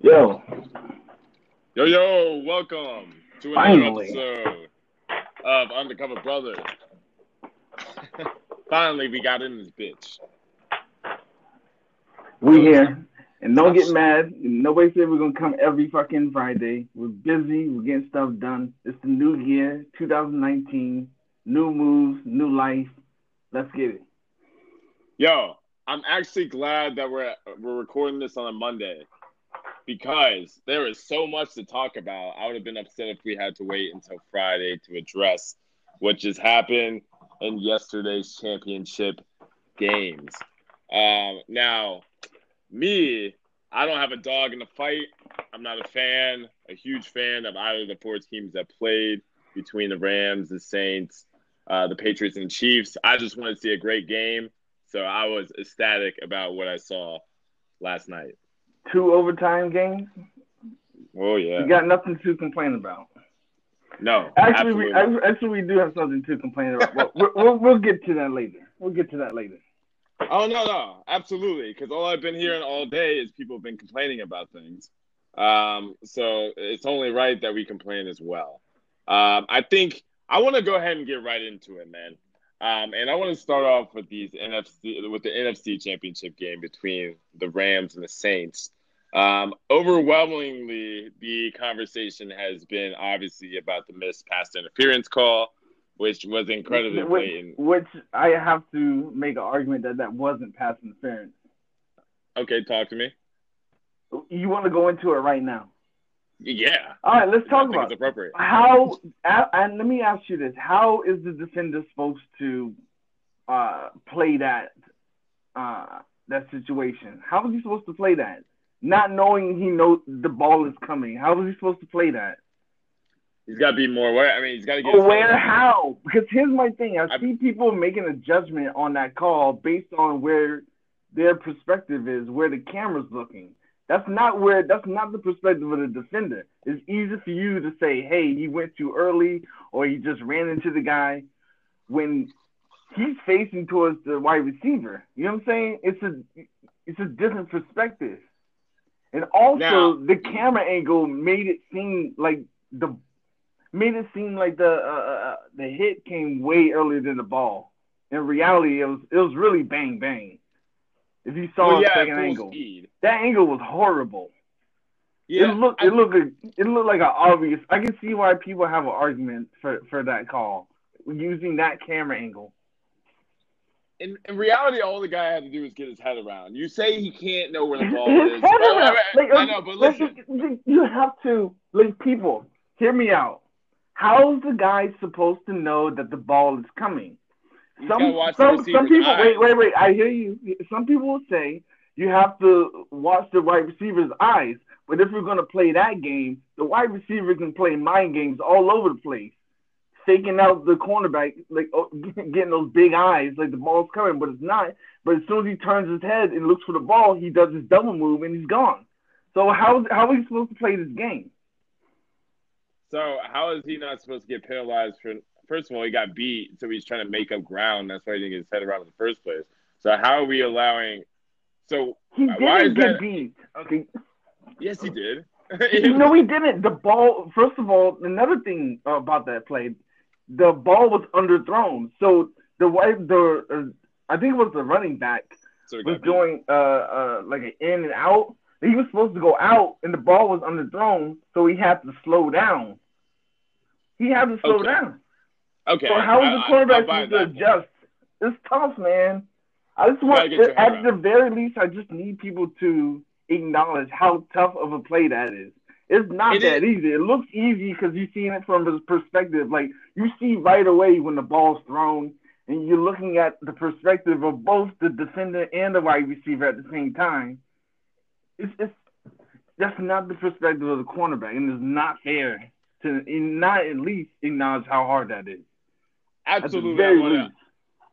Yo, Yo, yo, welcome to another Finally. episode of Undercover Brothers. Finally, we got in this bitch. we here. And don't get mad. Nobody said we're gonna come every fucking Friday. We're busy. We're getting stuff done. It's the new year, 2019. New moves, new life. Let's get it. Yo, I'm actually glad that we're we're recording this on a Monday because there is so much to talk about. I would have been upset if we had to wait until Friday to address what just happened in yesterday's championship games. Um, now, me, I don't have a dog in the fight. I'm not a fan, a huge fan of either of the four teams that played between the Rams, the Saints, uh, the Patriots, and Chiefs. I just want to see a great game. So I was ecstatic about what I saw last night. Two overtime games. Oh yeah, You got nothing to complain about. no, Actually, we actually we do have something to complain about. We'll, we'll, we'll get to that later. We'll get to that later. Oh no, no, absolutely. Because all I've been hearing all day is people have been complaining about things. Um, so it's only right that we complain as well. Um, I think I want to go ahead and get right into it, man. Um, and I want to start off with these NFC with the NFC Championship game between the Rams and the Saints. Um, overwhelmingly, the conversation has been obviously about the missed pass interference call, which was incredibly which, blatant. which I have to make an argument that that wasn't pass interference. Okay, talk to me. You want to go into it right now? Yeah, All right, let's talk about appropriate. how. And let me ask you this: How is the defender supposed to uh, play that uh, that situation? How is he supposed to play that? Not knowing he knows the ball is coming. How is he supposed to play that? He's got to be more aware. I mean, he's got to get. Aware how? Because here's my thing: I I- see people making a judgment on that call based on where their perspective is, where the camera's looking. That's not where. That's not the perspective of the defender. It's easy for you to say, "Hey, he went too early," or he just ran into the guy. When he's facing towards the wide receiver, you know what I'm saying? It's a it's a different perspective. And also, Now- the camera angle made it seem like the made it seem like the uh, uh, the hit came way earlier than the ball. In reality, it was it was really bang bang. If you saw Well, a yeah, second angle, speed. that angle was horrible. Yeah, it looked I- it looked it looked like an obvious. I can see why people have an argument for for that call using that camera angle. in, in reality, all the guy had to do was get his head around. You say he can't know where the ball His is. head around. wait. Like, I know, but like, listen. you have to like people. Hear me out. How's the guy supposed to know that the ball is coming? Some gotta watch the some, some people eyes. wait wait wait I hear you. Some people will say you have to watch the wide receiver's eyes. But if we're gonna play that game, the wide receiver can play mind games all over the place, faking out the cornerback, like oh, getting those big eyes, like the ball's coming, but it's not. But as soon as he turns his head and looks for the ball, he does his double move and he's gone. So how how are we supposed to play this game? So how is he not supposed to get penalized for? First of all, he got beat, so he's trying to make up ground. That's why he didn't get his head around in the first place. So how are we allowing? So He didn't get that- beat. Okay, yes, he did. no, he didn't. The ball. First of all, another thing about that play, the ball was underthrown. So the white, the uh, I think it was the running back so was beat. doing uh uh like an in and out. He was supposed to go out, and the ball was underthrown, so he had to slow down. He had to slow Okay. down. Okay. So how is I- the I- quarterback supposed to adjust? It's tough, man. I just want, get your head at around the very least, I just need people to acknowledge how tough of a play that is. It's not It that easy. It looks easy because you're seeing it from his perspective. Like you see right away when the ball's thrown, and you're looking at the perspective of both the defender and the wide receiver at the same time. It's, it's that's not the perspective of the cornerback, and it's not fair to not at least acknowledge how hard that is. Absolutely. I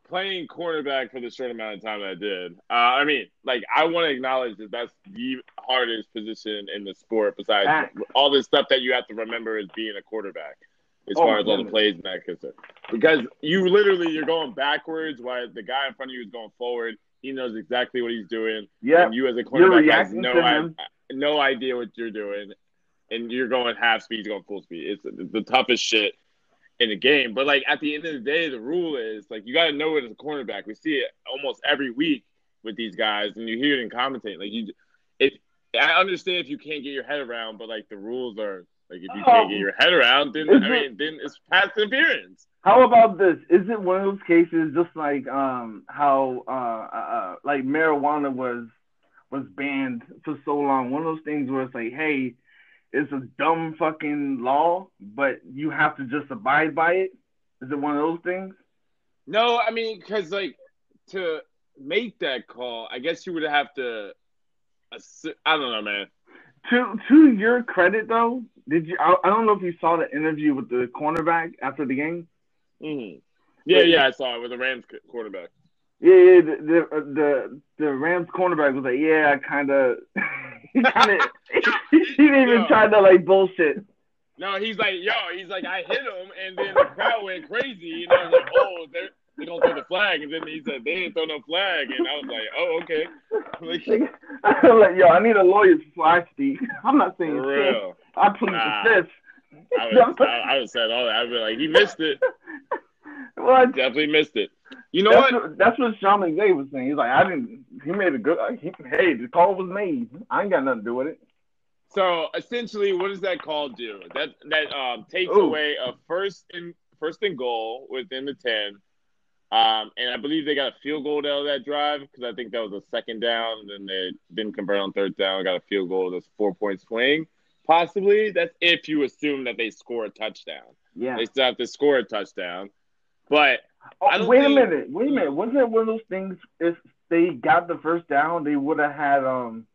playing cornerback for the short amount of time that I did. Uh, I mean, like I want to acknowledge that that's the hardest position in the sport. Besides Fact. all this stuff that you have to remember as being a quarterback, as Oh, far as all the plays and that stuff. Because you literally you're going backwards while the guy in front of you is going forward. He knows exactly what he's doing. Yeah, And you as a You're cornerback has no i- no idea what you're doing, and you're going half speed, he's going full speed. It's the toughest shit in the game. But like at the end of the day, the rule is like you got to know it as a cornerback. We see it almost every week with these guys, and you hear it in commentating. Like you, if I understand if you can't get your head around, but like the rules are like if you can't get your head around, then I it- mean, then it's pass interference. How about this? Is it one of those cases just like um how uh, uh uh, like marijuana was was banned for so long? One of those things where it's like, hey, it's a dumb fucking law, but you have to just abide by it. Is it one of those things? No, I mean, because like to make that call, I guess you would have to. assi- I don't know, man. To to your credit though, did you? I, I don't know if you saw the interview with the cornerback after the game. hmm Yeah, yeah, I saw it with the Rams quarterback. Yeah, yeah. The the the, the Rams cornerback was like, yeah, I kind of, he kind of, he didn't even Yeah. try to like bullshit. No, he's like, yo, he's like, I hit him, and then the crowd went crazy, and I was like, oh, they're they gonna throw the flag, and then he said they didn't throw no flag, and I was like, oh, okay, like I'm like, yo, I need a lawyer before I speak. I'm not saying for real. I plead Nah. the fifth. I was, I, I was said all that. I'd be like, he missed it, What? definitely missed it. You know That's what? what, that's what Sean McVay was saying. He's like, I didn't. He made a good. He, hey, the call was made. I ain't got nothing to do with it. So essentially, what does that call do? That that um, takes Ooh. away a first and first and goal within the ten, um, and I believe they got a field goal out of that drive because I think that was a second down. And then they didn't convert on third down. Got a field goal. That's four point swing. Possibly that's if you assume that they score a touchdown. Yeah. They still have to score a touchdown, but Oh, wait a minute. Wait a minute. Wasn't it one of those things? If they got the first down, they would have had um.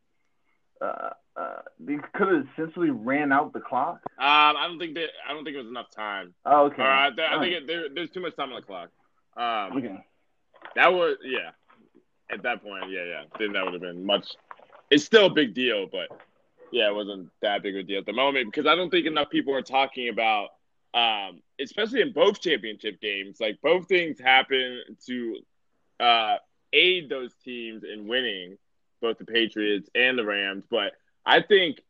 Uh, uh, they could have essentially ran out the clock. um, I don't think that I don't think it was enough time. Oh, okay. All right, I, th- I All think it, there, there's too much time on the clock. Um, Okay. That was yeah. At that point, yeah, yeah. Then that would have been much. It's still a big deal, but yeah, it wasn't that big of a deal at the moment because I don't think enough people are talking about, um, especially in both championship games. Like both things happen to uh, aid those teams in winning, both the Patriots and the Rams. But I think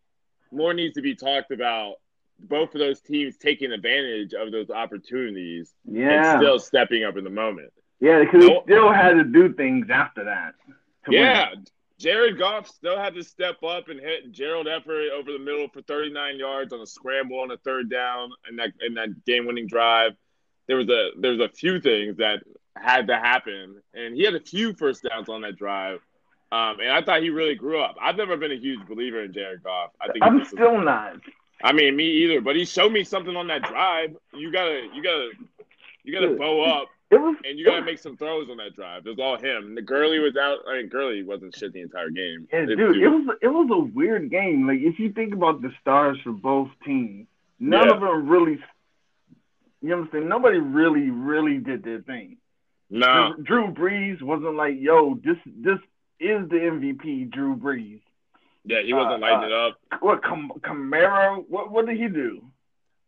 more needs to be talked about. Both of those teams taking advantage of those opportunities Yeah. and still stepping up in the moment. yeah, because they still had to do things after that. Yeah, win. Jared Goff still had to step up and hit Gerald Everett over the middle for 39 yards on a scramble on a third down and that in that game-winning drive. There was a there was a few things that had to happen, and he had a few first downs on that drive. Um, and I thought he really grew up. I've never been a huge believer in Jared Goff. I think I'm just a- still not. I mean, me either. But he showed me something on that drive. You gotta, you gotta, you gotta Dude. bow up was. and you gotta make some throws on that drive. It was all him. The Gurley was out. I mean, Gurley wasn't shit the entire game. Yeah, This dude, it was it was a weird game. Like if you think about the stars for both teams, none Yeah. of them really. You know what I'm saying? Nobody really, really did their thing. no, Drew Brees wasn't like, "Yo, this this is the MVP, Drew Brees." yeah, he wasn't Uh, lighting uh, it up. What Cam- Kamara? What what did he do?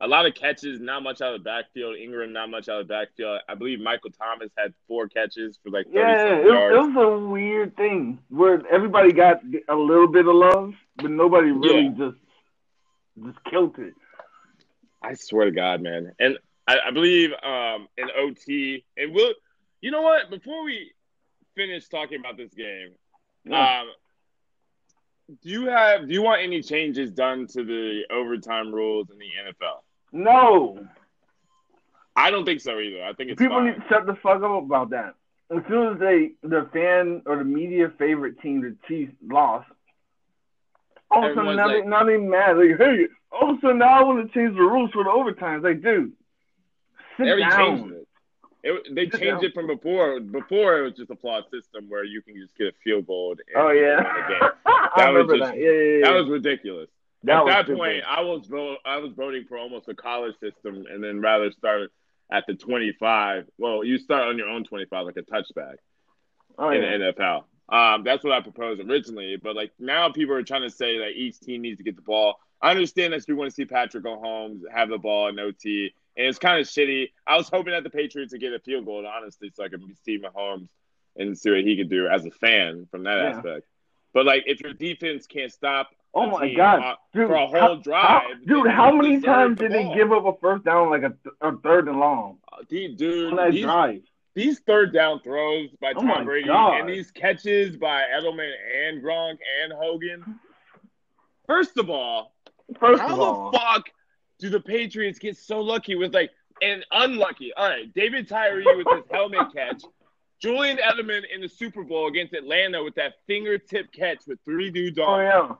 A lot of catches, not much out of the backfield. Ingram, not much out of the backfield. I believe Michael Thomas had four catches for like thirty Yeah, something it, it was a weird thing where everybody got a little bit of love, but nobody really Yeah. just just killed it. I swear to God, man. And I, I believe um in OT, and we'll, you know what? Before we finish talking about this game, Yeah. Um, do you have do you want any changes done to the overtime rules in the NFL? no, I don't think so either. I think it's people fine. need to shut the fuck up about that. As soon as they the fan or the media favorite team, the Chiefs, lost, all of a sudden Everyone's now, they, like- now they mad. Like, hey, all of a sudden now I want to change the rules for the overtime. It's like, dude, sit They already down. It. They changed it from before. Before it was just a flawed system where you can just get a field goal. And Oh yeah, That was remember just- that. Yeah, yeah, yeah. That was ridiculous. That At was that point, I was I was voting for almost a college system, and then rather start at the twenty five. Well, you start on your own twenty five, like a touchback. oh, in yeah. the NFL. Um, that's what I proposed originally, but like now people are trying to say that each team needs to get the ball. I understand that you want to see Patrick Mahomes have the ball in OT, and it's kind of shitty. I was hoping that the Patriots would get a field goal, honestly, so I could see Mahomes and see what he could do as a fan from that Yeah. aspect. But like, if your defense can't stop, Oh my god, dude! for a whole how- drive, how- dude, how many times the did they give up a first down like a, th- a third and long Uh, dude, dude, on that these, drive? these third down throws by Oh Tom my Brady God. and these catches by Edelman and Gronk and Hogan. First of all, First how of all, the fuck do the Patriots get so lucky with like and unlucky? All right, David Tyree with his helmet catch, Julian Edelman in the Super Bowl against Atlanta with that fingertip catch with three dudes oh on, yeah,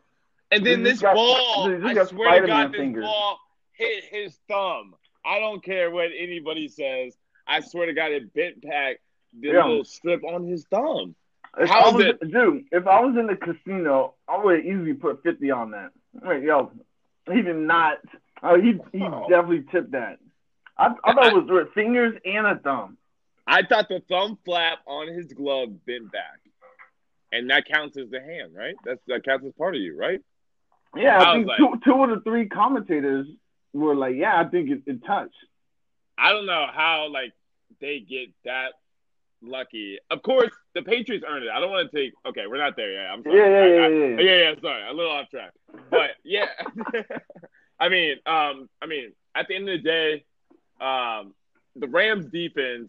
and then this got- ball, dude, he's I got swear to Spider-Man God, this fingers. ball hit his thumb. I don't care what anybody says. I swear to God, it bit back the Yeah. little strip on his thumb. if How I was, it- dude, if I was in the casino, I would have easily put fifty on that. Right, yo, did not. Oh, he he Oh. definitely tipped that. I, I thought it was with fingers and a thumb. I thought the thumb flap on his glove bent back, and that counts as the hand, right? That's that counts as part of you, right? Yeah, I I, think like- two two of the three commentators were like, "Yeah, I think it, it touched." I don't know how like they get that lucky. Of course, the Patriots earned it. I don't want to take. Okay, we're not there yet. I'm sorry. Yeah, yeah, yeah, I- yeah, yeah. yeah, yeah. Sorry, a little off track, but yeah. I mean, um, I mean, at the end of the day, um, the Rams defense,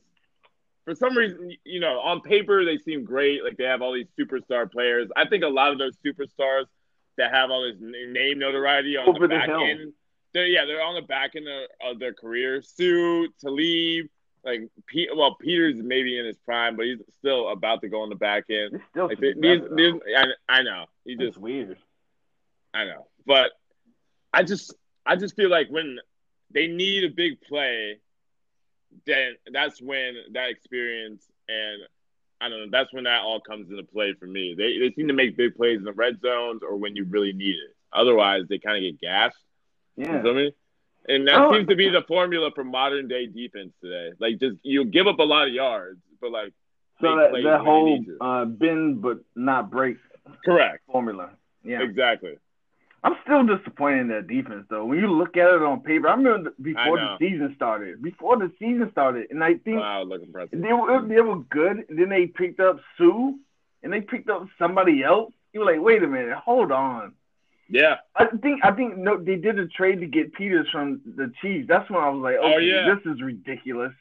for some reason, you know, on paper they seem great. Like they have all these superstar players. I think a lot of those superstars that have all this name notoriety on Over the the back hill. end, they're yeah, they're on the back end of, of their career. Suh, Talib, like Pete. Well, Peters maybe in his prime, but he's still about to go on the back end. It's still Like, these, these. I, I know. He just, weird. I know. But I just, I just feel like when they need a big play, then that's when that experience and I don't know. That's when that all comes into play for me. They they seem to make big plays in the red zones or when you really need it. Otherwise, they kind of get gassed. You Yeah. feel me? And that Oh. seems to be the formula for modern day defense today. Like, just you give up a lot of yards, but like, So that that whole uh, bend but not break correct, formula. Yeah. exactly. I'm still disappointed in that defense though. When you look at it on paper, I remember before know. the season started. Before the season started, and I think Wow, look impressive. they were they were good. And then they picked up Suh, and they picked up somebody else. You were like, wait a minute, hold on. Yeah, I think I think no, they did a trade to get Peters from the Chiefs. That's when I was like, Oh, okay, yeah. this is ridiculous.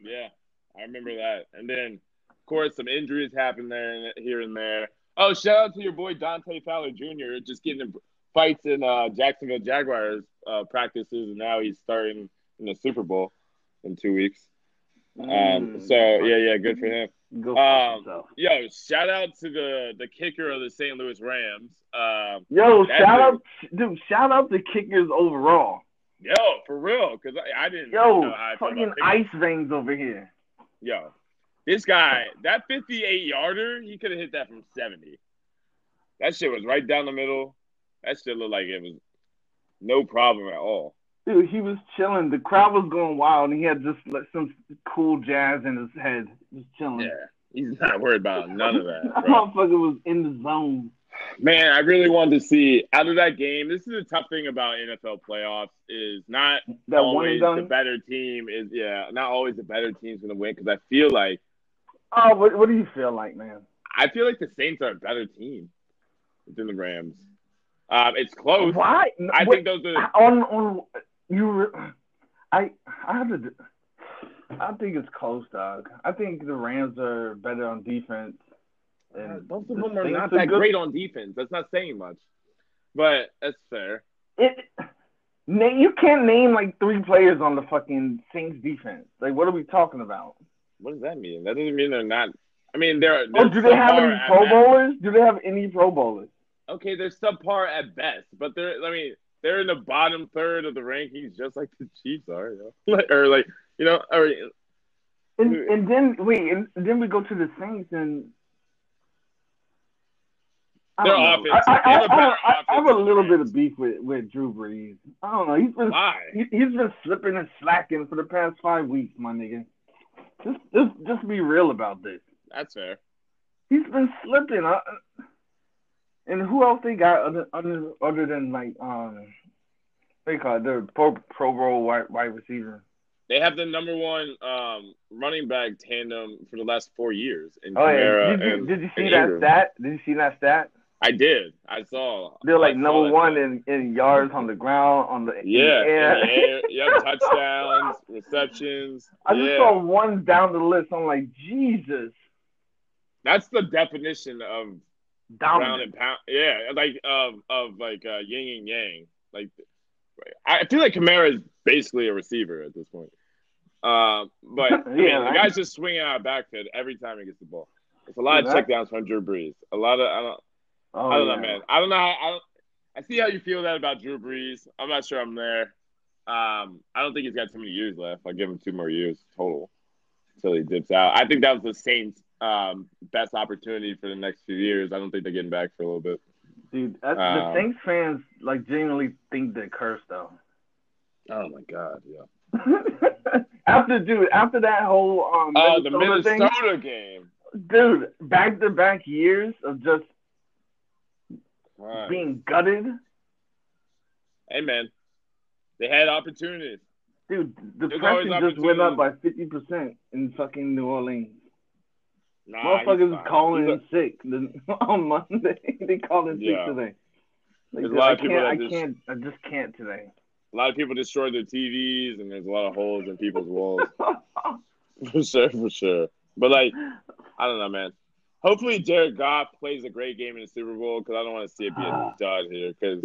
yeah, I remember that. And then, of course, some injuries happened there and here and there. Oh, shout out to your boy Dante Fowler Jr. just getting in fights in uh, Jacksonville Jaguars uh, practices, and now he's starting in the Super Bowl in two weeks. Um, Mm. so yeah, yeah, good for him. Go fuck Um. Yo, shout out to the the kicker of the St. Louis Rams. Um, Yo, shout dude- out, dude! Shout out the kickers overall. yo, for real, because I, I didn't Yo, know how I fucking ice veins over here. Yo, this guy, that 58 yarder, he could have hit that from 70. That shit was right down the middle. That shit looked like it was no problem at all. Dude, he was chilling. The crowd was going wild, and he had just like some cool jazz in his head, just chilling. Yeah, he's not worried about none of that. That bro. motherfucker was in the zone. Man, I really wanted to see out of that game. This is the tough thing about NFL playoffs is not That one always the better team is yeah, not always the better team's gonna win because I feel like Oh, what, what do you feel like, man? I feel like the Saints are a better team than the Rams. Um, it's close. Why? I Wait, think those are on on you. re- I I have to. I think it's close, dog. I think the Rams are better on defense. And both of them are not that good. great on defense. That's not saying much, but that's fair. It, na- you can't name like three players on the fucking Saints defense. Like, what are we talking about? What does that mean? That doesn't mean they're not. I mean, they're. Oh, they're do they have any Pro. Bowlers? Do they have any Pro Bowlers? Okay, they're subpar at best, but they're. I mean, they're in the bottom third of the rankings, just like the Chiefs are. You know? Like- or like you know, or And and then wait, and then we go to the Saints and. I Their offense- I, have a I, better I, I have a little bit of beef with, with Drew Brees. I don't know. He's been why? he, he's been slipping and slacking for the past five weeks, my nigga. Just just just be real about this. That's fair. He's been slipping. I, and who else they got other other other than like um they call it the pro pro bowl wide wide receiver. They have the number one um, running back tandem for the last four years. In Oh yeah. Did you, and- did you see that Ingram. stat? Did you see that stat? I did. I saw. They're like I number one in, in yards on the ground, on the Yeah, air. the air. Yep, touchdowns, receptions. I just saw one down the list. I'm like, Jesus, That's the definition of dominant. and pound. Yeah, like of of like uh, yin and yang. Like I feel like Kamara is basically a receiver at this point. Um, but I mean, Yeah, the guy's just swinging out of backfield every time he gets the ball. It's a lot Yeah, of that- checkdowns from Drew Brees. A lot of I don't Oh, I don't yeah. know, man. I don't know. How, I don't, I see how you feel that about Drew Brees. I'm not sure I'm there. Um, I don't think he's got too many years left. I'll give him two more years total until he dips out. I think that was the Saints' um, best opportunity for the next few years. I don't think they're getting back for a little bit. Dude, that, Um, the Saints fans like genuinely think they're cursed though. Oh my god, yeah. after dude, after that whole um Oh, the Minnesota thing, game. dude, back to back years of just Right. being gutted. Hey man, they had opportunities. Dude, There's always depression just went up by fifty percent in fucking New Orleans. Nah, Motherfuckers is calling in sick the, on Monday. they called in sick Yeah. today. Like, There's a lot I of people can't, that I just- can't, I just can't today. a, lot of people destroyed their TVs, and there's a lot of holes in people's walls. For sure, for sure. But like, I don't know, man. Hopefully, Jared Goff plays a great game in the Super Bowl because I don't want to see it be a dud here. Because,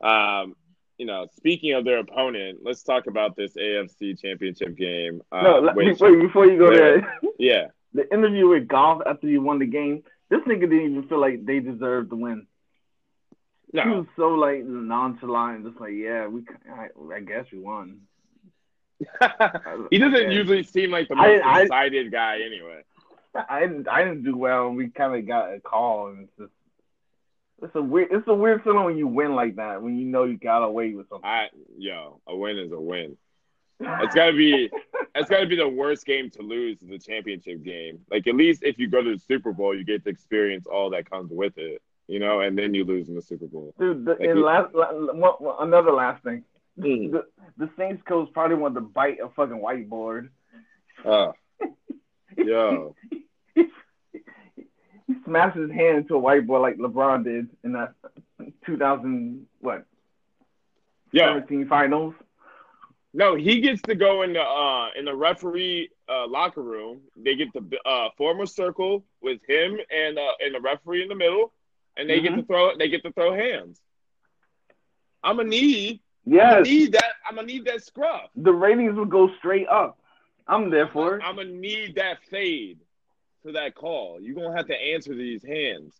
um, you know, speaking of their opponent, let's talk about this AFC Championship game. Uh, no, let- wait, before you go there, yeah, the interview with Goff after you won the game, this nigga didn't even feel like they deserved the win. He was so like nonchalant, just like, yeah, we, I, I guess we won. he doesn't Yeah. usually seem like the most I- excited guy anyway. I didn't, I didn't do well, and we kind of got a call, and it's just, it's a weird, it's a weird feeling when you win like that, when you know you got away with something. I, yo, a win is a win. It's gotta be. It's got to be the worst game to lose in the championship game. Like at least if you go to the Super Bowl, you get to experience all that comes with it, you know, and then you lose in the Super Bowl. Dude, the, Like and you- last, la, one, another last thing. Mm. The, the Saints coach probably wanted to bite a fucking whiteboard. Oh, yo, he smashed his hand into a whiteboard like LeBron did in that 2000 what Yeah. 17 finals. No, he gets to go in the uh in the referee uh, locker room. They get the uh former circle with him and uh and the referee in the middle, and they get to throw. They get to throw hands. I'm gonna need. I'm Yes, gonna need that. I'm gonna need that scrub. the ratings would go straight up. I'm there for it. I'm gonna need that fade to that call. You're gonna have to answer these hands.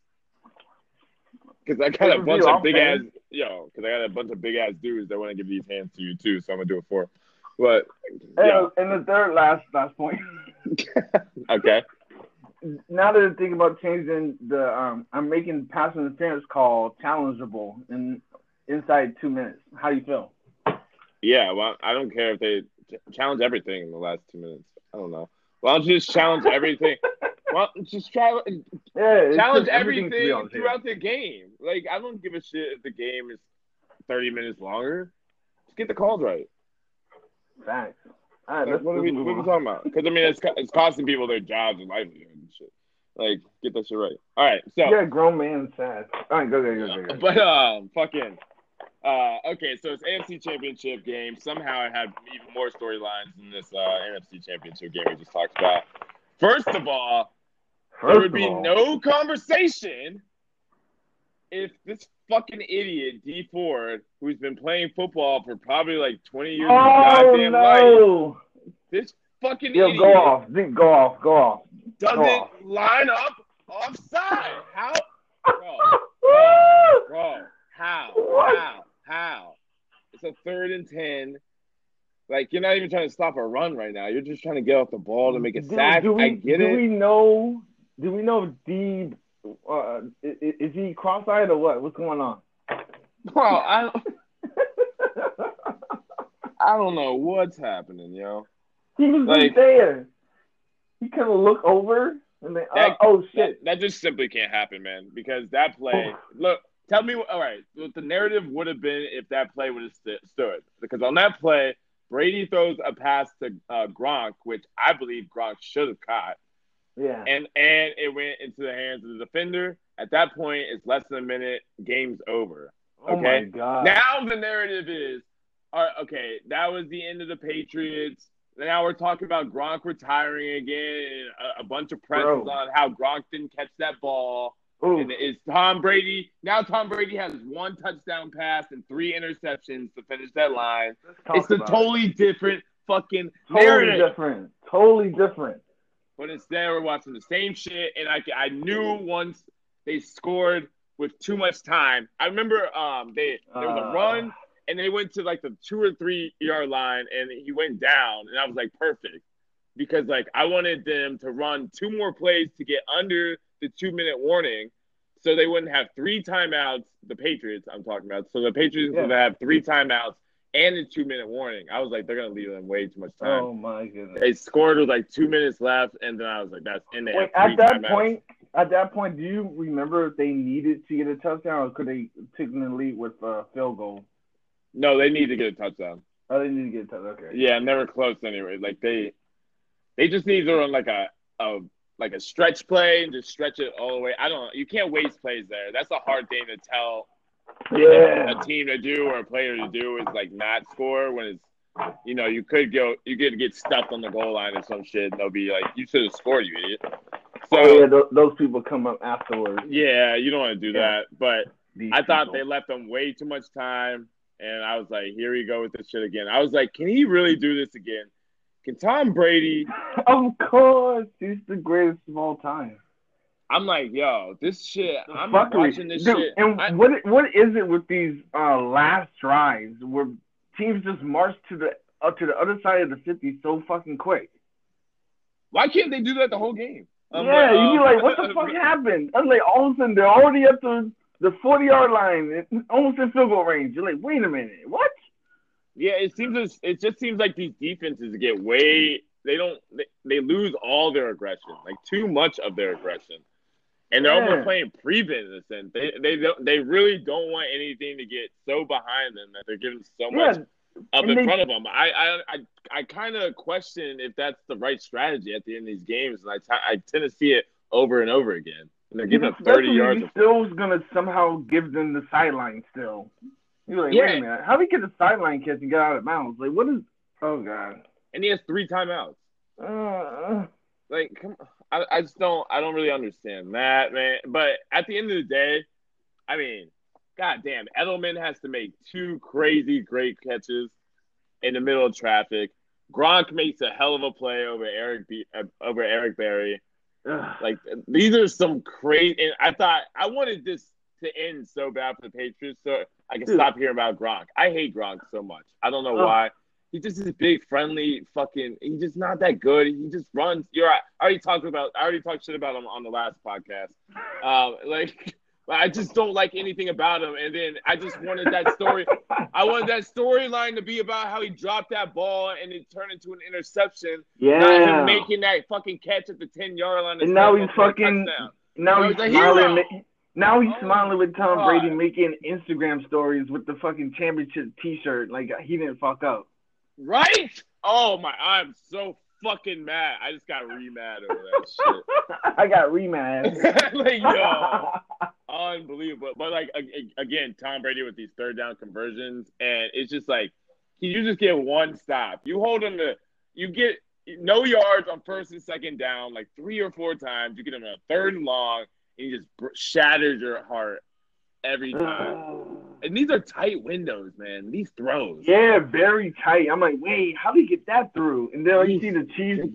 Cause I got a bunch of big ass yo, cause I got a bunch of big ass dudes that want to give these hands to you too, so I'm gonna do it for. But yeah, And, and the third last last point. okay. now that I'm thinking about changing the, um, I'm making pass interference call challengeable in inside two minutes. How do you feel? Yeah, well, I don't care if they challenge everything in the last two minutes. I don't know. Why don't you just challenge everything? Well, just try Yeah, challenge just everything real, throughout the game. Like I don't give a shit if the game is thirty minutes longer. Just get the calls right. Facts. All right, Like, let's, what, let's we, what are we talking about? Because I mean, it's it's costing people their jobs and livelihood and shit. Like, get that shit right. All right, so Yeah, grown man sad. All right, go, go, go, go, go. but um, fucking. Uh, okay, so it's AFC Championship game. Somehow it had even more storylines than this uh, NFC Championship game we just talked about. First of all, there would be all, no conversation if this fucking idiot Dee Ford, who's been playing football for probably like twenty years of Oh goddamn life, no! this fucking Yo, idiot go off. Zeke, Go off. Go off. doesn't off. line up offside. How, bro? Bro, how? What? How? How? It's a third and ten. Like you're not even trying to stop a run right now. You're just trying to get off the ball to make a do, sack. do we, I get do it. Do we know? Do we know if Dee? Uh, is, is he cross-eyed or what? What's going on? Bro, I don't, I don't know what's happening, yo. he was Like- there. He kind of look over and then, uh, That- oh That, shit! that just simply can't happen, man. Because that play, look, tell me, all right, what the narrative would have been if that play would have st- stood. Because on that play, Brady throws a pass to uh, Gronk, which I believe Gronk should have caught. Yeah. And and it went into the hands of the defender. At that point, it's less than a minute. Game's over. Oh Okay. my god. Now the narrative is, all right, okay, that was the end of the Patriots. Now we're talking about Gronk retiring again. A, a bunch of press Bro. on how Gronk didn't catch that ball. Ooh. And it's Tom Brady. Now Tom Brady has one touchdown pass and three interceptions to finish that line. It's a about it. totally different fucking totally narrative. different. Totally different. But instead, we're watching the same shit. And I, I knew once they scored with too much time. I remember um they there was a Uh, run and they went to like the two or three yard line and he went down and I was like perfect because like I wanted them to run two more plays to get under the two minute warning so they wouldn't have three timeouts. The Patriots I'm talking about. So the Patriots Yeah. would have three timeouts and a two minute warning. I was like they're gonna leave them way too much time. Oh my goodness. They scored with like two minutes left, and then I was like, "That's in Wait, at that timeouts. point, at that point, do you remember if they needed to get a touchdown or could they take the lead with a field goal? No, they need to get a touchdown. Oh, they need to get a touchdown. Okay. Yeah, and they were close anyway. Like they, they just need to run like a, a like a stretch play and just stretch it all the way. I don't. You can't waste plays there. That's a hard thing to tell Yeah. a team to do or a player to do is like not score when it's. You know, you could go, you could get stuffed on the goal line or some shit, and they'll be like, "You should have scored, you idiot." So, oh, yeah, th- those people come up afterwards. yeah, you don't want to do Yeah. that. But These I thought people. they left them way too much time, and I was like, "Here we go with this shit again." I was like, "Can he really do this again? Can Tom Brady?" Of course, he's the greatest of all time. I'm like, "Yo, this shit. The I'm fuckery. watching this Dude, shit." And I- what what is it with these uh, last drives where teams just march to the up to the other side of the fifty so fucking quick? why can't they do that the whole game? I'm yeah, you'd be um, like, what the fuck happened? I'm like, all of a sudden they're already up to the forty yard line, almost in field goal range. You're like, wait a minute, what? Yeah, it seems as, it just seems like these defenses get way they don't they, they lose all their aggression, like too much of their aggression. And they're Yeah. almost playing prevent in a sense. They they don't they really don't want anything to get so behind them that they're giving so much Yeah, up and in they- front of them. I I I, I kind of question if that's the right strategy at the end of these games, and I t- I tend to see it over and over again. And they're giving up thirty yards. Still's gonna somehow give them the sideline still. You're like, Yeah. wait a minute, how do we get the sideline catch and get out of bounds? Like, what is? Oh god. and he has three timeouts. Uh, Like, come, I, I just don't, I don't really understand that, man. But at the end of the day, I mean, goddamn, Edelman has to make two crazy great catches in the middle of traffic. Gronk makes a hell of a play over Eric B, uh, over Eric Berry. ugh. Like these are some crazy. And I thought I wanted this to end so bad for the Patriots, so I can Dude. stop hearing about Gronk. I hate Gronk so much. I don't know Ugh. why. He just is big, friendly, fucking. He's just not that good. He just runs. You're. right. I already talked about. I already talked shit about him on the last podcast. Um, like. I just don't like anything about him, and then I just wanted that story. I wanted that storyline to be about how he dropped that ball and it turned into an interception, not yeah. him making that fucking catch at the ten yard line. And now he's fucking- touchdown. now he's he's a smiling. Now he's Oh, smiling with Tom God. Brady making Instagram stories with the fucking championship T-shirt. Like he didn't fuck up. Right? Oh my! I'm so fucking mad. I just got re mad over that shit. I got remad. like yo, unbelievable. But like again, Tom Brady with these third down conversions, and it's just like, can you just get one stop? You hold him to, you get no yards on first and second down, like three or four times. You get him a third and long, and he just br- shatters your heart every time. And these are tight windows, man. These throws. yeah, very tight. I'm like, wait, how did he get that through? And then you see the Chiefs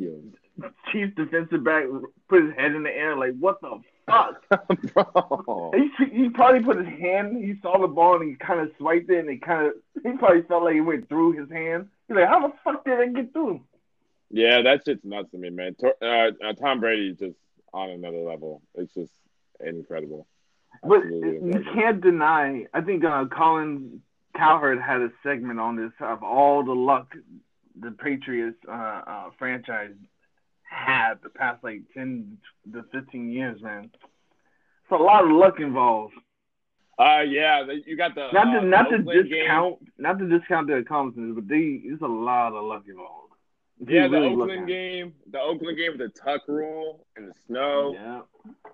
Chiefs defensive back put his head in the air, like, what the fuck? Bro. He, he probably put his hand. He saw the ball and he kind of swiped it, and it kind of. He probably felt like it went through his hand. He's like, how the fuck did it get through? Yeah, that shit's nuts to me, man. Uh, uh, Tom Brady is just on another level. It's just incredible. But Absolutely you can't deny. I think uh, Colin Cowherd had a segment on this of all the luck the Patriots uh, uh, franchise had the past like ten to fifteen years, man. It's a lot of luck involved. Uh, yeah, you got the not uh, not to discount not to discount their accomplishments, but they it's a lot of luck balls. Yeah, the really Oakland game, the Oakland game with the tuck rule and the snow. Yeah,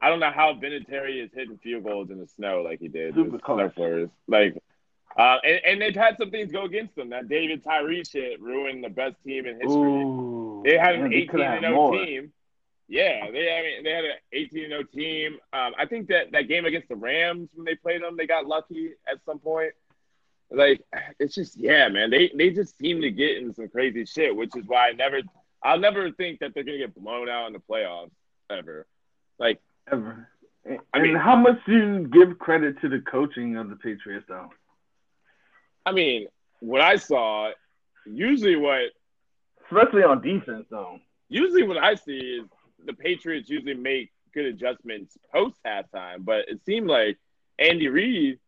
I don't know how Vinatieri is hitting field goals in the snow like he did Super snow. Like, uh, and, and they've had some things go against them. That David Tyree shit ruined the best team in history. Ooh, They had an 18 and 0 team. Yeah, they I mean they had an 18 and 0 team. Um, I think that that game against the Rams when they played them, they got lucky at some point. Like it's just yeah, man. They they just seem to get in some crazy shit, which is why I never I'll never think that they're gonna get blown out in the playoffs ever. Like ever. And, I mean- how much do you give credit to the coaching of the Patriots, though? I mean, what I saw, usually what Especially on defense, though. usually what I see is the Patriots usually make good adjustments post halftime, but it seemed like Andy Reid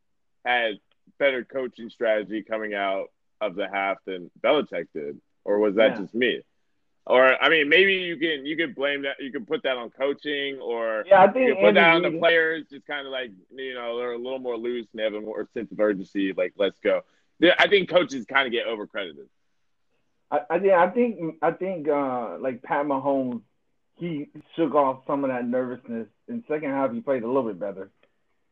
had better coaching strategy coming out of the half than Belichick did, or was that Yeah. just me? Or I mean, maybe you can you can blame that you can put that on coaching, or Yeah, I think you can put that on the players, just kind of like you know they're a little more loose and they have a more sense of urgency. Like let's go. I think coaches kind of get overcredited. I, I think I think I think uh, like Pat Mahomes, he shook off some of that nervousness. In second half, he played a little bit better.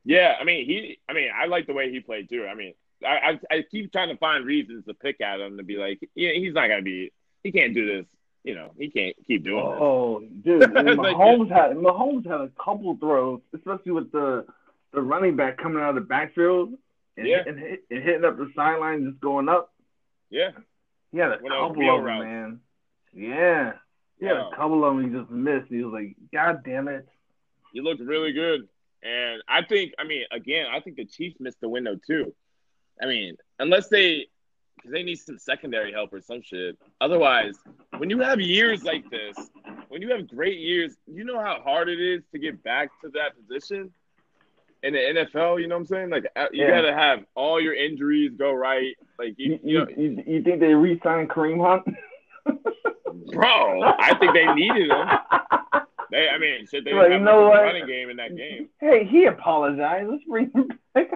Yeah, I mean he. I mean I like the way he played too. I mean I I, I keep trying to find reasons to pick at him to be like, yeah, he's not gonna be. He can't do this. You know, he can't keep doing this. Oh, dude, and Like, Mahomes had Mahomes had a couple throws, especially with the the running back coming out of the backfield and, Yeah. and, hit, and hitting up the sideline, just going up. Yeah, He had a When couple of them, man. Yeah, he had Wow. a couple of them. He just missed. He was like, "God damn it!" he looked really good, and I think. I mean, again, I think the Chiefs missed the window too. I mean, unless they, because they need some secondary help or some shit. Otherwise, when you have years like this, when you have great years, you know how hard it is to get back to that position in the NFL. You know what I'm saying? Like uh, you Yeah. got to have all your injuries go right. Like you, You, you, you, you think they re-signed Kareem Hunt? bro, I think they needed him. They, I mean, shit, they didn't you have know what? running game in that game, Hey, he apologized. Let's bring him back.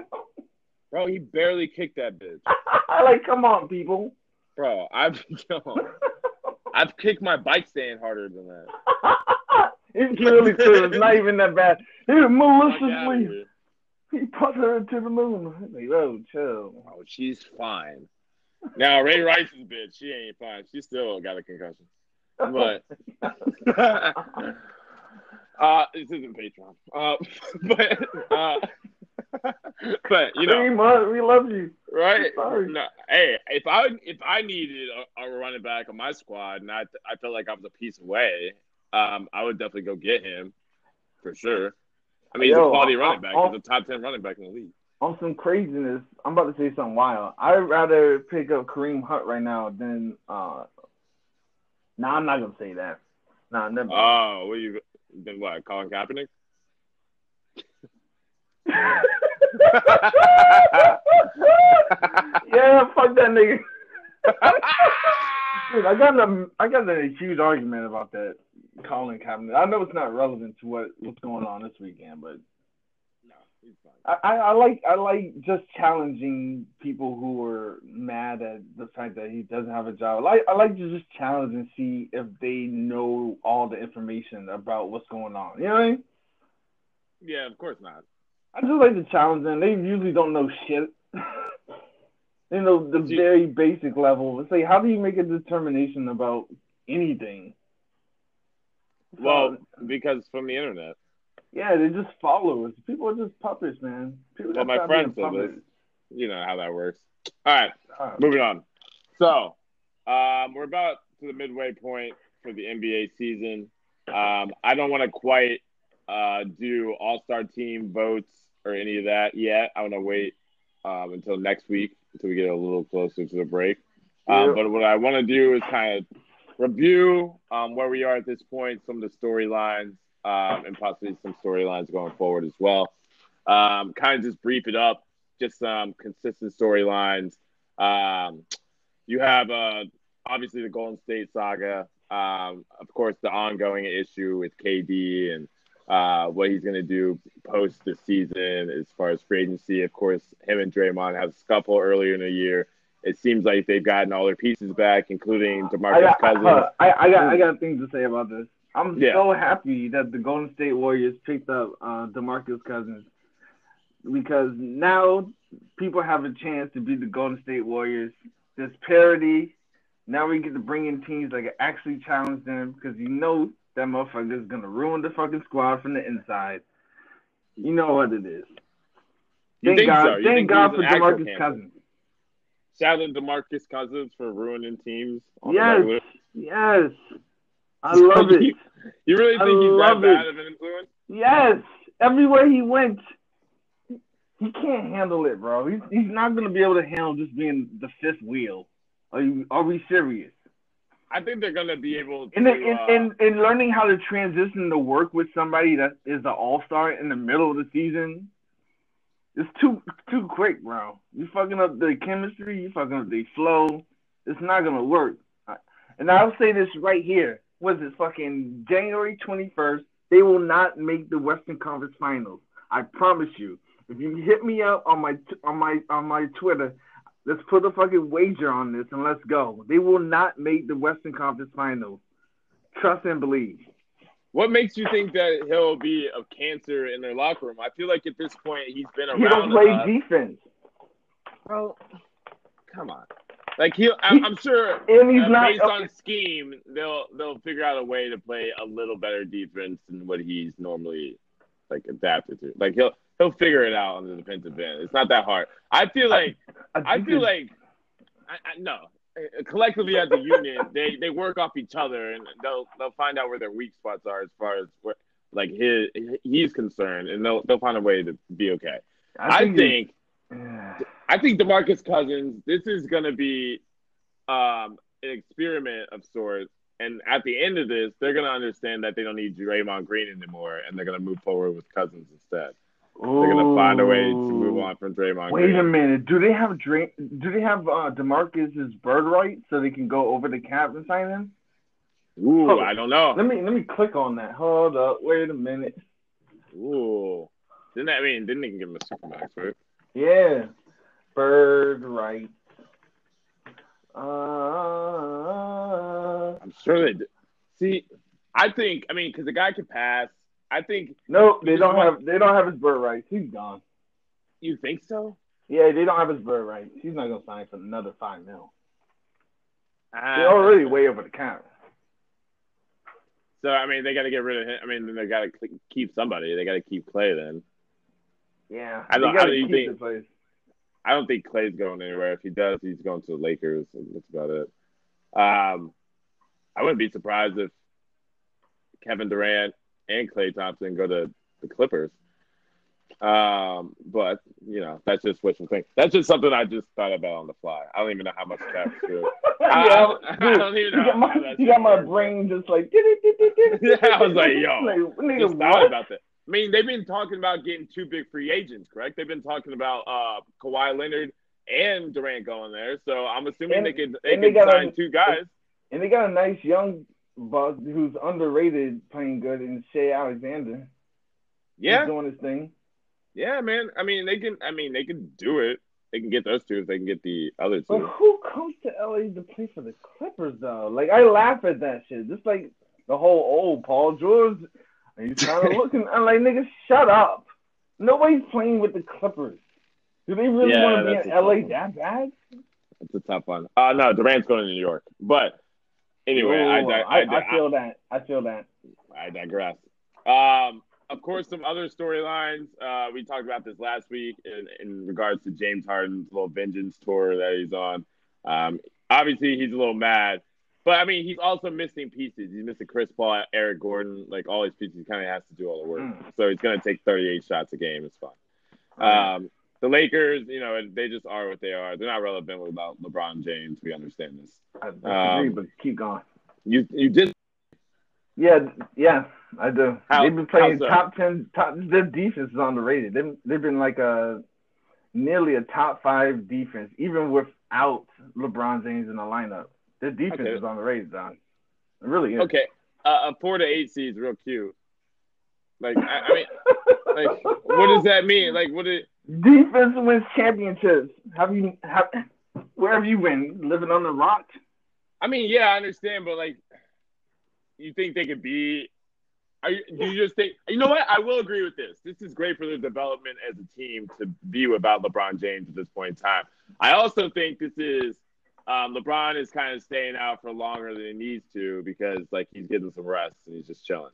bro. He barely kicked that bitch, like, come on, people. bro. I've, I've kicked my bike stand harder than that. it's really feels not even that bad. He maliciously he put her to the moon. Like, oh, chill. Oh, she's fine. Now Ray Rice's bitch, she ain't fine. She still got a concussion. But uh, this isn't Patreon. Uh, but uh, but you know, Kareem Hunt, we love you. right? No, hey, if I if I needed a, a running back on my squad and I I felt like I was a piece away, um, I would definitely go get him for sure. I mean, he's a quality I- running back. I- He's a top ten running back in the league. On some craziness, I'm about to say something wild. I'd rather pick up Kareem Hunt right now than uh. Nah, I'm not gonna say that. Nah, never. Oh, what you then? What Colin Kaepernick? yeah, fuck that nigga. Dude, I got a I got a huge argument about that Colin Kaepernick. I know it's not relevant to what what's going on this weekend, but no, he's fine. I, I, like I like just challenging people who are mad at the fact that he doesn't have a job. I like I like to just challenge and see if they know all the information about what's going on. You know what I mean? Yeah, of course not. I just like to challenge them. They usually don't know shit. you know, the very basic level. It's like, how do you make a determination about anything? Well, because from the internet. Yeah, they're just followers. People are just puppets, man. People Well, my stop friend said this. puppets. You know how that works. All right, moving on. So, um, we're about to the midway point for the NBA season. Um, I don't want to quite uh, do All Star team votes or any of that yet. I want to wait um, until next week until we get a little closer to the break. Um, Yeah. But what I want to do is kind of review um, where we are at this point, some of the storylines, um, and possibly some storylines going forward as well. Um, kind of just brief it up, just some consistent storylines. Um, you have uh, obviously the Golden State saga, um, of course, the ongoing issue with KD and uh, what he's going to do post the season as far as free agency. Of course, him and Draymond had a scuffle earlier in the year. It seems like they've gotten all their pieces back, including DeMarcus I got, Cousins. uh, I, I got I got things to say about this. I'm Yeah. so happy that the Golden State Warriors picked up uh, DeMarcus Cousins because now people have a chance to beat the Golden State Warriors. There's parity. Now we get to bring in teams that can actually challenge them because you know that motherfucker is gonna ruin the fucking squad from the inside. You know what it is. Thank God, so? Thank God for DeMarcus? Cousins. Shout out to DeMarcus Cousins for ruining teams. on Yes, yes. I love it. You, you really I think he's that bad it. of an influence? Yes, everywhere he went, he can't handle it, bro. He's he's not gonna be able to handle just being the fifth wheel. Are you are we serious? I think they're going to be able to. In, in, uh, in in learning how to transition to work with somebody that is an all star in the middle of the season, it's too too quick, bro. You fucking up the chemistry, you fucking up the flow. It's not gonna work. And I'll say this right here. Was it fucking January twenty first? They will not make the Western Conference Finals. I promise you. If you hit me up on my on my on my Twitter, let's put a fucking wager on this and let's go. They will not make the Western Conference Finals. Trust and believe. what makes you think that he'll be a cancer in their locker room? I feel like at this point he's been around. He don't play enough. defense, Bro, come on. Like he'll, I'm, I'm sure. and he's uh, not. based on scheme, they'll they'll figure out a way to play a little better defense than what he's normally like adapted to. Like he'll he'll figure it out on the defensive end. It's not that hard. I feel like I think feel it's- like I, I, no. Collectively as a unit, they, they work off each other and they'll they'll find out where their weak spots are as far as where like his he's concerned, and they'll they'll find a way to be okay. I it's- think I think DeMarcus Cousins, this is going to be um, an experiment of sorts. And at the end of this, they're going to understand that they don't need Draymond Green anymore, and they're going to move forward with Cousins instead. They're going to find a way to move on from Draymond Wait Green. a minute. Do they have Dra- Do they have uh, Demarcus's bird right so they can go over the cap and sign him? Ooh, Hold- I don't know. Let me let me click on that. Hold up. Wait a minute. Ooh. Didn't that, I mean, didn't they give him a supermax, right? Yeah, bird right. Uh, I'm sure they did. See, I think, I mean, because the guy can pass. I think, no, they don't have they don't have his bird rights. He's gone. you think so? Yeah, they don't have his bird rights. He's not gonna sign for another five mil. Ah, They're already way over the cap. So I mean, they got to get rid of him. I mean, they got to keep somebody. They got to keep Klay. Then Yeah, I don't- they do you keep think- I don't think Klay's going anywhere. If he does, he's going to the Lakers. And that's about it. Um, I wouldn't be surprised if Kevin Durant and Klay Thompson go to the Clippers. Um, but you know, that's just wishful thinking. That's just something I just thought about on the fly. I don't even know how much cap good. I- yeah, I dude, don't even you got my you got my brain just like. Yeah, I was like, yo, nigga, just thought what? about that. I mean, they've been talking about getting two big free agents, correct? They've been talking about uh, Kawhi Leonard and Durant going there. So I'm assuming And- they could they they could sign a- two guys. And they got a nice young buzz who's underrated, playing good, in Shai Alexander. Yeah, He's doing his thing. yeah, man. I mean, they can. I mean, they can do it. They can get those two if they can get the other two. But who comes to LA to play for the Clippers though? Like I laugh at that shit. Just like the whole old Paul George. And he's kind of looking. I'm like, nigga, shut up. Nobody's playing with the Clippers. Do they really Yeah, want to be in LA one. that bad? It's a tough one. Uh no, Durant's going to New York. But anyway, I, Ooh, I, I, I feel that. I feel that. I digress. Um, of course, some other storylines. Uh, we talked about this last week in, in regards to James Harden's little vengeance tour that he's on. Um, obviously, he's a little mad, but I mean, he's also missing pieces. He's missing Chris Paul, Eric Gordon, like all these pieces. He kind of has to do all the work. Mm. So he's going to take 38 shots a game. It's fine. Um, the Lakers, you know, they just are what they are. They're not relevant without LeBron James. We understand this. I disagree, Um, but keep going. You you did Yeah, yeah, I do. How- they've been playing so? top ten. Top their defense is underrated. They've they've been like a nearly a top five defense, even without LeBron James in the lineup. Their defense Okay. is underrated, Don. It really is. Okay, uh, a four to eight seed's real cute. Like, I, I mean, like, what does that mean? Like, what? Defense wins championships. Have you have where have you been? Living on the rock? I mean, yeah, I understand, but like, you think they could be? Are you, do you just think? You know what? I will agree with this. This is great for their development as a team to be without LeBron James at this point in time. I also think this is um, LeBron is kind of staying out for longer than he needs to because like he's getting some rest and he's just chilling.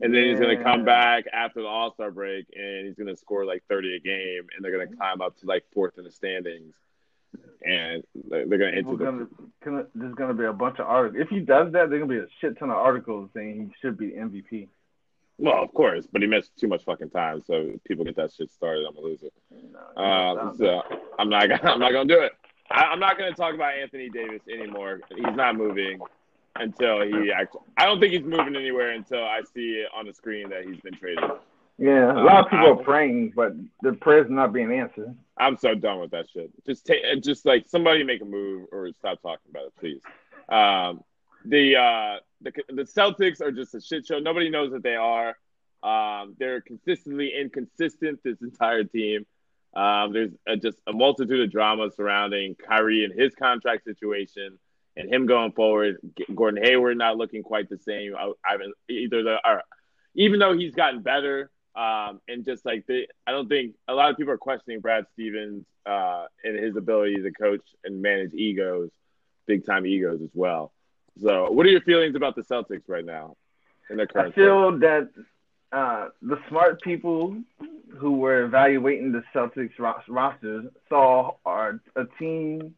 And then he's going to come back after the All Star break and he's going to score like 30 a game and they're going to climb up to like fourth in the standings. And they're going to enter gonna, gonna, there's going to be a bunch of articles. If he does that, there's going to be a shit ton of articles saying he should be MVP. Well, of course, but he missed too much fucking time. So people get that shit started, I'm gonna lose it. No, um, so I'm not. Gonna, I'm not gonna do it. I, am not gonna talk about Anthony Davis anymore. He's not moving until he actually. I don't think he's moving anywhere until I see it on the screen that he's been traded. Yeah, a lot of people um, are praying, but the prayers are not being answered. I'm so done with that shit. Just take, just like somebody make a move or stop talking about it, please. Um, the uh, the the Celtics are just a shit show. Nobody knows what they are. Um, they're consistently inconsistent. This entire team. Um, there's a, just a multitude of drama surrounding Kyrie and his contract situation and him going forward. Gordon Hayward not looking quite the same. I, I either the or, even though he's gotten better. Um, and just like the, I don't think a lot of people are questioning Brad Stevens uh, and his ability to coach and manage egos, big time egos as well. So, what are your feelings about the Celtics right now in their current? I feel that uh, the smart people who were evaluating the Celtics rosters saw our, a team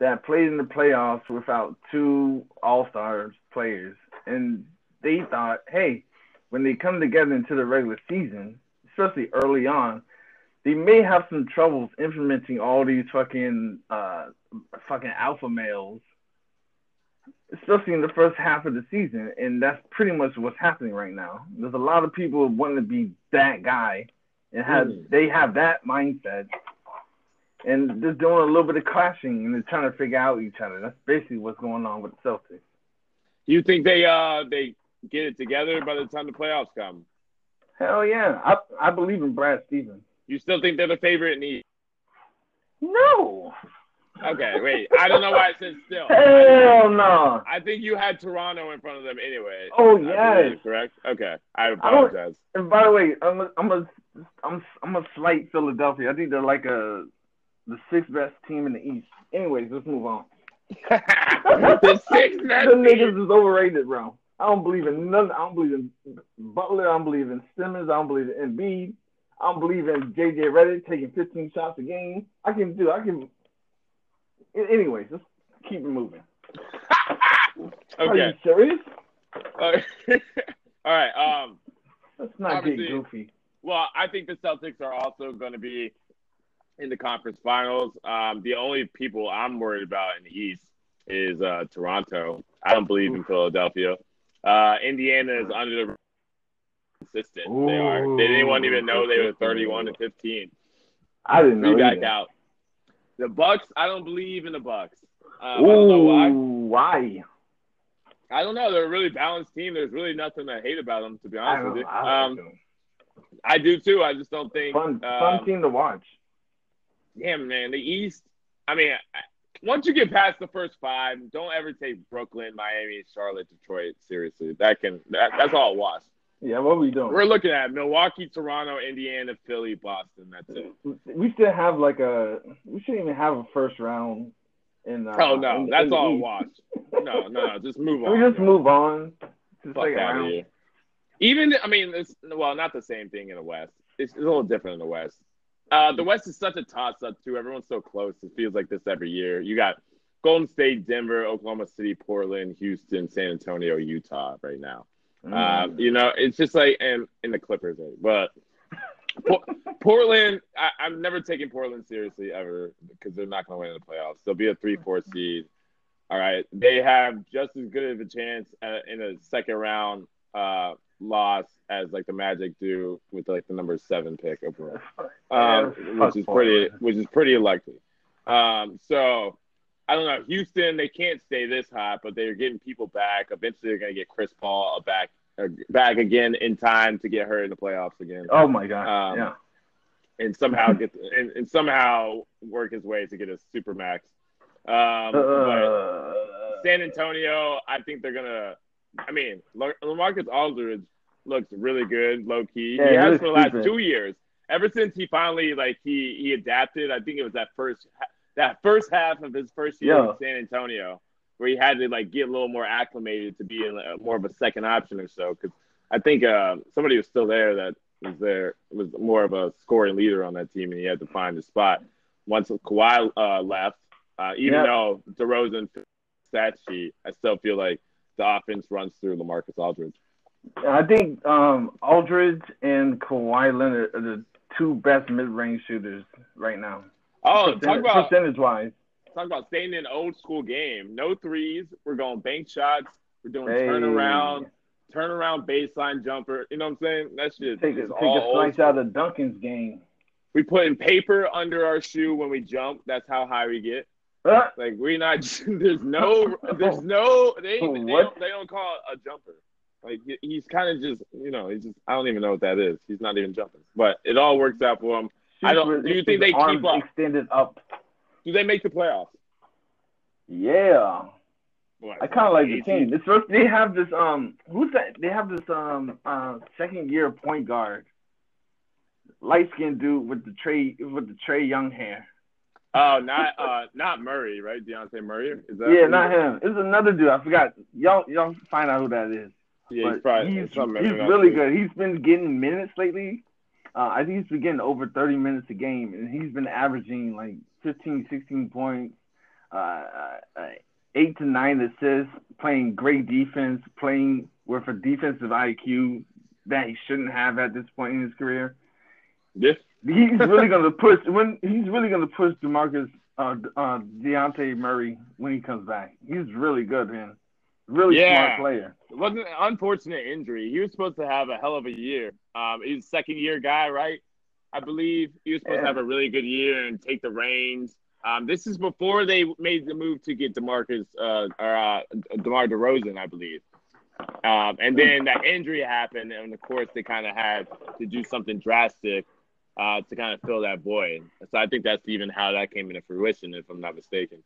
that played in the playoffs without two All Star players, and they thought, hey, when they come together into the regular season, especially early on, they may have some troubles implementing all these fucking uh, fucking alpha males especially in the first half of the season, and that's pretty much what's happening right now. There's a lot of people wanting to be that guy, and have mm. they have that mindset, and they're doing a little bit of clashing, and they're trying to figure out each other. That's basically what's going on with the Celtics. Do you think they uh they get it together by the time the playoffs come? Hell yeah, I I believe in Brad Stevens. You still think they're the favorite in the No, Okay, wait. I don't know why it says still. Hell no. I think you had Toronto in front of them anyway. Oh yes. Correct. Okay. I apologize. I and by the way, I'm a, I'm a I'm I'm a slight Philadelphia. I think they're like a the sixth best team in the East. Anyways, let's move on. the sixth best. The niggas is overrated, bro. I don't believe in none. I don't believe in Butler. I don't believe in Simmons. I don't believe in Embiid. I don't believe in JJ Redick taking 15 shots a game. I can do. I can Anyways, just keep it moving. okay. Are you serious? Uh, all right. Um, Let's not get goofy. Well, I think the Celtics are also going to be in the conference finals. Um, the only people I'm worried about in the East is uh, Toronto. I don't believe in Philadelphia. Uh, Indiana is under the consistent. Ooh, they are. Did anyone even know they were 31 to 15? I didn't know. back out. The Bucks, I don't believe in the Bucks. Um, Ooh, I don't know why. Why? I don't know. They're a really balanced team. There's really nothing I hate about them, to be honest with you. I, um, I do too. I just don't think fun, fun um, team to watch. Damn, man, the East. I mean, once you get past the first five, don't ever take Brooklyn, Miami, Charlotte, Detroit seriously. That can that, that's all wash. Yeah, what are we doing? We're looking at Milwaukee, Toronto, Indiana, Philly, Boston. That's it. We still have like a. We shouldn't even have a first round. In, uh, oh no, in, that's in all watch. No, no, no, just move on. We just move on. Fuck out of here. Even, I mean, it's well, not the same thing in the West. It's, it's a little different in the West. Uh, the West is such a toss up too. Everyone's so close. It feels like this every year. You got Golden State, Denver, Oklahoma City, Portland, Houston, San Antonio, Utah right now. Mm. Um, you know, it's just like and in the Clippers, but Portland, I, am never taking Portland seriously ever because they're not going to win in the playoffs. They'll be a three, four seed. All right, they have just as good of a chance at, in a second round uh, loss as like the Magic do with like the number seven pick overall, um, which is pretty, which is pretty likely. Um, so I don't know. Houston, they can't stay this hot, but they're getting people back. Eventually, they're going to get Chris Paul back uh, back again in time to get hurt in the playoffs again. Oh my god! Um, yeah. and somehow get and, and somehow work his way to get a super max. Um, Uh, San Antonio, I think they're gonna. I mean, La- Lamarcus Aldridge looks really good, low key. Yeah, he he has for the last stupid. two years. Ever since he finally like he he adapted. I think it was that first that first half of his first year Yeah. in San Antonio where he had to like get a little more acclimated to be in a, more of a second option or so. Because I think uh, somebody was still there that was there was more of a scoring leader on that team, and he had to find his spot. Once Kawhi uh, left, uh, even Yeah. though DeRozan stat sheet, I still feel like the offense runs through Lamarcus Aldridge. I think um, Aldridge and Kawhi Leonard are the two best mid-range shooters right now. Oh, talk about percentage-wise. talk about staying in old school game. No threes. We're going bank shots. We're doing Hey. turnaround, turnaround baseline jumper. You know what I'm saying? That shit Take a take a slice out of Duncan's game. We putting paper under our shoe when we jump. That's how high we get. Uh, Like we not. There's no. There's no. They they don't, they don't call it a jumper. Like he's kind of just. You know. He's just. I don't even know what that is. He's not even jumping. But it all works out for him. I don't- do you think they keep up? extended up? Do they make the playoffs? Yeah. I kind of like the team. It's first they have this um who's that? They have this um uh second year point guard, light skinned dude with the Trey with the Trae Young hair. Oh, not uh, not Murray, right? Dejounte Murray. Is that? Yeah, not him. It's another dude. I forgot. Y'all y'all find out who that is. Yeah, he's probably he's, he's really good. He's been getting minutes lately. Uh, I think he's been getting over 30 minutes a game, and he's been averaging like 15, 16 points, uh, uh, uh, eight to nine assists, playing great defense, playing with a defensive IQ that he shouldn't have at this point in his career. This He's really gonna push when he's really gonna push Demarcus uh, uh, Dejounte Murray when he comes back. He's really good, man. Really Yeah. smart player. it wasn't an unfortunate injury. He was supposed to have a hell of a year. Um, he's a second year guy, right? I believe he was supposed to have a really good year and take the reins. Um, this is before they made the move to get Demarcus uh, or uh, Demar Derozan, I believe. Um, and then that injury happened, and of course they kind of had to do something drastic uh, to kind of fill that void. So I think that's even how that came into fruition, if I'm not mistaken.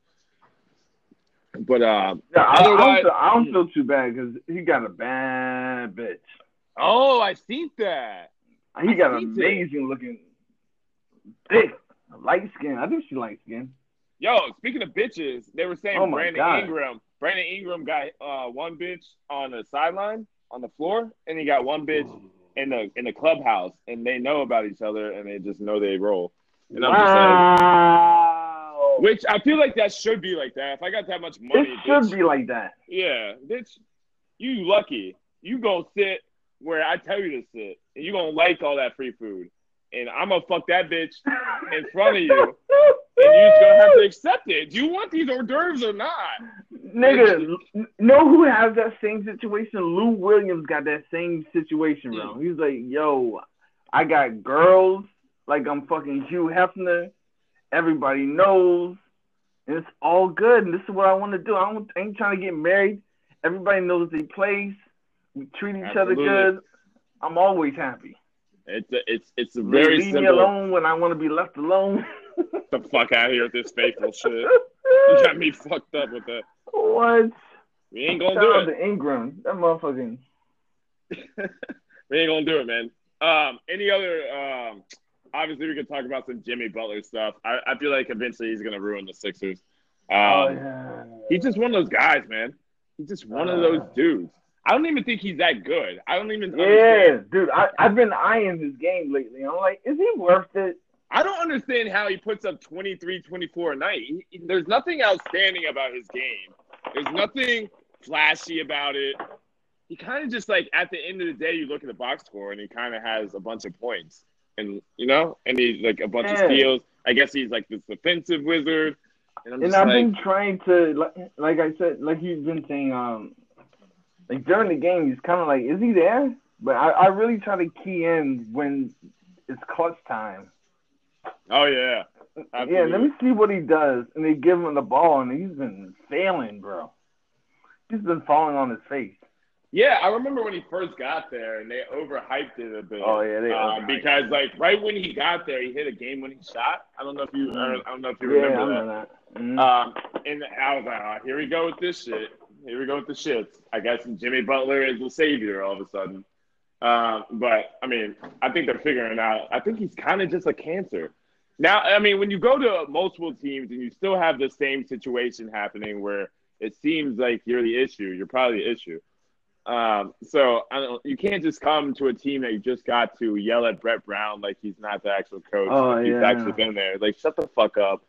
But um, Yeah, I, I, don't feel, I don't feel too bad because he got a bad bitch. Oh, I seen that. He got I so. amazing looking, thick, light skin. I think she light skin. Yo, speaking of bitches, they were saying Oh Brandon God. Ingram. Brandon Ingram got uh, one bitch on the sideline on the floor, and he got one bitch in the in the clubhouse, and they know about each other, and they just know they roll. And I'm just Wow. saying, which I feel like that should be like that. If I got that much money, it should bitch, be like that. yeah, bitch, you lucky. You gonna sit where I tell you to sit, and you're gonna like all that free food, and I'm gonna fuck that bitch in front of you. and you're just gonna have to accept it. Do you want these hors d'oeuvres or not? Nigga, know who has that same situation? Lou Williams got that same situation, bro. Mm. He's like, yo, I got girls, like I'm fucking Hugh Hefner. Everybody knows. And it's all good. And this is what I want to do. I, don't, I ain't trying to get married. Everybody knows their place. We treat each Absolutely. other good. I'm always happy. It's a, it's it's a They very leave me alone when I want to be left alone. the fuck out of here with this faithful shit. You got me fucked up with that. what? We ain't gonna Shout do out it. to Ingram. That motherfucking. We ain't gonna do it, man. Um, any other? Um, obviously we could talk about some Jimmy Butler stuff. I, I feel like eventually he's gonna ruin the Sixers. Um, oh, yeah. He's just one of those guys, man. He's just one of Uh. those dudes. I don't even think he's that good. I don't even. Yeah, understand. dude, I, I've been eyeing his game lately. I'm like, is he worth it? I don't understand how he puts up 23, 24 a night. He, he- there's nothing outstanding about his game. There's nothing flashy about it. He kind of just like at the end of the day, you look at the box score and he kind of has a bunch of points, and you know, and he's like a bunch of steals. I guess he's like this defensive wizard. And just I've like, been trying to, like, like I said, like you've been saying, um, like during the game, he's kind of like, is he there? But I, I really try to key in when it's clutch time. oh yeah, Yeah, let me see what he does. And they give him the ball, and he's been failing, bro. He's been falling on his face. Yeah, I remember when he first got there, and they overhyped it a bit. Oh yeah, they uh, overhyped because it. like right when he got there, he hit a game-winning shot. I don't know if you, Mhm. I don't know if you yeah, I remember that. that. Mhm. Um, and I was like, oh, here we go with this shit. Here we go with the shits. I guess Jimmy Butler is the savior all of a sudden. Um, but I mean, I think they're figuring out. I think he's kind of just a cancer. Now, I mean, when you go to multiple teams and you still have the same situation happening where it seems like you're the issue, you're probably the issue. Um, so I don't, you can't just come to a team that you just got to yell at Brett Brown like he's not the actual coach. Oh, like he's yeah. actually been there. Like, shut the fuck up.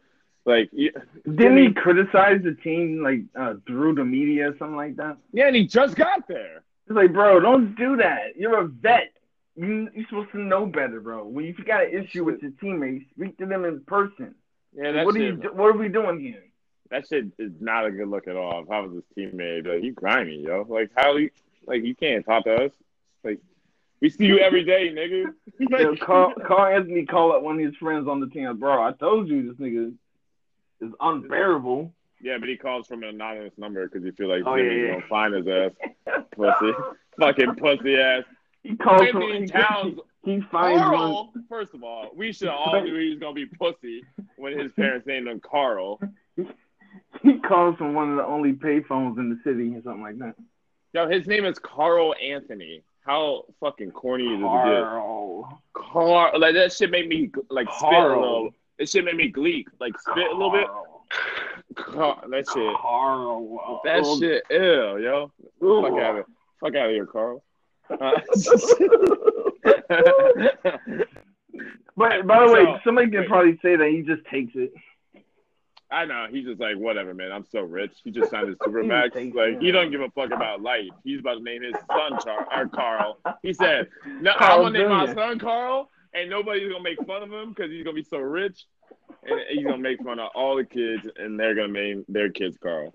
Like, you, Didn't he criticize the team like uh, through the media or something like that? yeah, and he just got there. It's like, bro, don't do that. You're a vet. You you're supposed to know better, bro. When you got an issue with your teammates, speak to them in person. Yeah, that what are you? What are we doing here? that shit is not a good look at all. If I was his teammate, like you grimy, yo. Like how you like you can't talk to us. Like we see you every day, nigga. Yo, Like, Carl, Karl-Anthony called up one of his friends on the team. Bro, I told you this nigga is unbearable. yeah, but he calls from an anonymous number because he feel like Oh, Jimmy's yeah, gonna find his ass, pussy, fucking pussy ass. He calls from Anthony he, Towns. he finds one. First of all, we should all knew he was gonna be pussy when his parents named him Carl. He calls from one of the only payphones in the city or something like that. Yo, his name is Karl-Anthony. How fucking corny is it? Carl. Carl, like that shit made me like spit a little. It shit made me gleek, like spit a little bit. Carl, that shit, Carl. that Oh, shit, ew, yo. ooh. Fuck out of, fuck out of here, Carl. Uh, But by the way, So- somebody can wait. probably say that he just takes it. I know he's just like whatever, man. I'm so rich. He just signed his He supermax. Like it. he don't give a fuck about life. He's about to name his son Char or Carl. He said, "No, Carl I'm gonna name my son Carl, and nobody's gonna make fun of him because he's gonna be so rich, and he's gonna make fun of all the kids, and they're gonna name their kids Carl."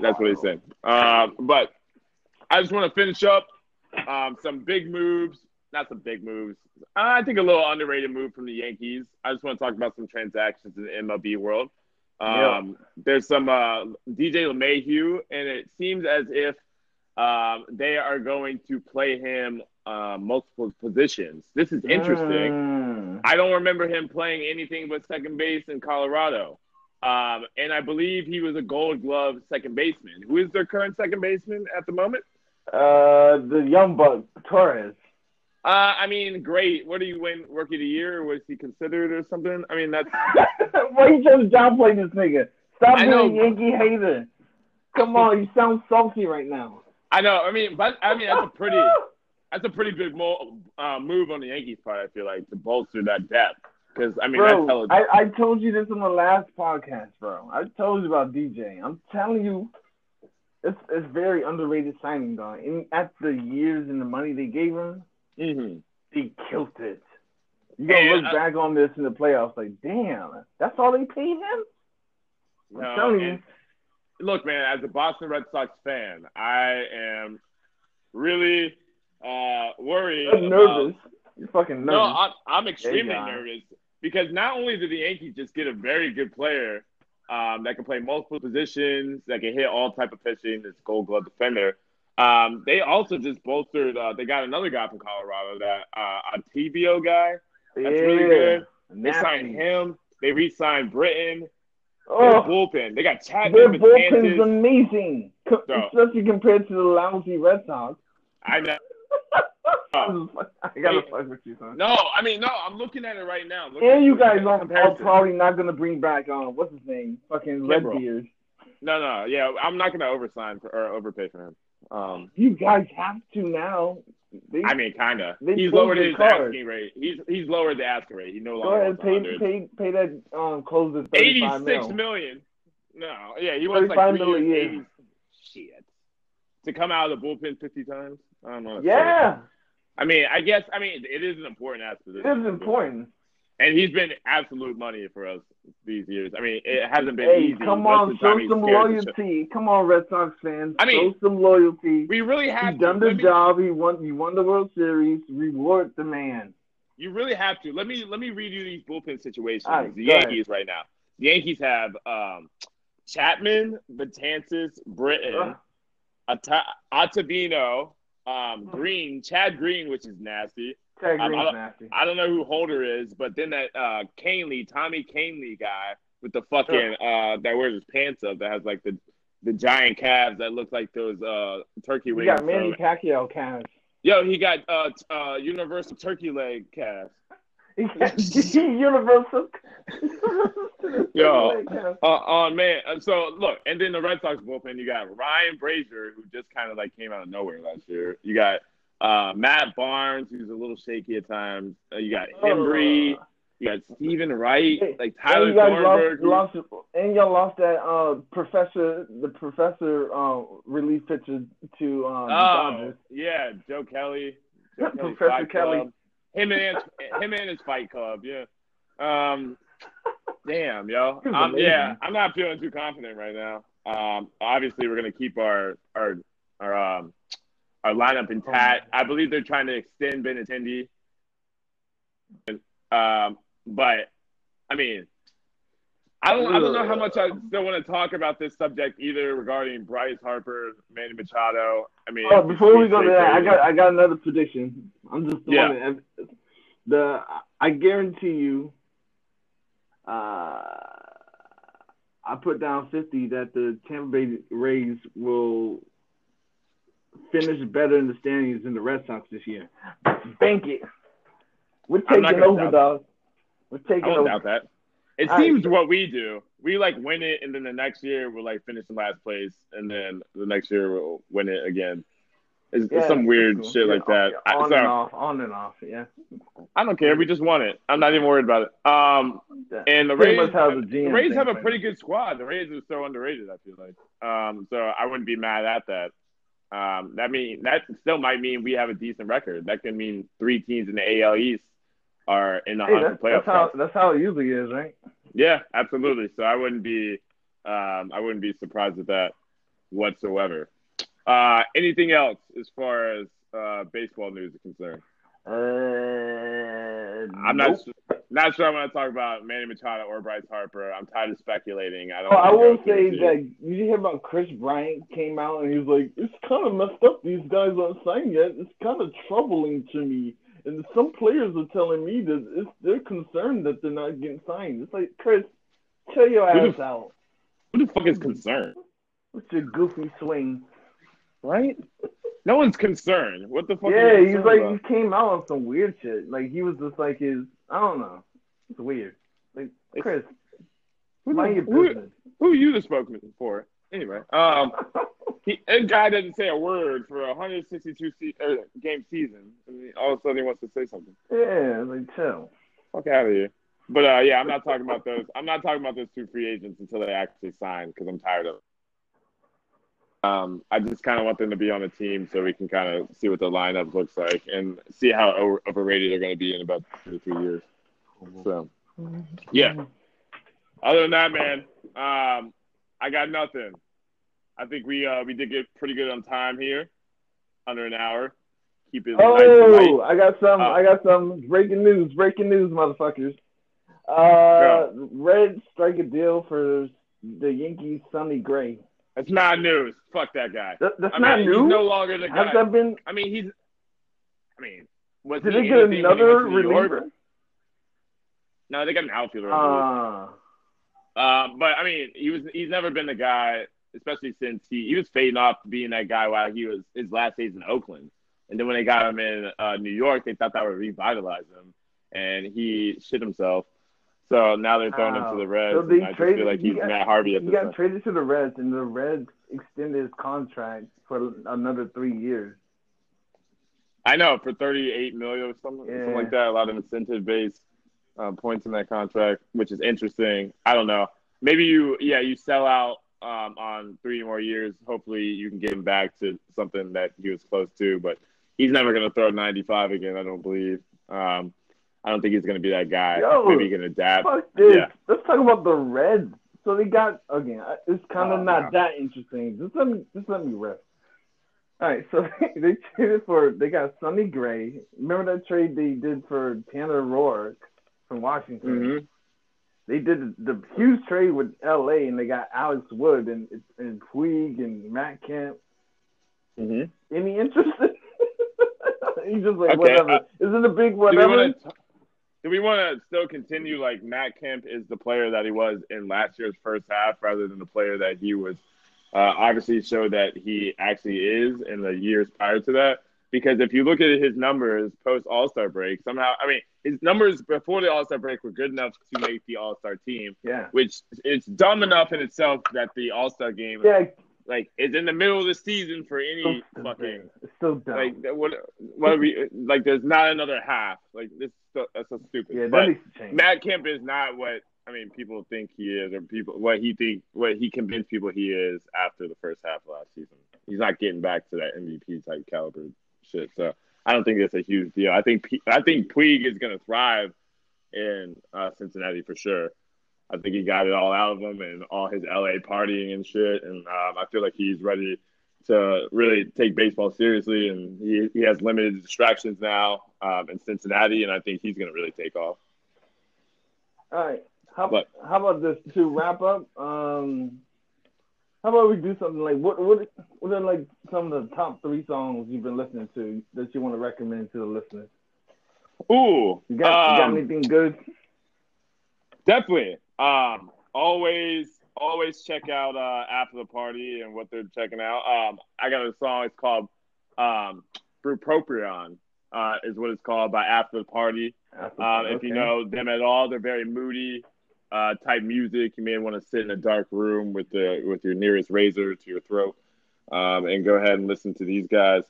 That's what he said. Um, but I just want to finish up um, some big moves. Not some big moves. I think a little underrated move from the Yankees. I just want to talk about some transactions in the MLB world. Um, There's some uh, DJ LeMahieu, and it seems as if um, they are going to play him uh, multiple positions. This is interesting. Mm. I don't remember him playing anything but second base in Colorado. Um, and I believe he was a gold glove second baseman. Who is their current second baseman at the moment? Uh, the young buck Torres. Uh, I mean, great. What do you win rookie of the year? Was he considered or something? I mean, that's Why you trying to downplay this nigga? Stop I being know. Yankee hater. Come on, you sound salty right now. I know. I mean, but I mean, that's a pretty that's a pretty big mo- uh, move on the Yankees' part. I feel like to bolster that depth because I mean bro. I, I told you this on the last podcast, bro. I told you about DJ. I'm telling you, it's it's very underrated signing, dog. And at the years and the money they gave him, Mhm. he killed it. You gonna look uh, back on this in the playoffs like, damn, that's all they paid him. I'm No, telling you. look, man, as a Boston Red Sox fan, I am really uh, worried. I'm about- nervous. You're fucking nervous. No, I'm, I'm extremely Yeah. nervous because not only did the Yankees just get a very good player um, that can play multiple positions, that can hit all type of pitching, this Gold Glove defender. Um, they also just bolstered. Uh, they got another guy from Colorado, that uh, Ottavino guy. That's really good. They signed him. They re-signed Britton. Their Oh, bullpen. They got their Chapman, bullpen's Betances. amazing, Co- No. especially compared to the lousy Red Sox. I know. Fuck- I gotta Hey. fuck with you, son. No, I mean no. I'm looking at it right now. Look And you guys are, are probably not gonna bring back um what's his name, fucking. Redbeard. No, no, yeah, I'm not gonna oversign for, or overpay for him. Um, You guys have to now. They, I mean, kinda. They He's lowered his card. asking rate. He's he's lowered the asking rate. He no longer. go ahead, pay pay pay that um closer thirty five Eighty-six mil. million. No, yeah, he wants like 35 three million, years, yeah. 80 Shit. To come out of the bullpen fifty times. I don't know. Yeah, I mean, I guess. I mean, it is an important aspect. it is important. And he's been absolute money for us these years. I mean, it hasn't been Hey, easy. come on, of the time show some scared to show- loyalty. Come on, Red Sox fans. I mean, show some loyalty. We really have He's to. done the me- job. He won. He won the World Series. Reward the man. You really have to. Let me let me read you these bullpen situations. Right, the go ahead. Yankees right now. The Yankees have um, Chapman, Betances, Britton, Ugh. Ata- Ottavino, um, Green, Chad Green, which is nasty. Chad Um, I don't- nasty. I don't know who Holder is, but then that uh Kahnle, Tommy Kahnle guy with the fucking uh that wears his pants up that has like the the giant calves that look like those uh turkey You wings. got Manny from- Pacquiao calves. Yo, he got uh t- uh universal turkey leg calves. He got Universal. Yo. Uh, on man, uh, so look, and then the Red Sox bullpen, you got Ryan Brasier, who just kind of like came out of nowhere last year. You got uh, Matt Barnes, who's a little shaky at times. Uh, you got Hembree. You got Steven Wright, like Tyler and you guys Thornburg. who- lost, lost, and y'all lost that uh, professor, the professor uh, relief pitcher to um, the Oh, Dodgers. yeah, Joe Kelly. Joe Kelly Professor Kelly. Club. Him and his, him and his Fight Club. Yeah. Um, damn, yo. Um, yeah, I'm not feeling too confident right now. Um, obviously, we're gonna keep our our our um our lineup intact. I believe they're trying to extend Benintendi. Um, but I mean, I don't I don't know how much I still want to talk about this subject either regarding Bryce Harper, Manny Machado. I mean, Oh, before we go to that, I got I got another prediction. I'm just Yeah. if- the I guarantee you, uh, I put down fifty that the Tampa Bay Rays will finish better in the standings than the Red Sox this year. Bank it. We're taking over, dog. We're I taking don't over. doubt that. It All right. seems what we do. We like win it, and then the next year we'll like finish in last place, and then the next year we'll win it again. It's, it's some weird cool. shit Yeah, like that. I, On so, and off, on and off. Yeah. I don't care. We just won it. I'm not even worried about it. Um, and the Pretty Rays, the Rays have a pretty good squad. The Rays are so underrated. I feel like. Um, so I wouldn't be mad at that. Um, that mean that still might mean we have a decent record. That can mean three teams in the AL East are in the Hey, hunt that's, playoff that's how that's how it usually is, right? Yeah, absolutely. So I wouldn't be, um, I wouldn't be surprised at that whatsoever. Uh, anything else as far as uh, baseball news is concerned? Uh, I'm not nope. su- not sure I want to talk about Manny Machado or Bryce Harper. I'm tired of speculating. I don't. Oh, I will say that you hear about Kris Bryant came out and he was like, "It's kind of messed up. These guys aren't signed yet. It's kind of troubling to me." And some players are telling me that it's, they're concerned that they're not getting signed. It's like, Kris, chill your Who the ass out. Who the fuck is concerned? What's your goofy swing? Right? No one's concerned. What the fuck? yeah, he's like about? he came out on some weird shit. Like he was just like his. I don't know. It's weird. Like Kris, Who, mind your the, who, business. who you the spokesman for? Anyway, um, he, that guy doesn't say a word for a 162 se- uh, game season. And all of a sudden, he wants to say something. yeah, like chill. Fuck out of here. But uh, yeah, I'm not talking about those. I'm not talking about those two free agents until they actually sign because I'm tired of. Um, I just kind of want them to be on the team so we can kind of see what the lineup looks like and see how over- overrated they're going to be in about two or three years. So yeah. Other than that, man, um, I got nothing. I think we uh, we did get pretty good on time here, under an hour. Keep it nice. Oh, I got some. Oh. I got some breaking news. Breaking news, motherfuckers. Uh. Red strike a deal for the Yankees, Sonny Gray. That's not news. Fuck that guy. That, that's I not mean, new. He's no longer the Has guy. that been? I mean, he's. I mean, was Did he they get anything when he another went to New York? reliever? No, they got an outfielder. Uh, Uh, but I mean, he was he's never been the guy, especially since he he was fading off being that guy while he was his last days in Oakland. And then when they got him in uh, New York, they thought that would revitalize him, and he shit himself. So now they're throwing him to the Reds. So they I just traded- feel like he he's got- Matt Harvey at he got time. traded to the Reds, and the Reds extended his contract for another three years. I know for thirty-eight million or something, something like that. A lot of incentive-based uh, points in that contract, which is interesting. I don't know. Maybe you, yeah, you sell out um, on three more years. Hopefully, you can get him back to something that he was close to. But he's never going to throw ninety-five again. I don't believe. Um, I don't think he's going to be that guy. Yo, Maybe he can adapt. Fuck this. Yeah. Let's talk about the Reds. So they got again. It's kind of Oh, not no. that interesting. Just let me just let me rest. All right, so they traded for they got Sonny Gray. Remember that trade they did for Tanner Roark from Washington? hmm They did the huge trade with L.A. and they got Alex Wood and and Puig and Matt Kemp. Mm-hmm. Any interest? He's just like Okay, whatever. uh, Isn't a big whatever? Do we want to still continue like Matt Kemp is the player that he was in last year's first half, rather than the player that he was? Uh, obviously, showed that he actually is in the years prior to that. Because if you look at his numbers post All Star break, somehow, I mean, his numbers before the All Star break were good enough to make the All Star team, yeah. which it's dumb enough in itself that the All Star game, Yeah. like, is in the middle of the season for any so fucking. It's so dumb. like what what are we like there's not another half like this so, that's so stupid yeah, that but needs to change. matt kemp is not what i mean people think he is or people what he think what he convinced people he is after the first half of last season he's not getting back to that mvp type caliber shit so i don't think it's a huge deal i think I think puig is going to thrive in uh, cincinnati for sure I think he got it all out of him and all his LA partying and shit. And um, I feel like he's ready to really take baseball seriously. And he, he has limited distractions now um, in Cincinnati. And I think he's going to really take off. All right. How, But- how about this to wrap up? Um, how about we do something like what what what are like some of the top three songs you've been listening to that you want to recommend to the listeners? Ooh, You got, you got um, anything good? definitely. Um, always, always check out uh, After the Party and what they're checking out. Um, I got a song. It's called um, Bupropion, uh, is what it's called by After the Party. Um, If you know them at all, they're very moody uh, type music. You may want to sit in a dark room with the with your nearest razor to your throat, um, and go ahead and listen to these guys.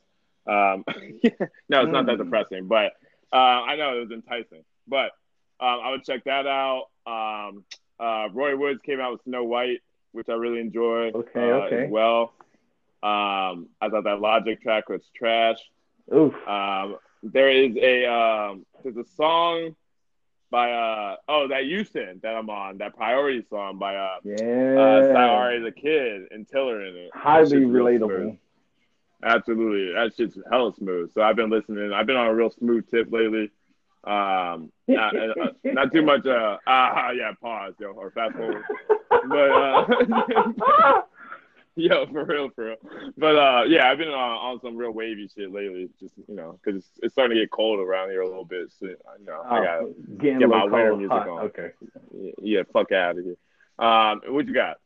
Um, no, it's not that Mm. depressing, but uh, I know it was enticing. But um, I would check that out. Um, uh, Roy Woods came out with Snow White, which I really enjoyed. Okay, uh, okay. As well, um, I thought that Logic track was trash. Oof. Um, there is a um, there's a song by uh oh that you sent that I'm on that priority song by uh Yeah. uh Sayari the Kid and Tiller in it. Highly relatable. Absolutely, that shit's hella smooth. So I've been listening. I've been on a real smooth tip lately. Um, not, uh, not too much. Uh, ah, yeah, pause, yo, or fast forward. But uh, Yo, for real, for real. But uh, yeah, I've been on, on some real wavy shit lately. Just you know, because it's, it's starting to get cold around here a little bit. So you know, I got Oh, getting get my winter music hot. on. Okay. yeah, fuck out of here. Um, what you got?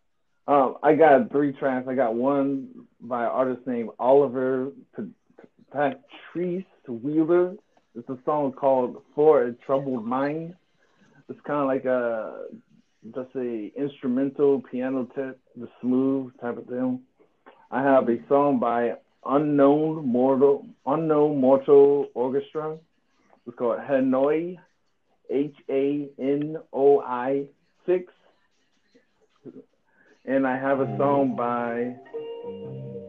Um, I got three tracks. I got one by an artist named Oliver P- Patrice Wheeler. It's a song called "For a Troubled Mind." It's kind of like a just a instrumental piano tip, the smooth type of thing. I have a song by Unknown Mortal Unknown Mortal Orchestra. It's called Hanoi, H A N O I six and I have a song by.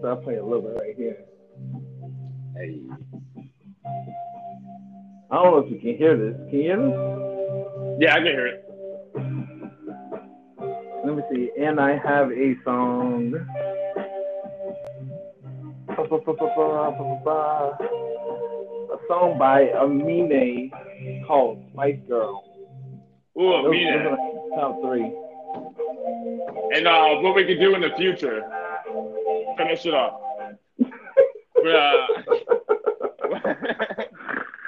So I'll play a little bit right here. Hey. I don't know if you can hear this. Can you hear this? Yeah, I can hear it. See. And I have a song. A song by Amine called Spice Girl. Ooh, Those- Amina. those are my Top three. And uh, what we could do in the future. Finish it off. Uh,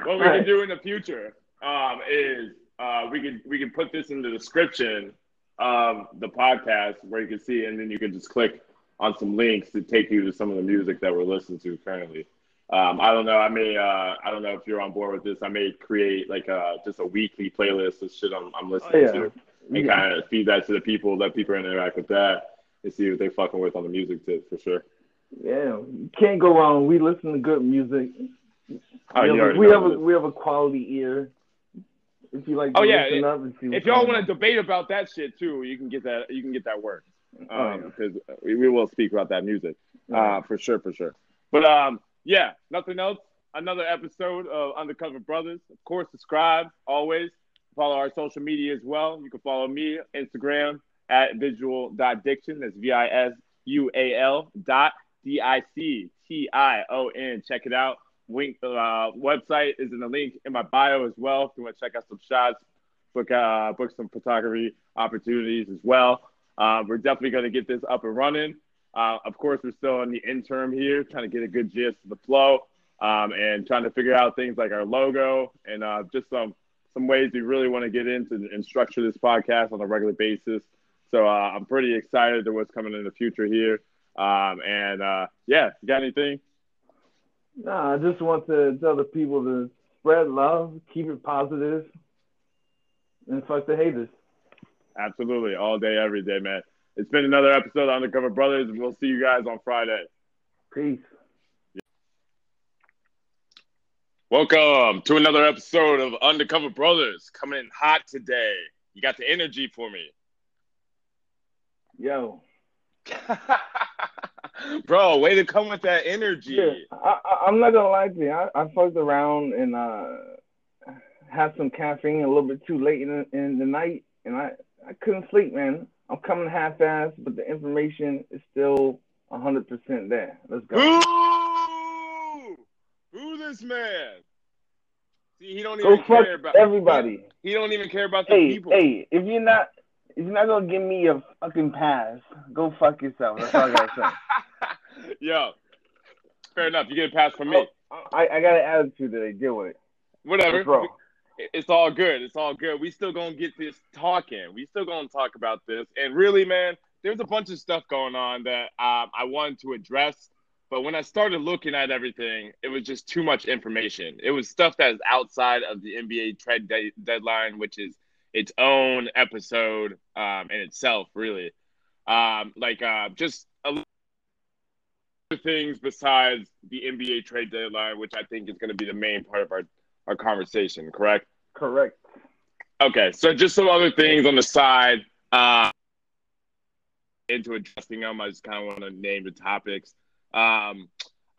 what we can do in the future um, is uh, we could we can put this in the description of the podcast where you can see, and then you can just click on some links to take you to some of the music that we're listening to currently. Um, I don't know. I may. Uh, I don't know if you're on board with this. I may create like a, just a weekly playlist of shit I'm, I'm listening Oh, yeah. to, and Yeah. kind of feed that to the people. Let people interact with that and see what they're fucking with on the music tip for sure. Yeah, can't go wrong. We listen to good music. Oh, we have, we have a we have a quality ear. If you like Oh, yeah, up and see if y'all want to debate about that shit too, you can get that. You can get that work Oh, yeah. because we, we will speak about that music uh, for sure, for sure. But um, yeah, nothing else. Another episode of Undercover Brothers. Of course, subscribe always. Follow our social media as well. You can follow me Instagram at visual.diction. That's V I S U A L dot D I C T I O N. Check it out. Link uh, website is in the link in my bio as well. If you want to check out some shots, book uh, book some photography opportunities as well. Uh, we're definitely going to get this up and running. Uh, of course, we're still in the interim here, trying to get a good gist of the flow um, and trying to figure out things like our logo and uh, just some some ways we really want to get into and structure this podcast on a regular basis. So uh, I'm pretty excited to what's coming in the future here. Um, and uh, yeah, you got anything? Nah, I just want to tell the people to spread love, keep it positive, and fuck the haters. Absolutely, all day, every day, man. It's been another episode of Undercover Brothers, we'll see you guys on Friday. Peace. Welcome to another episode of Undercover Brothers. Coming in hot today. You got the energy for me. Yo. Bro, way to come with that energy. Yeah, I, am not gonna lie to you. I, I fucked around and uh, had some caffeine a little bit too late in the, in the night, and I I couldn't sleep, man. I'm coming half-assed, but the information is still 100% there. Let's go. Ooh! Who this man? See, he don't go even fuck care about everybody. He, he don't even care about the hey, people. Hey, if you're not if you're not gonna give me a fucking pass, go fuck yourself. That's all I gotta say. Yo, fair enough. You get a pass from me. Oh, I, I got an attitude that I Deal with it. Whatever. Bro. It's all good. It's all good. We still gonna get this talking. We still gonna talk about this. And really, man, there's a bunch of stuff going on that um, I wanted to address. But when I started looking at everything, it was just too much information. It was stuff that is outside of the NBA trade de- deadline, which is its own episode um, in itself, really. Um, like uh, just a things besides the NBA trade deadline, which I think is going to be the main part of our, our conversation, correct? Correct. Okay, so just some other things on the side. Uh, into addressing them, I just kind of want to name the topics. Um,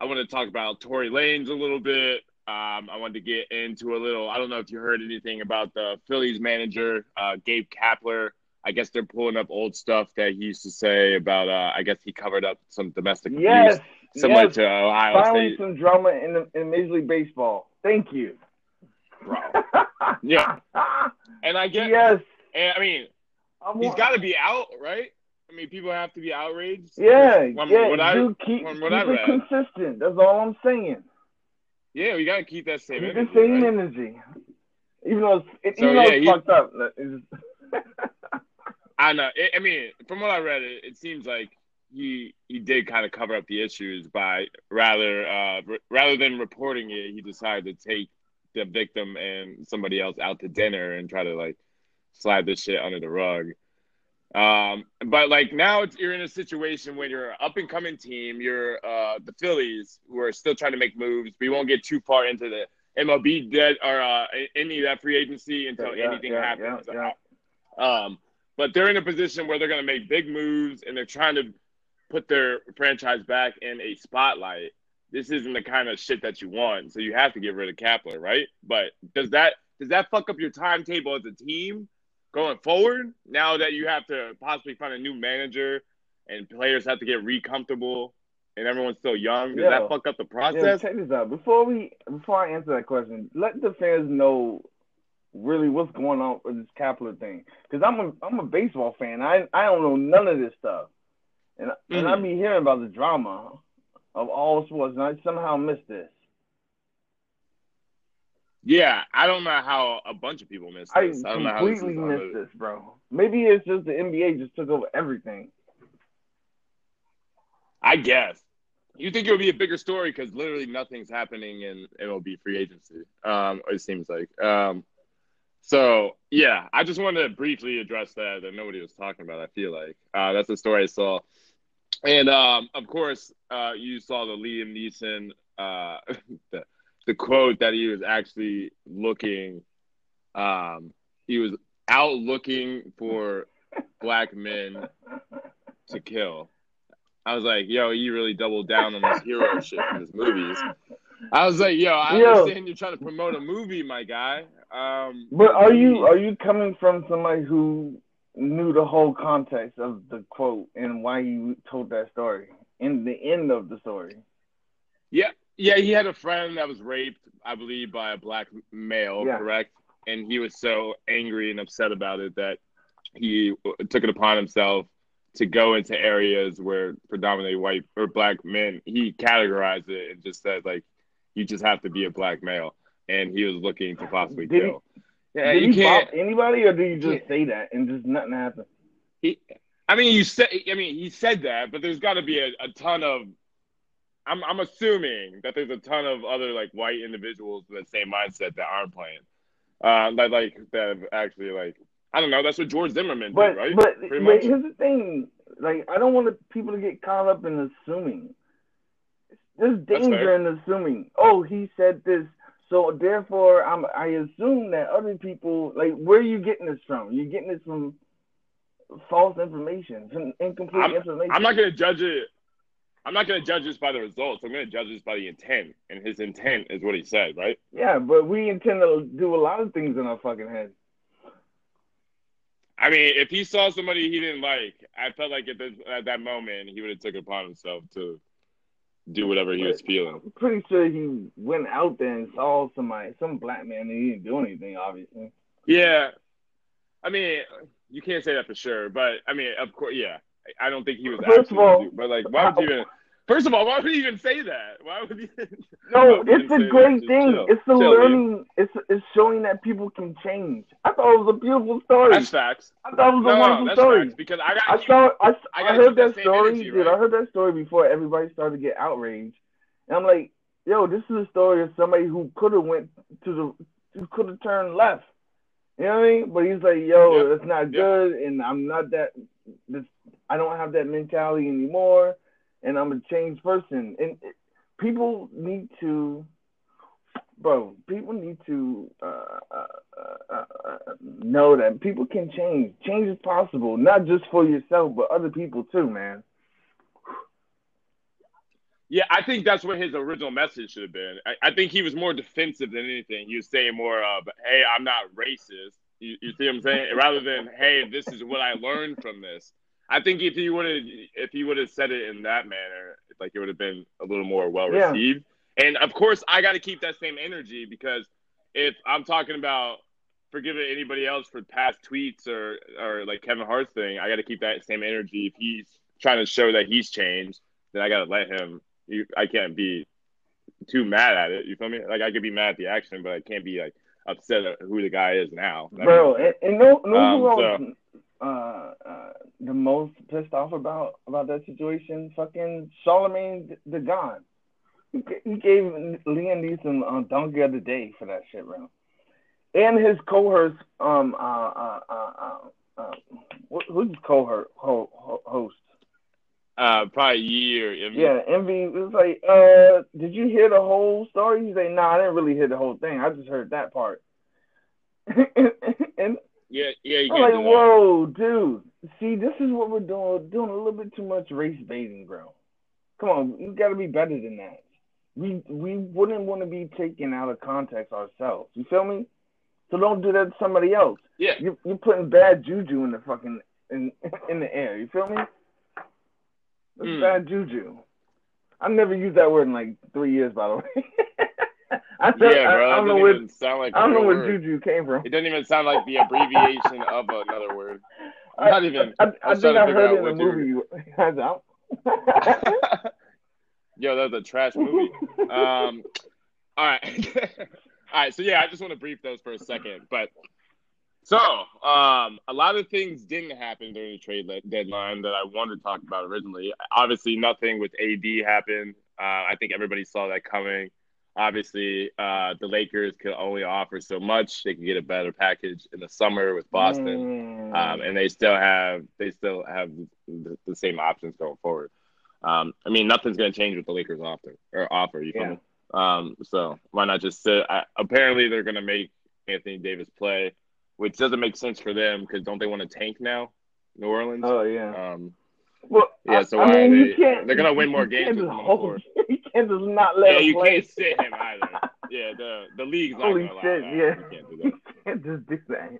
I want to talk about Tory Lanez a little bit. Um, I wanted to get into a little. I don't know if you heard anything about the Phillies manager, uh, Gabe Kapler. I guess they're pulling up old stuff that he used to say about. Uh, I guess he covered up some domestic yes, abuse, similar yes. to Ohio Finally, State. some drama in the, in Major League Baseball. Thank you, bro. yeah, and I guess Yes, and I mean, I he's got to be out, right? I mean, people have to be outraged. Yeah, yeah. what I- keep, keep it consistent. That's all I'm saying. Yeah, we gotta keep that same. Keep energy, the same right? energy. Even though it's, it, So, even though yeah, it's he- fucked up. It's I know. I- I mean, from what I read, it, it seems like he he did kind of cover up the issues by rather uh, r- rather than reporting it, he decided to take the victim and somebody else out to dinner and try to like slide this shit under the rug. Um, but like now it's, you're in a situation when you're an up and coming team. You're uh, the Phillies who are still trying to make moves. We won't get too far into the MLB dead or uh, any of that free agency until Yeah, anything yeah, happens. yeah, Um, but they're in a position where they're going to make big moves and they're trying to put their franchise back in a spotlight. This isn't the kind of shit that you want, so you have to get rid of Kapler, right? But does that does that fuck up your timetable as a team going forward? Now that you have to possibly find a new manager and players have to get re-comfortable and everyone's still young, does Yeah. that fuck up the yeah, process? check this out. Before we before I answer that question, let the fans know really what's going on with this Kapler thing. Because I'm a I'm a baseball fan. I I don't know none of this stuff, and and I Mhm. be hearing about the drama of all sports, and I somehow missed this. Yeah, I don't know how a bunch of people miss I this. I, don't know how this completely missed this, bro. Maybe it's just the NBA just took over everything. I guess. You think it would be a bigger story because literally nothing's happening in MLB free agency. Um, it seems like. Um, so yeah, I just wanted to briefly address that that nobody was talking about. I feel like uh, that's the story I saw, and um, of course, uh, you saw the Liam Neeson uh, the, the quote that he was actually looking. Um, he was out looking for black men to kill. I was like, yo, you really doubled down on this hero shit in his movies. I was like, yo, I Yo. understand you're trying to promote a movie, my guy. Um, But are you are you coming from somebody who knew the whole context of the quote and why you told that story in the end of the story? Yeah, yeah, he had a friend that was raped, I believe, by a black male, Yeah. correct? And he was so angry and upset about it that he took it upon himself to go into areas where predominantly white or black men. He categorized it and just said like, you just have to be a black male, and he was looking to possibly Did kill. he, yeah, you can't. anybody, or do you just Yeah. say that and just nothing happened? He, I mean, you said. I mean, he said that, but there's got to be a, a ton of. I'm I'm assuming that there's a ton of other like white individuals with the same mindset that aren't playing. Uh, that like that have actually like I don't know. That's what George Zimmerman But did, right? but, but here's the thing: like, I don't want people to get caught up in assuming. There's danger in assuming. Oh, he said this, so therefore, I'm. I assume that other people, like, where are you getting this from? You're getting this from false information, from incomplete information. I'm not gonna judge it. I'm not gonna judge this by the results. I'm gonna judge this by the intent, and his intent is what he said, right? Yeah, but we intend to do a lot of things in our fucking head. I mean, if he saw somebody he didn't like, I felt like at, this, at that moment he would have took it upon himself to do whatever he was feeling. I'm pretty sure he went out there and saw somebody, some black man, and he didn't do anything, obviously. Yeah, I mean, you can't say that for sure, but I mean, of course, yeah. I I don't think he was. First of all- do- but like, why would you even? First of all, why would he even say that? Why would he? No, it's a great that? thing. Chill. It's the Chill, learning. It's it's showing that people can change. I thought it was a beautiful story. That's facts. I thought it was No, a no, wonderful that's story. facts because I got. I saw. I, I I, heard that that story, energy, dude. right? I heard that story before everybody started to get outraged, and I'm like, yo, this is a story of somebody who could have went to the, who could have turned left. You know what I mean? But he's like, yo, Yep. that's not Yep. good, and I'm not that. This, I don't have that mentality anymore, and I'm a changed person. And people need to, bro. People need to uh, uh, uh, uh, know that people can change. Change is possible, not just for yourself, but other people too, man. Yeah, I think that's what his original message should have been. I, I think he was more defensive than anything. He was saying more of, "Hey, I'm not racist." You, you see what I'm saying? Rather than, "Hey, this is what I learned from this." I think if he would have, if he would have said it in that manner, like it would have been a little more well Yeah. received. And of course, I got to keep that same energy because if I'm talking about forgiving anybody else for past tweets or or like Kevin Hart's thing, I got to keep that same energy. If he's trying to show that he's changed, then I got to let him. You, I can't be too mad at it. You feel me? Like I could be mad at the action, but I can't be like upset at who the guy is now. Bro, and, and know, know Um, was uh, uh, the most pissed off about about that situation? Fucking Charlemagne the God. He, he gave Liam Neeson um, Donkey of the Day for that shit, bro. And his cohorts, um, uh, uh, uh, uh, uh who's his cohort ho, ho, host? uh, probably year. Yeah, Envy was like, uh, did you hear the whole story? He's like, nah, I didn't really hear the whole thing. I just heard that part. and, and yeah, yeah. You I'm like, whoa, dude. See, this is what we're doing. We're doing a little bit too much race baiting, bro. Come on, you got to be better than that. We we wouldn't want to be taken out of context ourselves. You feel me? So don't do that to somebody else. Yeah, You you're putting bad juju in the fucking in in the air. You feel me? That's Mm. bad juju. I've never used that word in like three years, by the way. I, don't- yeah, bro. I that don't know where sound like. I don't know where word. juju came from. It doesn't even sound like the abbreviation of another word. I'm not even. I, I, I think I heard it in a movie. I Yo, that was a trash movie. Um, all right, all right. So yeah, I just want to brief those for a second. But so, um, a lot of things didn't happen during the trade deadline that I wanted to talk about originally. Obviously, nothing with AD happened. Uh, I think everybody saw that coming. Obviously, uh, the Lakers could only offer so much. They could get a better package in the summer with Boston Mm. um, and they still have they still have the, the same options going forward. Um, I mean, nothing's going to change with the Lakers offer or offer. You feel Yeah. me? Um, so why not just sit? I, apparently, they're going to make Anthony Davis play, which doesn't make sense for them because don't they want to tank now, New Orleans? oh yeah. Um, Well, yeah, so I why mean, are you they- they're gonna win more games with him on the hold- floor. You can't just not let yeah, him you play. can't sit him either. Yeah, the the league's not Holy going to allow that. Yeah, You can't do that. you can't just do that.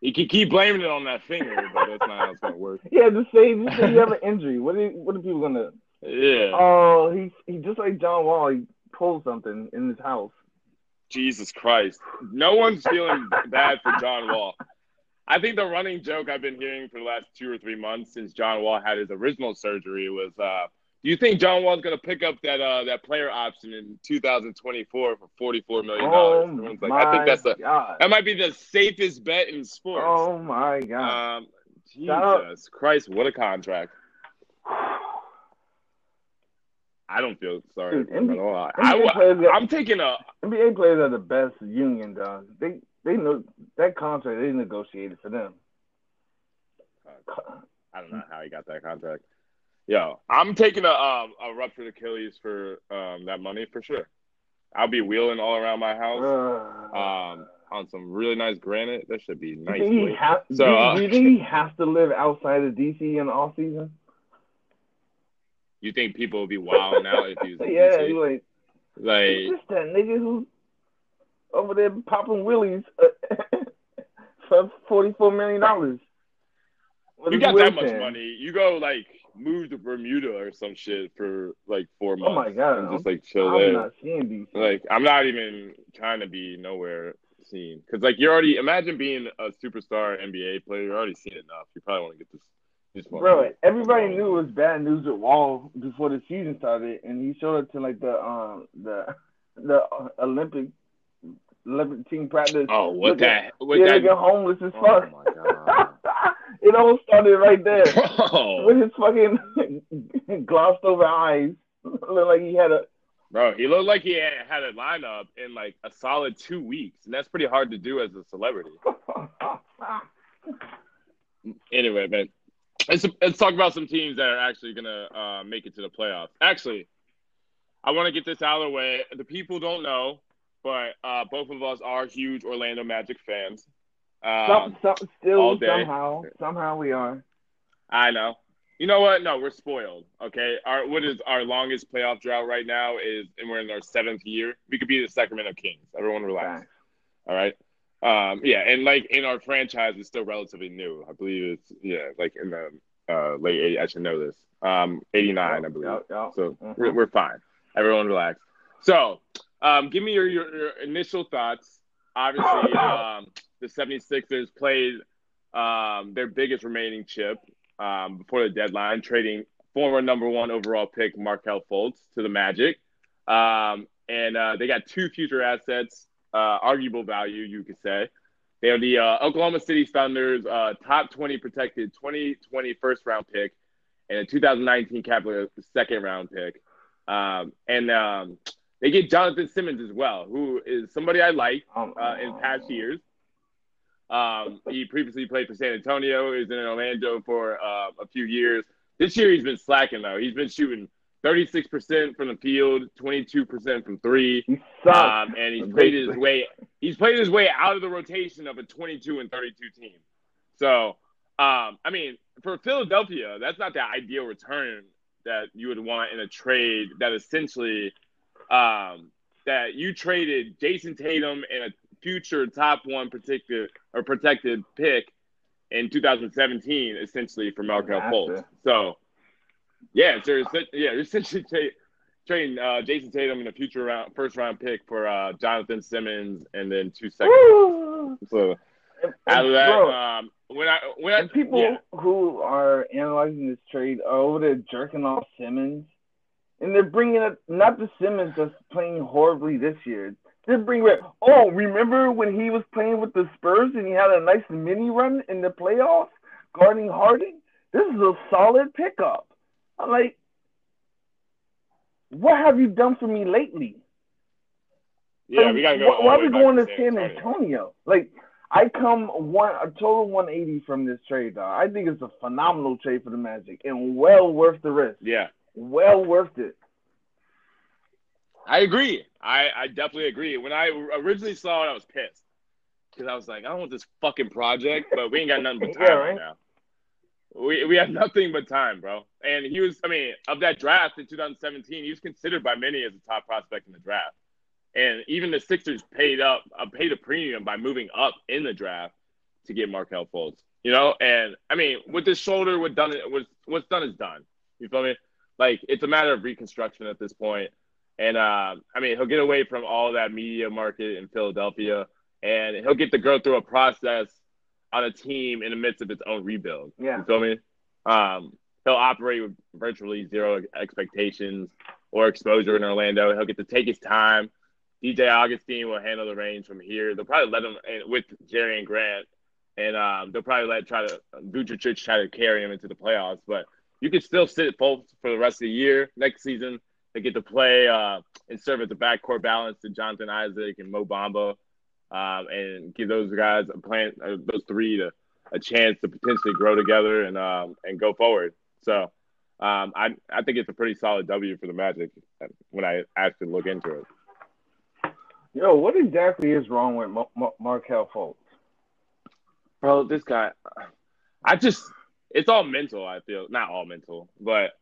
You can keep blaming it on that finger, but that's not how it's to work. Yeah, just say just say you have an injury. What are what are people gonna? Yeah. Oh, he he just like John Wall. He pulled something in his house. Jesus Christ. No one's feeling bad for John Wall. I think the running joke I've been hearing for the last two or three months since John Wall had his original surgery was, uh, do you think John Wall's going to pick up that uh, that player option in 2024 for 44 million dollars? Oh like, I think that's the God. that might be the safest bet in sports. Oh my God. Um, Jesus Christ, what a contract! I don't feel sorry Dude, him at NBA all. NBA I, am taking a NBA players are the best union, dog. They they know that contract they negotiated for them. I don't know how he got that contract. Yo, I'm taking a um, a ruptured Achilles for um, that money for sure. I'll be wheeling all around my house Uh, um, on some really nice granite. That should be nice. think he boy. ha- So, do, uh, do you think he has to live outside of DC in the off season? You think people will be wilding out if he was yeah, DC? you like Like, just that nigga who's over there popping willies uh, for forty four million dollars. you got that much money, you go like move to Bermuda or some shit for like four months. Oh my God, and just like chill I'm there. not seeing DC. Like I'm not even trying to be nowhere seen because like you're already imagine being a superstar NBA player. You're already seen enough. You probably want to get this. this one. Bro, everybody knew it was bad news with Wall before the season started, and he showed up to like the um the the Olympic Olympic team practice. Oh, what Look that? What yeah, that? looking homeless as Oh fuck. my god, it all started right there bro, with his fucking glossed over eyes. Looked like he had a bro, he looked like he had, had a lineup in like a solid two weeks, and that's pretty hard to do as a celebrity. Anyway, man, let's let's talk about some teams that are actually gonna uh, make it to the playoffs. Actually, I want to get this out of the way. The people don't know, but uh, both of us are huge Orlando Magic fans. Um, some, some, still somehow somehow we are. I know. You know what? No, we're spoiled. Okay, our what is our longest playoff drought right now is, and we're in our seventh year. We could be the Sacramento Kings. Everyone relax. All right. Um, yeah, and like in our franchise is still relatively new. I believe it's yeah, like in the uh, late 80s. I should know this. Um, 89, I believe. Yup, yup. So Mhm. we're, we're fine. Everyone relax. So, um, give me your, your, your initial thoughts. Obviously, um, the 76ers played um, their biggest remaining chip um, before the deadline, trading former number one overall pick Markelle Fultz to the Magic. Um, and uh, they got two future assets, uh, arguable value, you could say. They are the uh, Oklahoma City Thunder's uh, top 20 protected 2020 first round pick and a 2019 Cavaliers second round pick. Um, and um, they get Jonathon Simmons as well, who is somebody I like Um, uh, in past years. Um, he previously played for San Antonio. He was in Orlando for uh, a few years. This year he's been slacking though. He's been shooting 36% from the field, 22% from three, He um, and he's played his way. He's played his way out of the rotation of a 22 and 32 team. So, um, I mean, for Philadelphia, that's not the ideal return that you would want in a trade that essentially um, that you traded Jayson Tatum and a future top one protected or protected pick in 2017, essentially for Markelle. Fultz. So, yeah, so it's- yeah, you're essentially tra- trading uh, Jayson Tatum in a future round, first round pick for uh, Jonathon Simmons and then two seconds. Woo! So And- out of that, bro, um, when I when I people yeah, who are analyzing this trade are over there jerking off Simmons, and they're bringing up not the Simmons that's playing horribly this year. They're bringing up, oh, remember when he was playing with the Spurs and he had a nice mini run in the playoffs guarding Harden? This is a solid pickup. I'm like, what have you done for me lately? yeah, Like, we gotta go. Why, all why the are we going to San Antonio? Like, I come one a total 180 from this trade, dog. I think it's a phenomenal trade for the Magic and well worth the risk. Yeah, Well worth it. I agree. I, I definitely agree. When I originally saw it, I was pissed because I was like, I don't want this fucking project, but we ain't got nothing but time Yeah, right right. now. We we have nothing but time, bro. And he was, I mean, of that draft in 2017, he was considered by many as a top prospect in the draft. And even the Sixers paid up, uh, paid a premium by moving up in the draft to get Markelle Fultz. You know, and I mean, with this shoulder, what done was what's done is done. You feel me? Like it's a matter of reconstruction at this point. And uh, I mean, he'll get away from all that media market in Philadelphia, and he'll get to go through a process on a team in the midst of its own rebuild. Yeah. You feel me? Um, he'll operate with virtually zero expectations or exposure in Orlando. He'll get to take his time. DJ Augustin will handle the reins from here. They'll probably let him with and Grant, and um, they'll probably let try to Vucevic try to carry him into the playoffs. But you can still sit both for the rest of the year. Next season, they get to play uh, and serve as the backcourt balance to Jonathan Isaac and Mo Bamba, um, and give those guys a plan, uh, those three to a chance to potentially grow together and um, and go forward. So um, I I think it's a pretty solid W for the Magic when I actually look into it. Yo, what exactly is wrong with Mar- Mar- Markelle Fultz? Bro, this guy, I just it's all mental. I feel not all mental, but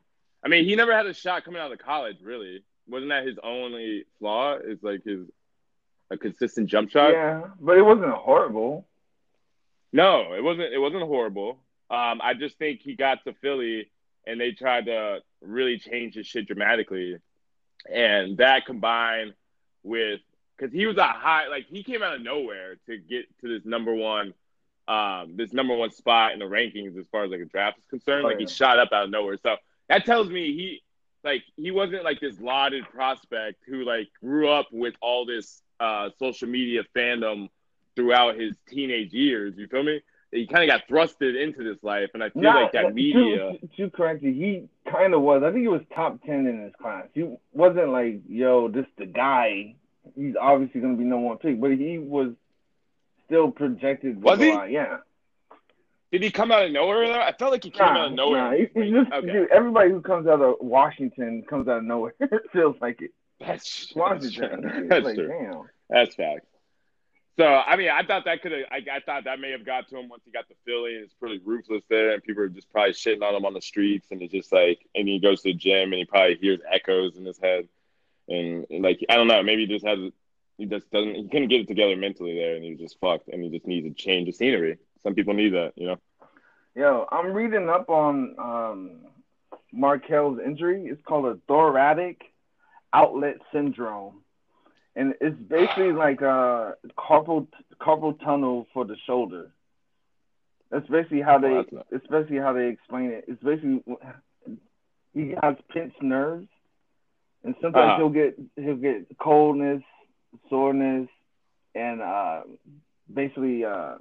I mean he never had a shot coming out of college. Really, wasn't that his only flaw? Is like his a consistent jump shot. Yeah, but it wasn't horrible. No, it wasn't. It wasn't horrible. Um, I just think he got to Philly and they tried to really change his shit dramatically, and that combined with because he was a high like he came out of nowhere to get to this number one, um, this number one spot in the rankings as far as like a draft is concerned. Oh, like yeah. he shot up out of nowhere, so that tells me he like he wasn't like this lauded prospect who like grew up with all this uh, social media fandom throughout his teenage years. You feel me? He kind of got thrusted into this life, and I feel like that media. To, to correct you, he kind of was. I think he was top ten in his class. He wasn't like, yo, this the guy. He's obviously going to be number one pick, but he was still projected. Was he? Yeah. Did he come out of nowhere? Though? I felt like he came Nah, out of nowhere. nah, he- he's just, Okay. dude, everybody who comes out of Washington comes out of nowhere. it feels like it. That's, that's Washington. true. That's like, true. damn. That's fact. So I mean, I thought that could have. I, I thought that may have got to him once he got to Philly. It's pretty ruthless there, and people are just probably shitting on him on the streets. And it's just like, and he goes to the gym, and he probably hears echoes in his head, and, and like I don't know, maybe he just has. He just doesn't. He couldn't get it together mentally there, and he was just fucked. And he just needs a change of scenery. Some people need that, you know. Yo, I'm reading up on um, Markelle's injury. It's called a thoracic outlet syndrome, and it's basically like a carpal carpal tunnel for the shoulder. That's basically how they. Oh, that's not- It's basically how they explain it. It's basically he has pinched nerves, and sometimes Uh-huh. he'll get he'll get coldness, soreness, and uh, basically uh,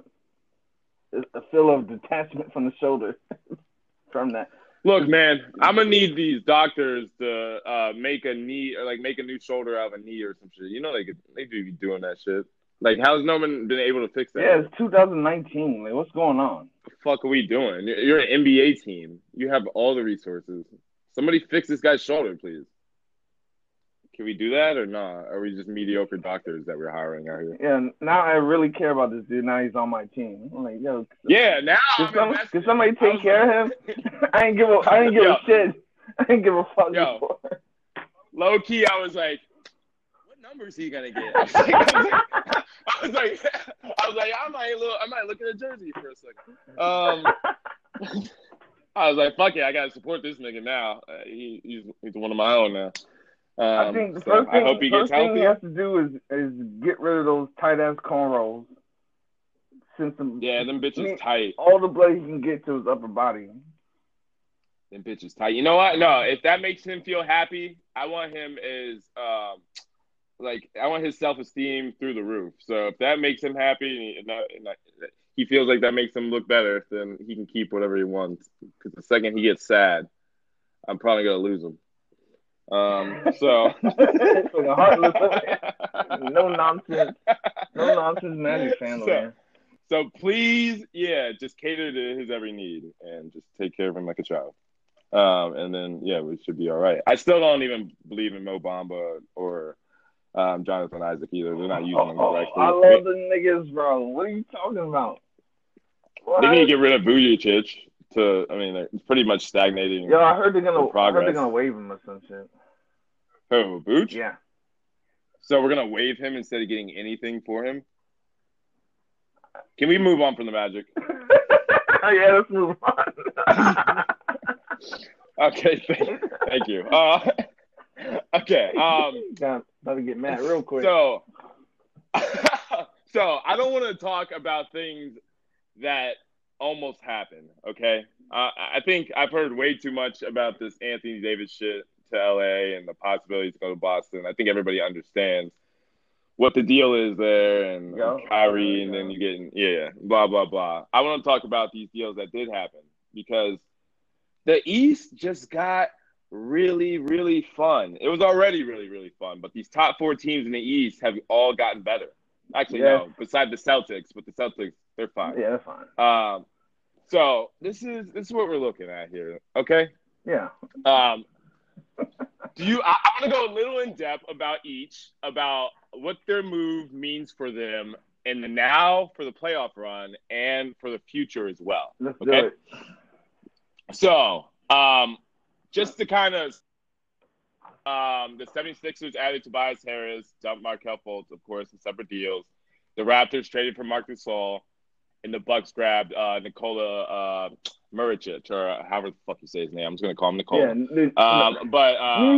a feel of detachment from the shoulder from that. Look, man, I'm gonna need these doctors to uh, make a knee or like make a new shoulder out of a knee or some shit. You know they could they do be doing that shit. Like, how's no one been able to fix that? Yeah, it's 2019. Like, what's going on? the fuck are we doing? You're an NBA team. You have all the resources. Somebody fix this guy's shoulder, please. Can we do that or not? Are we just mediocre doctors that we're hiring out here? Yeah, now I really care about this dude. Now he's on my team. I'm like, yo, Yeah, now Can, I'm some, can somebody I take care of him? I ain't give a, I ain't give Yo. a shit. I ain't give a fuck Yo. before. Low key, I was like, what number is he gonna get? I was like, I was like, I was like, I, was like, I might look, I might look at a jersey for a second. Um, I was like, fuck it, I gotta support this nigga now. Uh, he, he's he's one of my own now. Um, I think the so first I thing, hope he first gets healthy. he has to do is is get rid of those tight ass cornrows. Since the, Yeah, them bitches Me- tight. all the blood he can get to his upper body. Them bitches tight. You know what? No, if that makes him feel happy, I want him is um, like I want his self esteem through the roof. So if that makes him happy, and he, and he feels like that makes him look better, then he can keep whatever he wants. Because the second he gets sad, I'm probably gonna lose him. Um, so heartless, no nonsense, no nonsense magic fan, So- man. So please, yeah, just cater to his every need and just take care of him like a child. Um, and then yeah, we should be all right. I still don't even believe in Mo Bamba or um, Jonathan Isaac either. They're not using them Oh, correctly. I love the niggas, bro. What are you talking about? What? They need to get rid of Vujic to. I mean, it's pretty much stagnating. Yeah, I heard they're gonna. I heard they're gonna waive him or some shit. Who, Vooch? Yeah. So we're gonna waive him instead of getting anything for him. Can we move on from the Magic? yeah, let's move on. Okay, thank, thank you. Uh, okay. Um, about to get mad real quick. So, so I don't want to talk about things that almost happened. Okay, uh, I think I've heard way too much about this Anthony Davis shit to LA and the possibility to go to Boston. I think everybody understands what the deal is there and Go. Kyrie, and then you get yeah, blah blah blah. I want to talk about these deals that did happen because the East just got really really fun. It was already really really fun, but these top four teams in the East have all gotten better. Actually, Yeah. no, besides the Celtics, but the Celtics they're fine. Yeah, they're fine. Um, so this is this is what we're looking at here. Okay. Yeah. Um, do you? I, I want to go a little in depth about each, about what their move means for them in the now for the playoff run and for the future as well. Let's Okay. do it. So, um, just to kind of, um, the 76ers added Tobias Harris, dumped Markelle Fultz, of course, in separate deals. The Raptors traded for Marc Gasol, and the Bucks grabbed uh, Nikola uh, Muricic, or however the fuck you say his name. I'm just gonna call him Nikola. Yeah. N- Um, but um,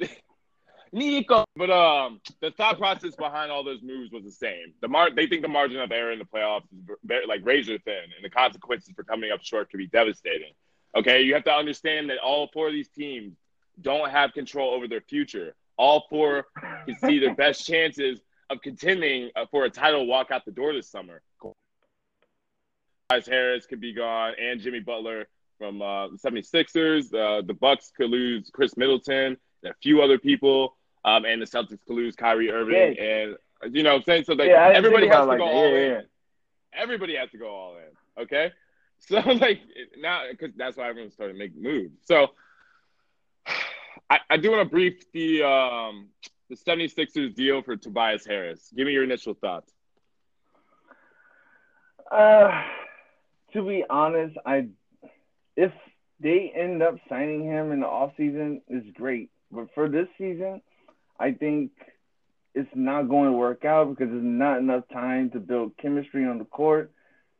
then- Nico. But um, the thought process behind all those moves was the same. The mar- they think the margin of error in the playoffs is very, like razor thin, and the consequences for coming up short could be devastating. Okay, you have to understand that all four of these teams don't have control over their future. All four can see their best chances of contending uh, for a title walk out the door this summer. Tobias Harris could be gone, and Jimmy Butler from uh, the 76ers. Uh, the Bucks could lose Khris Middleton and a few other people, um, and the Celtics could lose Kyrie Irving. Yeah. And you know, what I'm saying so. Like, Yeah, everybody has to it go like all. Yeah, in. yeah. Everybody has to go all in. Okay, so like now because that's why everyone's starting to make moves. So I, I do want to brief the um, the 76ers deal for Tobias Harris. Give me your initial thoughts. Uh, to be honest, I if they end up signing him in the off season, it's great. But for this season, I think it's not going to work out because there's not enough time to build chemistry on the court.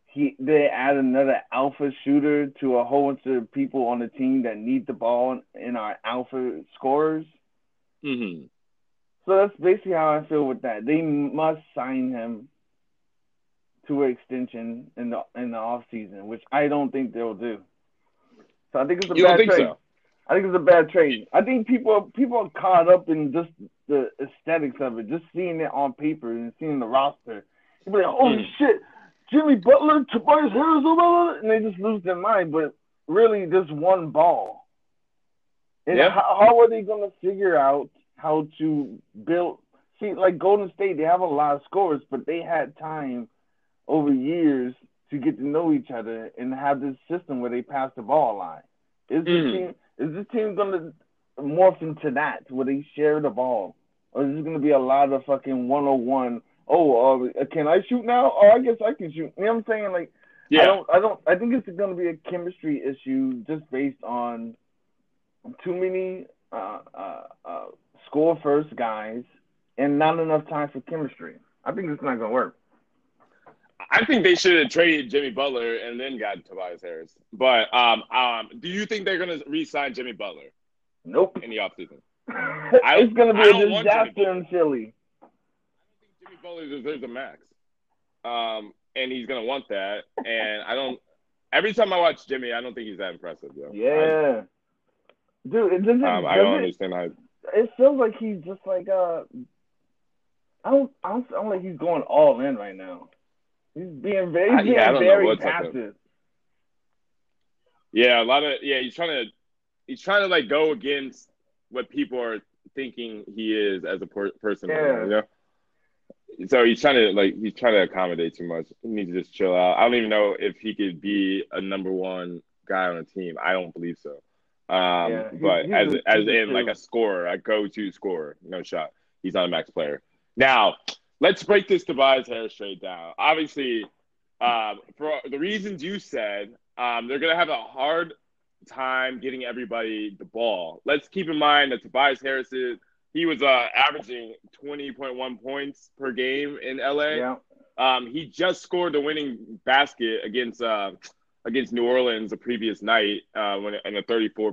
He they add another alpha shooter to a whole bunch of people on the team that need the ball in our alpha scorers. Mm-hmm. So that's basically how I feel with that. They must sign him to an extension in the in the off season, which I don't think they'll do. So I think it's a You bad think trade. so? I think it's a bad trade. I think people people are caught up in just the aesthetics of it, just seeing it on paper and seeing the roster. You be like, holy Mm. shit, Jimmy Butler, Tobias Harris, blah, blah, blah," and they just lose their mind. But really, just one ball. And Yeah. how, how are they going to figure out how to build? See, like Golden State, they have a lot of scores, but they had time over years to get to know each other and have this system where they pass the ball lot. Is this Mhm. team is this team gonna morph into that where they share the ball, or is this gonna be a lot of fucking one on one? Oh, uh, can I shoot now? Oh, I guess I can shoot. You know what I'm saying? Like, Yeah. I don't, I don't, I think it's gonna be a chemistry issue just based on too many uh, uh, uh, score first guys and not enough time for chemistry. I think it's not gonna work. I think they should have traded Jimmy Butler and then got Tobias Harris. But um, um, do you think they're going to re-sign Jimmy Butler Nope. in the offseason? it's gonna be I a don't disaster in Philly. Jimmy Butler deserves a max, um, and he's going to want that. And I don't. Every time I watch Jimmy, I don't think he's that impressive. Though. Yeah. Dude, it doesn't. I, um, I don't it, understand how. it feels like he's just like uh. I don't. I don't feel like he's going all in right now. He's being very, I- he's yeah, I being very what's up with- passive. Yeah, a lot of yeah. He's trying to he's trying to like go against what people are thinking he is as a per- person. Yeah. You know. So he's trying to like he's trying to accommodate too much. He needs to just chill out. I don't even know if he could be a number one guy on a team. I don't believe so. Um, Yeah, he- but he's as as in like a scorer, a go-to scorer, no shot. He's not a max player. Now let's break this Tobias Harris trade down. Obviously, um, for the reasons you said, um, they're going to have a hard time getting everybody the ball. Let's keep in mind that Tobias Harris is he was uh, averaging 20.1 points per game in LA. Yeah. Um, he just scored the winning basket against uh, against New Orleans the previous night uh, when in a 34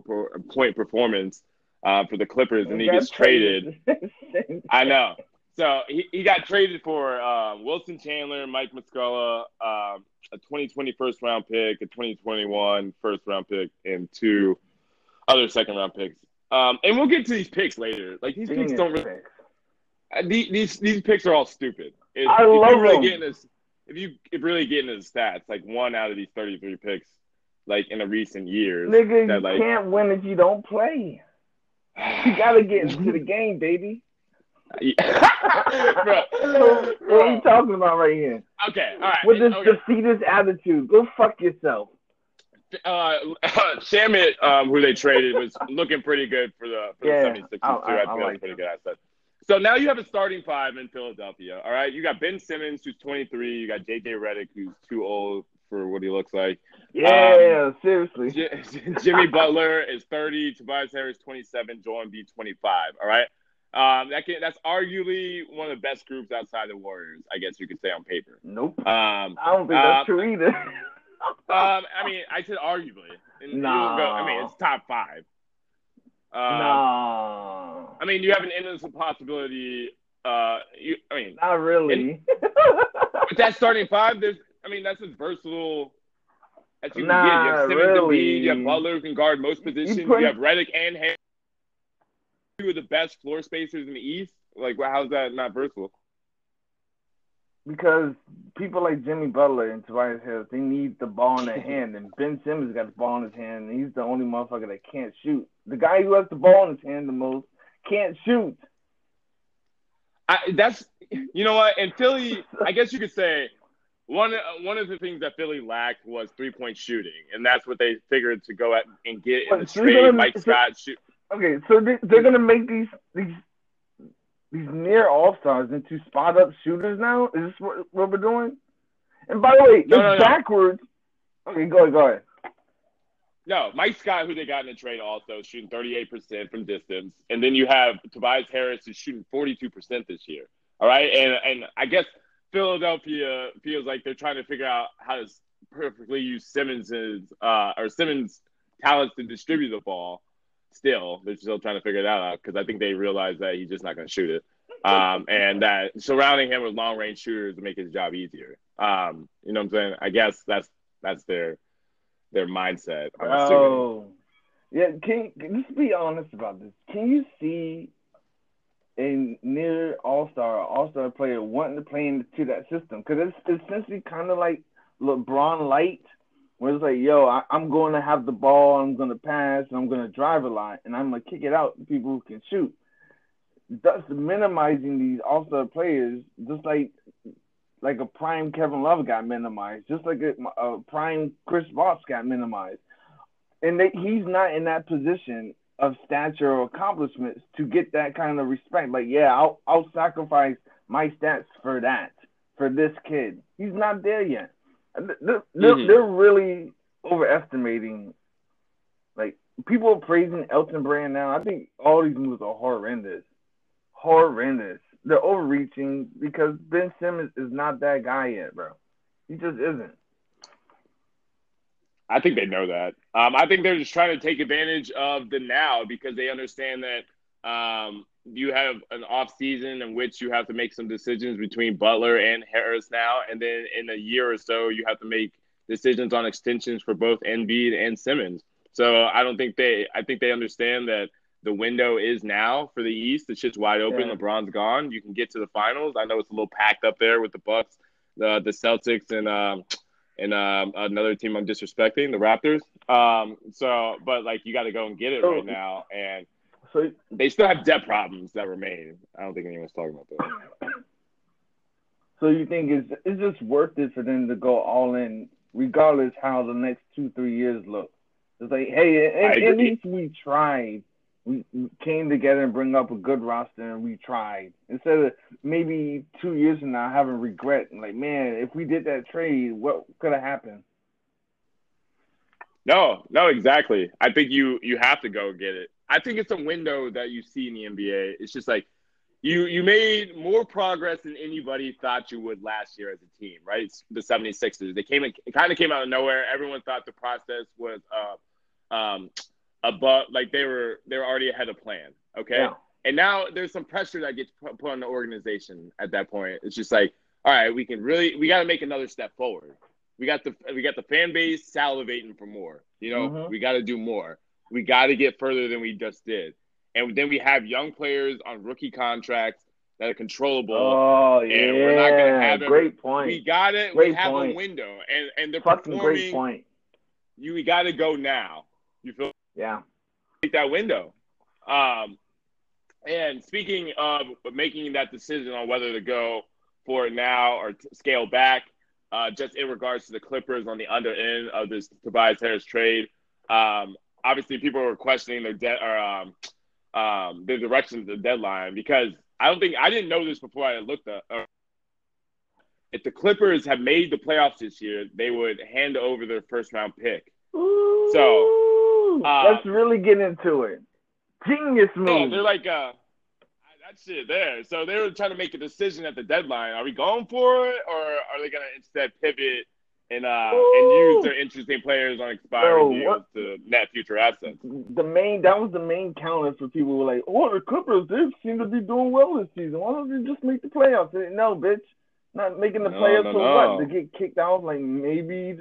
point performance uh, for the Clippers, and he gets traded. I know. So he, he got traded for um, Wilson Chandler, Mike Muscala, um, a 2020 first round pick, a 2021 first round pick, and two other second round picks. Um, and we'll get to these picks later. Like these picks don't really. Uh, these, these these picks are all stupid. If, I if love you really them. get into, if you if really get into the stats, like one out of these 33 picks, like in the recent years, Nigga, that, you like- can't win if you don't play. You gotta get into the game, baby. Bro, what are you talking about right here? Okay, all right. With this okay. defeatist attitude, go fuck yourself. uh, Shamet, um, who they traded, was looking pretty good for the, for Yeah, the 76ers, too. I- I, I- think I that like a pretty good asset. So now you have a starting five in Philadelphia. All right. You got Ben Simmons, who's 23. You got JJ Redick, who's too old for what he looks like. Yeah, seriously. J- Jimmy Butler is 30. Tobias Harris, 27. Joel Embiid, 25. All right. Um, that can, that's arguably one of the best groups outside the Warriors, I guess you could say on paper. Nope. Um, I don't think that's Uh, true either. um, I mean, I said arguably. And you go- I mean, it's top five. Um, nah. I mean, you have an endless possibility. Uh, you, I mean, Not really. with that starting five, there's, I mean, that's as versatile as you can Nah, get. You have Simmons and really. Embiid, you have Butler who can guard most positions. You, put- have Redick and Harris, two of the best floor spacers in the East. Like, well, how's that not versatile? because people like Jimmy Butler and Tobias Harris, they need the ball in their hand, and Ben Simmons got the ball in his hand, and he's the only motherfucker that can't shoot. The guy who has the ball in his hand the most can't shoot. I, that's you know what, and Philly. I guess you could say one one of the things that Philly lacked was three point shooting, and that's what they figured to go at and get in the trade. Mike Scott shoot. Okay, so they, they're gonna make these these these near all stars into spot up shooters now. Is this what, what we're doing? And by the way, No, it's no, no. backwards. Okay, go ahead, go ahead. No, Mike Scott, who they got in the trade, also shooting 38% from distance. And then you have Tobias Harris, who's shooting 42% this year. All right. And and I guess Philadelphia feels like they're trying to figure out how to perfectly use Simmons's uh, or Simmons' talents to distribute the ball. Still, they're still trying to figure that out because I think they realize that he's just not going to shoot it. Um, and that surrounding him with long range shooters make his job easier. Um, you know what I'm saying? I guess that's that's their their mindset. I'm assuming. Oh, yeah. Can can be honest about this? Can you see a near all star, all star player wanting to play into that system? Because it's essentially kind of like LeBron light, where it's like, yo, I, I'm going to have the ball, I'm going to pass, and I'm going to drive a lot, and I'm going to kick it out to people who can shoot. Thus minimizing these all star players, just like like a prime Kevin Love got minimized, just like a, a prime Chris Bosh got minimized. And they, he's not in that position of stature or accomplishments to get that kind of respect. Like, yeah, I'll, I'll sacrifice my stats for that, for this kid. He's not there yet. They're, they're, Mhm. they're really overestimating. Like, people are praising Elton Brand now. I think all these moves are horrendous. Horrendous. They're overreaching because Ben Simmons is not that guy yet, bro. He just isn't. I think they know that. Um, I think they're just trying to take advantage of the now because they understand that um, you have an off season in which you have to make some decisions between Butler and Harris now, and then in a year or so you have to make decisions on extensions for both Embiid and Simmons. So I don't think they. I think they understand that the window is now for the East. The shit's wide open. Yeah. LeBron's gone. You can get to the finals. I know it's a little packed up there with the Bucks, the the Celtics, and um, and um, another team I'm disrespecting, the Raptors. Um, so, but like you got to go and get it right now, and So they still have debt problems that remain. I don't think anyone's talking about that. So you think it's it's just worth it for them to go all in, regardless how the next two three years look? It's like, hey, at, at least we tried. We we came together and bring up a good roster, and we tried. Instead of maybe two years from now having regret, and like, man, if we did that trade, what could have happened? No, no, exactly. I think you you have to go get it. I think it's a window that you see in the NBA. It's just like you you made more progress than anybody thought you would last year as a team, right? It's the 76ers. They came in, kind of came out of nowhere. Everyone thought the process was uh um above like they were they were already ahead of plan. Okay. Yeah. And now there's some pressure that gets put on the organization at that point. It's just like, all right, we can really we got to make another step forward. We got the we got the fan base salivating for more. You know, Mhm. we got to do more. We got to get further than we just did. And then we have young players on rookie contracts that are controllable. Oh yeah, and we're not gonna have it. great point. we got it. Great we have point. a window, and and they're Fucking great point. You we got to go now. You feel Yeah. take that window. Um, and speaking of making that decision on whether to go for it now or scale back, uh, just in regards to the Clippers on the under end of this Tobias Harris trade, um, obviously people were questioning their de- or um, um, the direction of the deadline because I don't think I didn't know this before I looked at. Uh, if the Clippers have made the playoffs this year, they would hand over their first round pick. Ooh, uh, let's really get into it. Genius Yeah, move. they're like, uh, that shit there. So they were trying to make a decision at the deadline. Are we going for it, or are they going to instead pivot and uh and use their interesting players on expiring Yo, deals what- to net future assets? the main that was the main counter for people who were like, oh, the Clippers they seem to be doing well this season. Why don't they just make the playoffs? No, bitch, not making the No, playoffs no, for no. what? To get kicked out like maybe,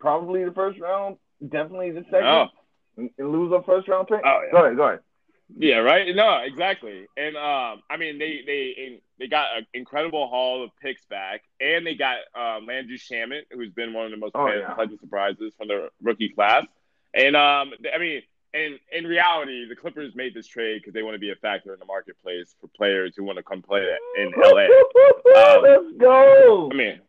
probably the first round, definitely the second, and lose a first round pick. Oh, yeah. Go ahead, go ahead. Yeah, right. No, exactly. And um, I mean, they they they got an incredible haul of picks back, and they got um, Landry Shamet, who's been one of the most Oh, pleasant yeah. pleasant surprises from the rookie class. And um, I mean, in in reality, the Clippers made this trade because they want to be a factor in the marketplace for players who want to come play in LA. Um, Let's go. I mean,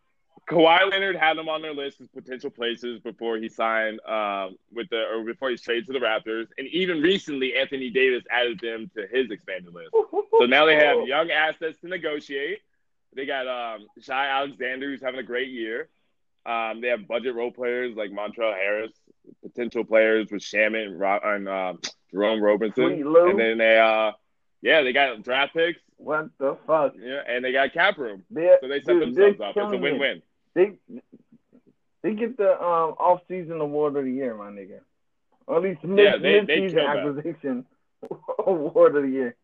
Kawhi Leonard had them on their list as potential places before he signed um, with the or before he traded to the Raptors, and even recently, Anthony Davis added them to his expanded list. So now they have young assets to negotiate. They got um, Shai Alexander, who's having a great year. Um, they have budget role players like Montrell Harris, potential players with Shamet and, and um, Jerome Robinson, and then they uh, yeah, they got draft picks, What the fuck? yeah, and they got cap room. They're, So they set dude, themselves up. It's a killing it. They they get the um off season award of the year, my nigga. Or at least mid Yeah, they- they mid season acquisition award of the year.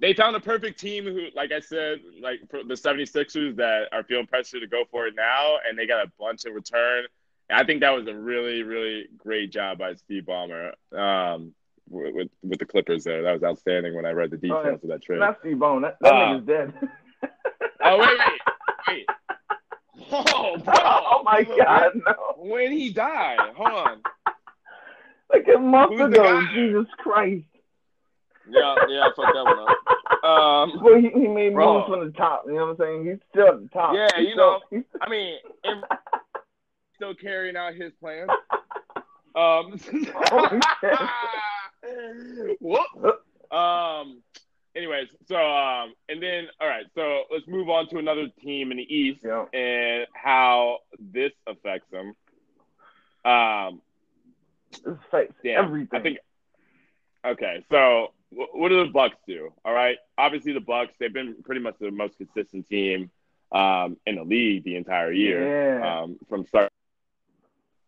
They found a perfect team who, like I said, like for the 76ers that are feeling pressure to go for it now, and they got a bunch in return. And I think that was a really, really great job by Steve Ballmer um, with, with with the Clippers there. That was outstanding when I read the details Oh, of that trade. Not Steve Bone. That, that Uh, nigga's dead. Oh wait, wait, wait. Oh, bro. oh my god, no. When he died, hold on. Like a month Who's ago. Jesus Christ. Yeah, yeah, I fucked that one up. Um, Well, he, he made Bro. moves from the top. You know what I'm saying? He's still at the top. Yeah, He's you still- know. I mean, still carrying out his plan. Um, whoop. Um. Anyways, so um, and then all right, so let's move on to another team in the East Yeah. and how this affects them. Um. This affects Damn, everything. I think. Okay, so wh- what do the Bucks do? All right, obviously the Bucks they've been pretty much the most consistent team um, in the league the entire year Yeah. um, from start.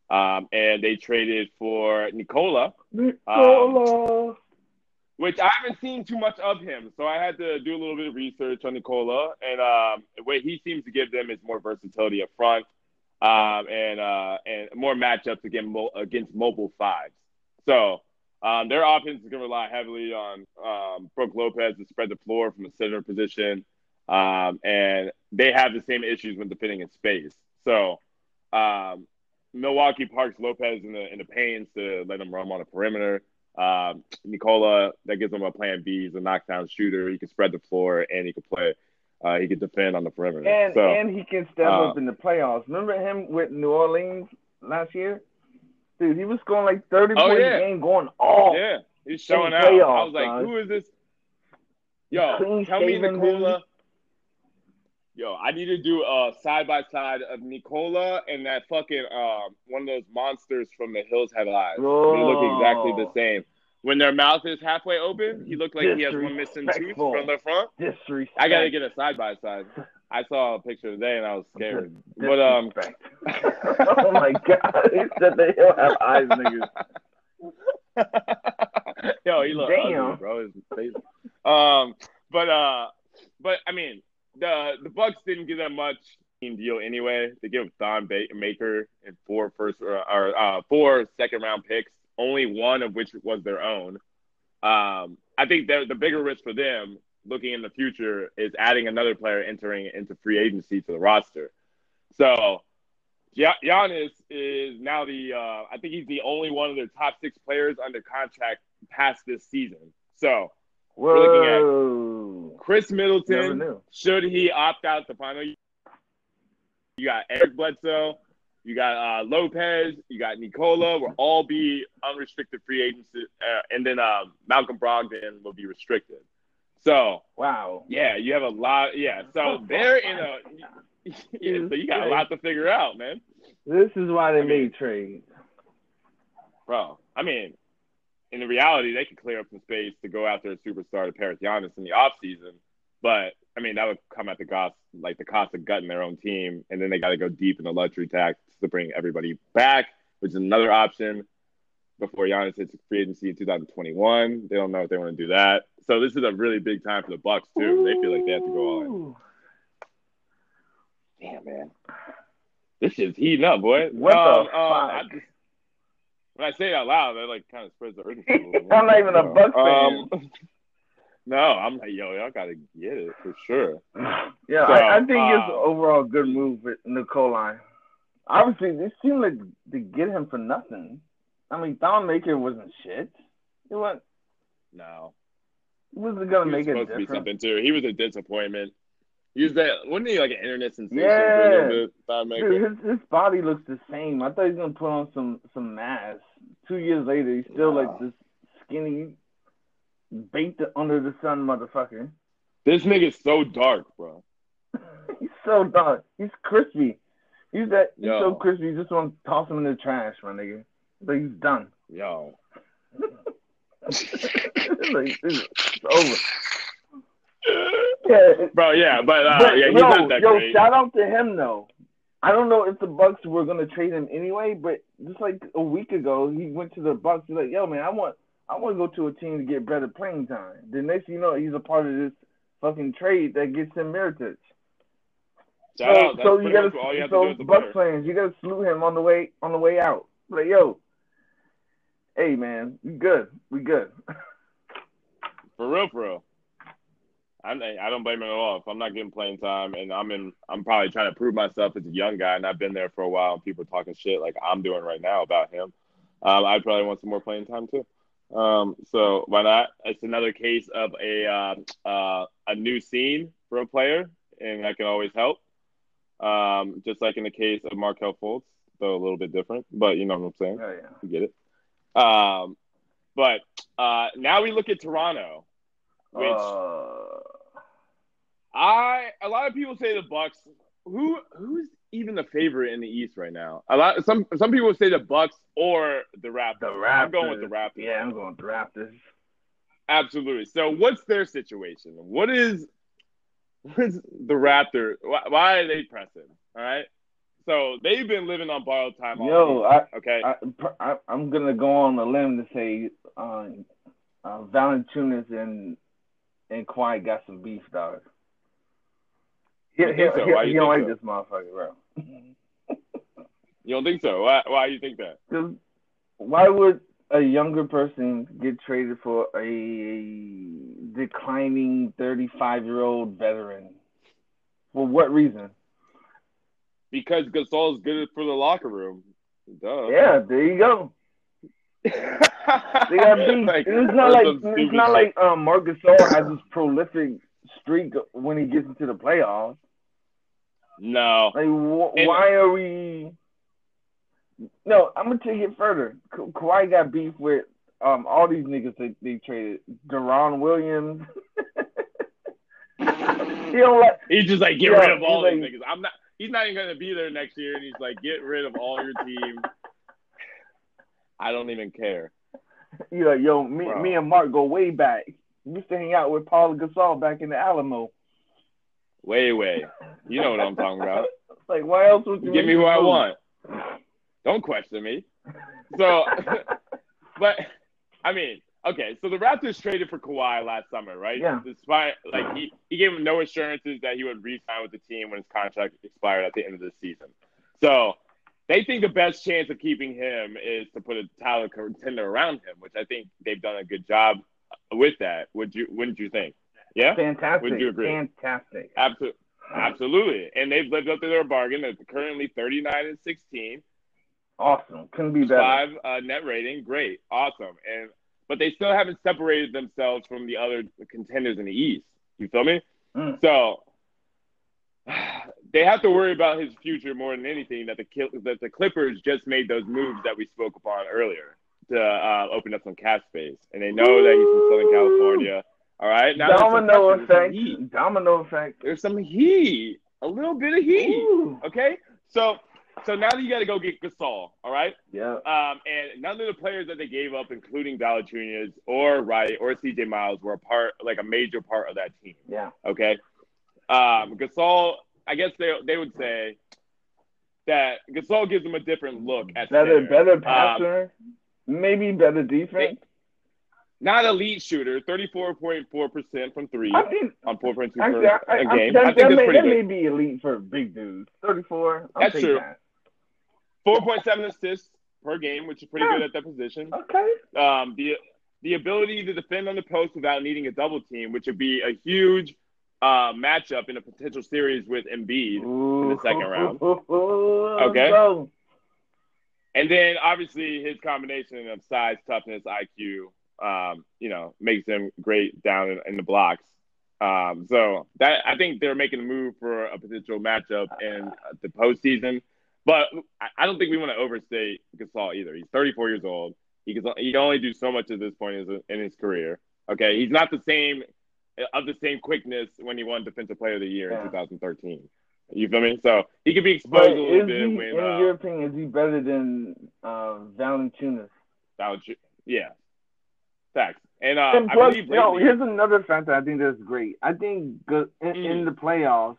Um, and they traded for Nikola, Nikola. Which I haven't seen too much of him, so I had to do a little bit of research on Nikola. And um, what he seems to give them is more versatility up front um, and uh, and more matchups against against mobile fives. So um, their offense is going to rely heavily on um, Brook Lopez to spread the floor from the center position, um, and they have the same issues when defending in space. So um, Milwaukee parks Lopez in the in the panes to let him run on the perimeter. Um, Nikola that gives him a plan B. He's a knockdown shooter. He can spread the floor and he can play. Uh, he can defend on the perimeter. And so, and he can step uh, up in the playoffs. Remember him with New Orleans last year? Dude, he was scoring like 30 Oh, points yeah. a game going off. Yeah, he's showing In out. I was like, son. who is this? Yo, tell me Nikola. Yo, I need to do a side by side of Nikola and that fucking um one of those monsters from the Hills Have Eyes. They look exactly the Oh. same. When their mouth is halfway open, he looked like he has one missing tooth from the front. Disrespect. I gotta get a side by side. I saw a picture today and I was scared. But um, oh my god, he said they don't have eyes, niggas. Yo, he look Damn. ugly, bro. His face. Um, but uh, but I mean, the the Bucks didn't give that much deal anyway. They give Thon Maker and four first or, or uh, four second round picks, only one of which was their own. Um, I think the the bigger risk for them looking in the future is adding another player entering into free agency to the roster. So Giannis is now the uh, I think he's the only one of their top six players under contract past this season. So Whoa. we're looking at Khris Middleton. Should he opt out the final? You got Eric Bledsoe. You got uh, Lopez. You got Nikola. Will all be unrestricted free agents, uh, and then uh, Malcolm Brogdon will be restricted. So wow, yeah, you have a lot. Yeah, so they're in a. Yeah, so you got a lot to figure out, man. This is why they I made trades, bro. I mean, in the reality, they could clear up some space to go after a superstar to pair with Giannis in the offseason. But I mean, that would come at the cost, like the cost of gutting their own team, and then they got to go deep in the luxury tax to bring everybody back, which is another option before Giannis hits free agency in 2021. They don't know if they want to do that. So this is a really big time for the Bucks too. Ooh. They feel like they have to go all in. Damn man, this is heating up, boy. What um, the um, fuck? When I say it out loud, that like kind of spreads the urgency. I'm not even a Bucks fan. Um, no, I'm like, yo, y'all gotta get it for sure. Yeah, so, I, I, think um, it's overall good move with Nicole line. Obviously, it seemed like to get him for nothing. I mean, Thon Maker wasn't shit. It was no. He wasn't gonna he was make it different. To be something too. He was a disappointment. He was that wasn't he like an internet sensation? Yeah. Dude, his his body looks the same. I thought he was gonna put on some some mass. Two years later, he's still wow. like this skinny, baked under the sun motherfucker. This nigga's so dark, bro. he's so dark. He's crispy. He's that. He's Yo. so crispy. You just want to toss him in the trash, my nigga. But he's done. Yo. like, it's over. Bro. Yeah, but, uh, but yeah, he's yo, not that yo, great. shout out to him though. I don't know if the Bucks were gonna trade him anyway, but just like a week ago, he went to the Bucks. He's like, "Yo, man, I want, I want to go to a team to get better playing time." The next, you know, he's a part of this fucking trade that gets him. Shout so, out. so you gotta, you so Bucks fans, you gotta salute him on the way, on the way out. Like, yo, hey man, we good, we good. For real, for real. I I don't blame him at all. If I'm not getting playing time, and I'm in, I'm probably trying to prove myself as a young guy, and I've been there for a while, and people are talking shit like I'm doing right now about him. Um, I probably want some more playing time too. Um, so why not? It's another case of a uh, uh, a new scene for a player, and that can always help. Um, just like in the case of Markelle Fultz, though a little bit different, but you know what I'm saying. Oh yeah, you get it. Um, but uh, now we look at Toronto, which. Uh I a lot of people say the Bucks. Who who's even the favorite in the East right now? A lot some some people say the Bucks or the Raptors. The Raptors. I'm going with the Raptors. Yeah, I'm going with the Raptors. Absolutely. So what's their situation? What is what's the Raptors? Why, why are they pressing? All right. So they've been living on borrowed time. Yo, I, okay. I, am gonna go on a limb to say uh, uh, Valanciunas and and Kawhi got some beef, dog. Yeah, yeah, so? Why you, you don't like so? this motherfucker, bro. you don't think so? Why? Why you think that? Because why would a younger person get traded for a declining thirty-five-year-old veteran? For what reason? Because Gasol's good for the locker room. Duh. Yeah, there you go. they got beat. Like, it's not like it's not like um, Marc Gasol has this prolific streak when he gets into the playoffs. No. Like, wh- why are we? No, I'm gonna take it further. Ka- Kawhi got beef with um all these niggas they, they traded. Deron Williams. he don't like. He's just like get yeah, rid of all these like, niggas. I'm not. He's not even gonna be there next year, and he's like get rid of all your team. I don't even care. You like, yo, me, Bro. me and Mark go way back. We used to hang out with Paul Gasol back in the Alamo. Way, way. You know what I'm talking about. like, why else would you give me who I want? Don't question me. So, but I mean, okay, so the Raptors traded for Kawhi last summer, right? Yeah. Despite like he, he gave him no assurances that he would re-sign with the team when his contract expired at the end of the season. So they think the best chance of keeping him is to put a title contender around him, which I think they've done a good job with that. Would you? Wouldn't you think? Yeah. Fantastic. Would you agree? Fantastic. Absolutely. Absolutely. And they've lived up to their bargain. They're currently 39 and 16. Awesome. Couldn't be better. Five uh, net rating. Great. Awesome. And but they still haven't separated themselves from the other contenders in the East. You feel me? Mm. So they have to worry about his future more than anything. That the that the Clippers just made those moves that we spoke upon earlier to uh, open up some cap space, and they know that he's from Southern California. All right, now Domino there's some pressure, effect. heat. Domino effect. There's some heat, a little bit of heat. Ooh. Okay, so so now you got to go get Gasol. All right. Yeah. Um, and none of the players that they gave up, including Valanciunas or Wright or CJ Miles, were a part, like a major part of that team. Yeah. Okay. Um, Gasol, I guess they they would say that Gasol gives them a different look at Better, better Um, passer. maybe better defense. Not elite shooter, thirty four point four percent from three I mean, on four point two actually, per I, a I, game. that, I think that, that's may, pretty that may be elite for big dudes. 34. I'll That's true. that. Four point seven assists per game, which is pretty Yeah. good at that position. Okay. um, the the ability to defend on the post without needing a double team, which would be a huge uh, matchup in a potential series with Embiid. Ooh. the second round. okay. Okay. And then obviously his combination of size, toughness, IQ, um, you know, makes him great down in, in the blocks. Um, so that I think they're making a move for a potential matchup in the postseason. But I- don't think we want to overstate Gasol either. He's 34 years old. He can he can only do so much at this point in his, career. Okay, he's not the same of the same quickness when he won Defensive Player of the Year Yeah. in 2013. You feel me? So he could be But exposed a little bit he, when in uh, your opinion, is he better than uh, Valanciunas? was, yeah, facts. And uh, and I plus, believe yo, here's another factor I think that's great. I think in, Mm. in the playoffs,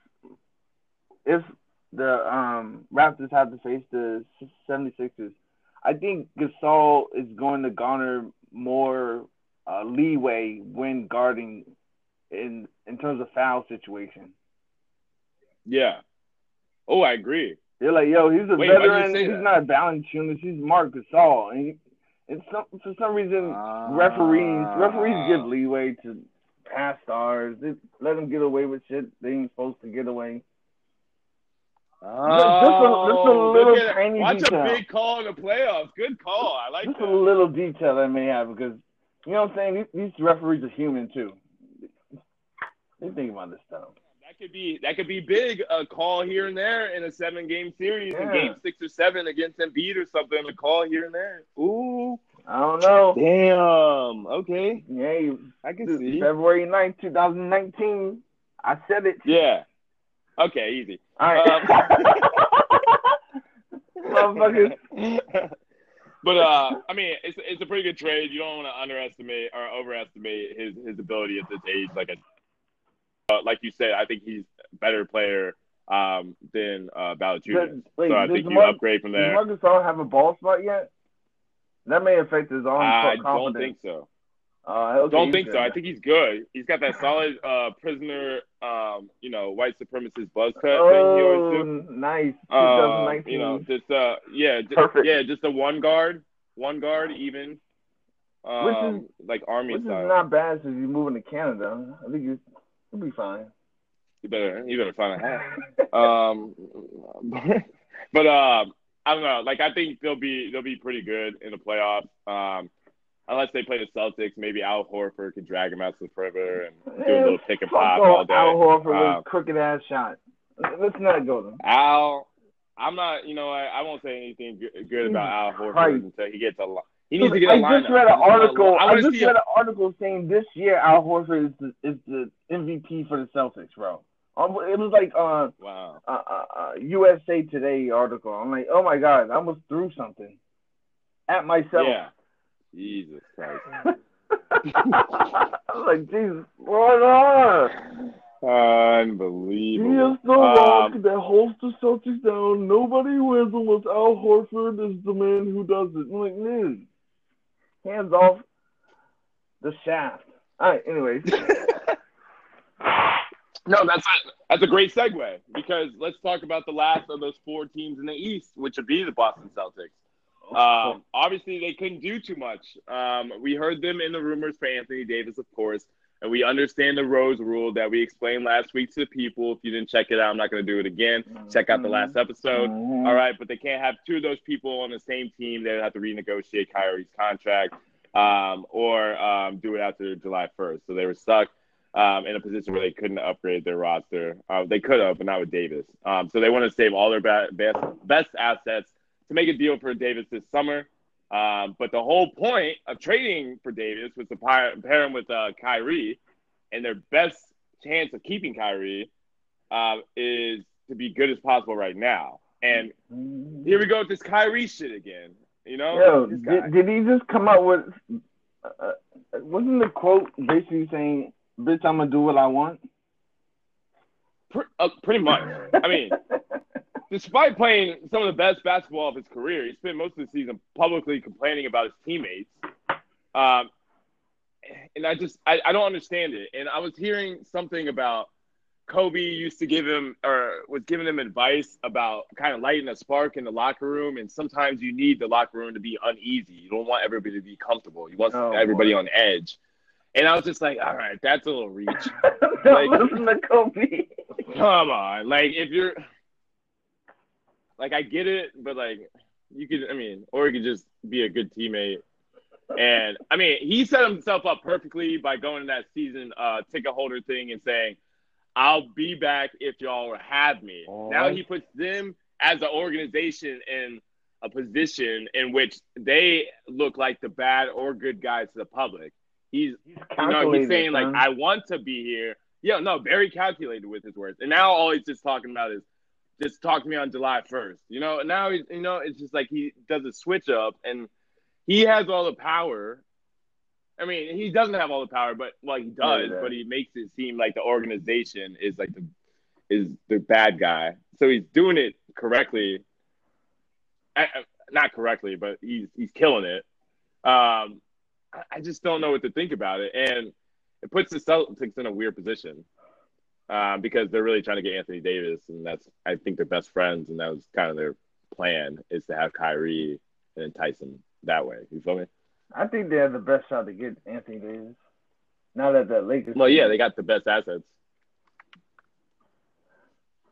if the um, Raptors have to face the 76ers, I think Gasol is going to garner more uh, leeway when guarding in in terms of foul situation. yeah. Oh, I agree. They're like, yo, he's a Wait, veteran. He's that? not Valanciunas. He's Marc Gasol, and, some, for some reason, referees ah. referees give leeway to past stars. They let them get away with shit they ain't supposed to get away. Oh, just a oh, little look at- tiny Watch detail. a big call in the playoffs. Good call. I like Just that. a little detail they may have because you know what I'm saying. These, these referees are human too. They think about this stuff. That could be that could be big. A call here and there in a seven game series, in game six or seven against Embiid or something. A call here and there. Ooh, I don't know. damn. Okay, Yeah, I can see. February 9th, 2019. I said it. Yeah. Okay, easy. All right. Um, Motherfuckers. but uh, I mean, it's it's a pretty good trade. You don't want to underestimate or overestimate his his ability at this age. Like a, uh, like you said, I think he's a better player um, than uh, wait, so I think you Mark- upgrade from Does there. Marcus Gasol have a ball spot yet? That may affect his own I don't think so. Uh, okay, Don't think so. I think he's good. He's got that solid uh, prisoner, um, you know, white supremacist buzz cut thing he always do. Oh, nice. Uh, 2019. you know, just uh, yeah, just, Perfect. yeah, just a one guard, one guard, even, um, Which like army which is not bad since you're moving to Canada. I think you, you'll be fine. you better, you better find a hat. um, but um, I don't know. Like I think they'll be they'll be pretty good in the playoffs. Um, unless they play the Celtics, maybe Al Horford can drag him out to the perimeter and do a little pick and pop all day. Al Horford Um, crooked ass shot. Let's not go there. Al, I'm not. You know, I, I won't say anything good, about Al Horford until he gets a. li- He needs to get I just read an article. I I, just read A, an article saying this year Al Horford is the is the MVP for the Celtics, bro. Um, It was like uh, wow. uh, uh, uh, USA Today article. I'm like, oh my god, I almost threw something at myself. Yeah. Jesus Christ. I was like, Jesus, what on? Unbelievable. He is the rock Um, that holds the Celtics down. Nobody wins unless Al Horford is the man who does it. I'm like, dude, hands off. The shaft. All right. Anyways. no, that's a, that's a great segue because let's talk about the last of those four teams in the East, which would be the Boston Celtics. Um, obviously, they couldn't do too much. Um, we heard them in the rumors for Anthony Davis, of course, and we understand the Rose rule that we explained last week to the people. If you didn't check it out, I'm not going to do it again. Check out the last mm-hmm. episode. Mm-hmm. All right, but they can't have two of those people on the same team. They would have to renegotiate Kyrie's contract um, or um, do it after July 1st. So they were stuck. Um, in a position where they couldn't upgrade their roster. Uh, they could have, but not with Davis. Um, so they want to save all their best, best assets to make a deal for Davis this summer. Um, but the whole point of trading for Davis was to pair, pair him with uh, Kyrie, and their best chance of keeping Kyrie uh, is to be good as possible right now. And here we go with this Kyrie shit again. You know, Yo, did, did he just come out with? Uh, uh, wasn't the quote basically saying, "Bitch, I'm gonna do what I want"? uh, pretty much. I mean, despite playing some of the best basketball of his career, he spent most of the season publicly complaining about his teammates. Um, and I just I, I don't understand it. And I was hearing something about Kobe used to give him or was giving him advice about kind of lighting a spark in the locker room. And sometimes you need the locker room to be uneasy. You don't want everybody to be comfortable. You want oh, everybody boy. on edge. And I was just like, all right, that's a little reach. like, listen to Kobe. come on, like if you're like I get it, but like you could, I mean, or you could just be a good teammate. And I mean, he set himself up perfectly by going to that season uh, ticket holder thing and saying, "I'll be back if y'all have me." All now right. he puts them as an organization in a position in which they look like the bad or good guys to the public. He's, he's you know, he's saying like, "I want to be here." Yeah, no, very calculated with his words. And now all he's just talking about is just talk to me on July 1st. You know, now he's, you know, it's just like he does a switch up and he has all the power. I mean, he doesn't have all the power, but well, he does, yeah, but he makes it seem like the organization is like the is the bad guy. So he's doing it correctly. Not correctly, but he's he's killing it. Um, I just don't know what to think about it, and it puts the Celtics in a weird position um, because they're really trying to get Anthony Davis, and that's I think they're best friends, and that was kind of their plan is to have Kyrie and entice him that way. You feel me? I think they have the best shot to get Anthony Davis. Now that the Lakers. Well, yeah, they got the best assets.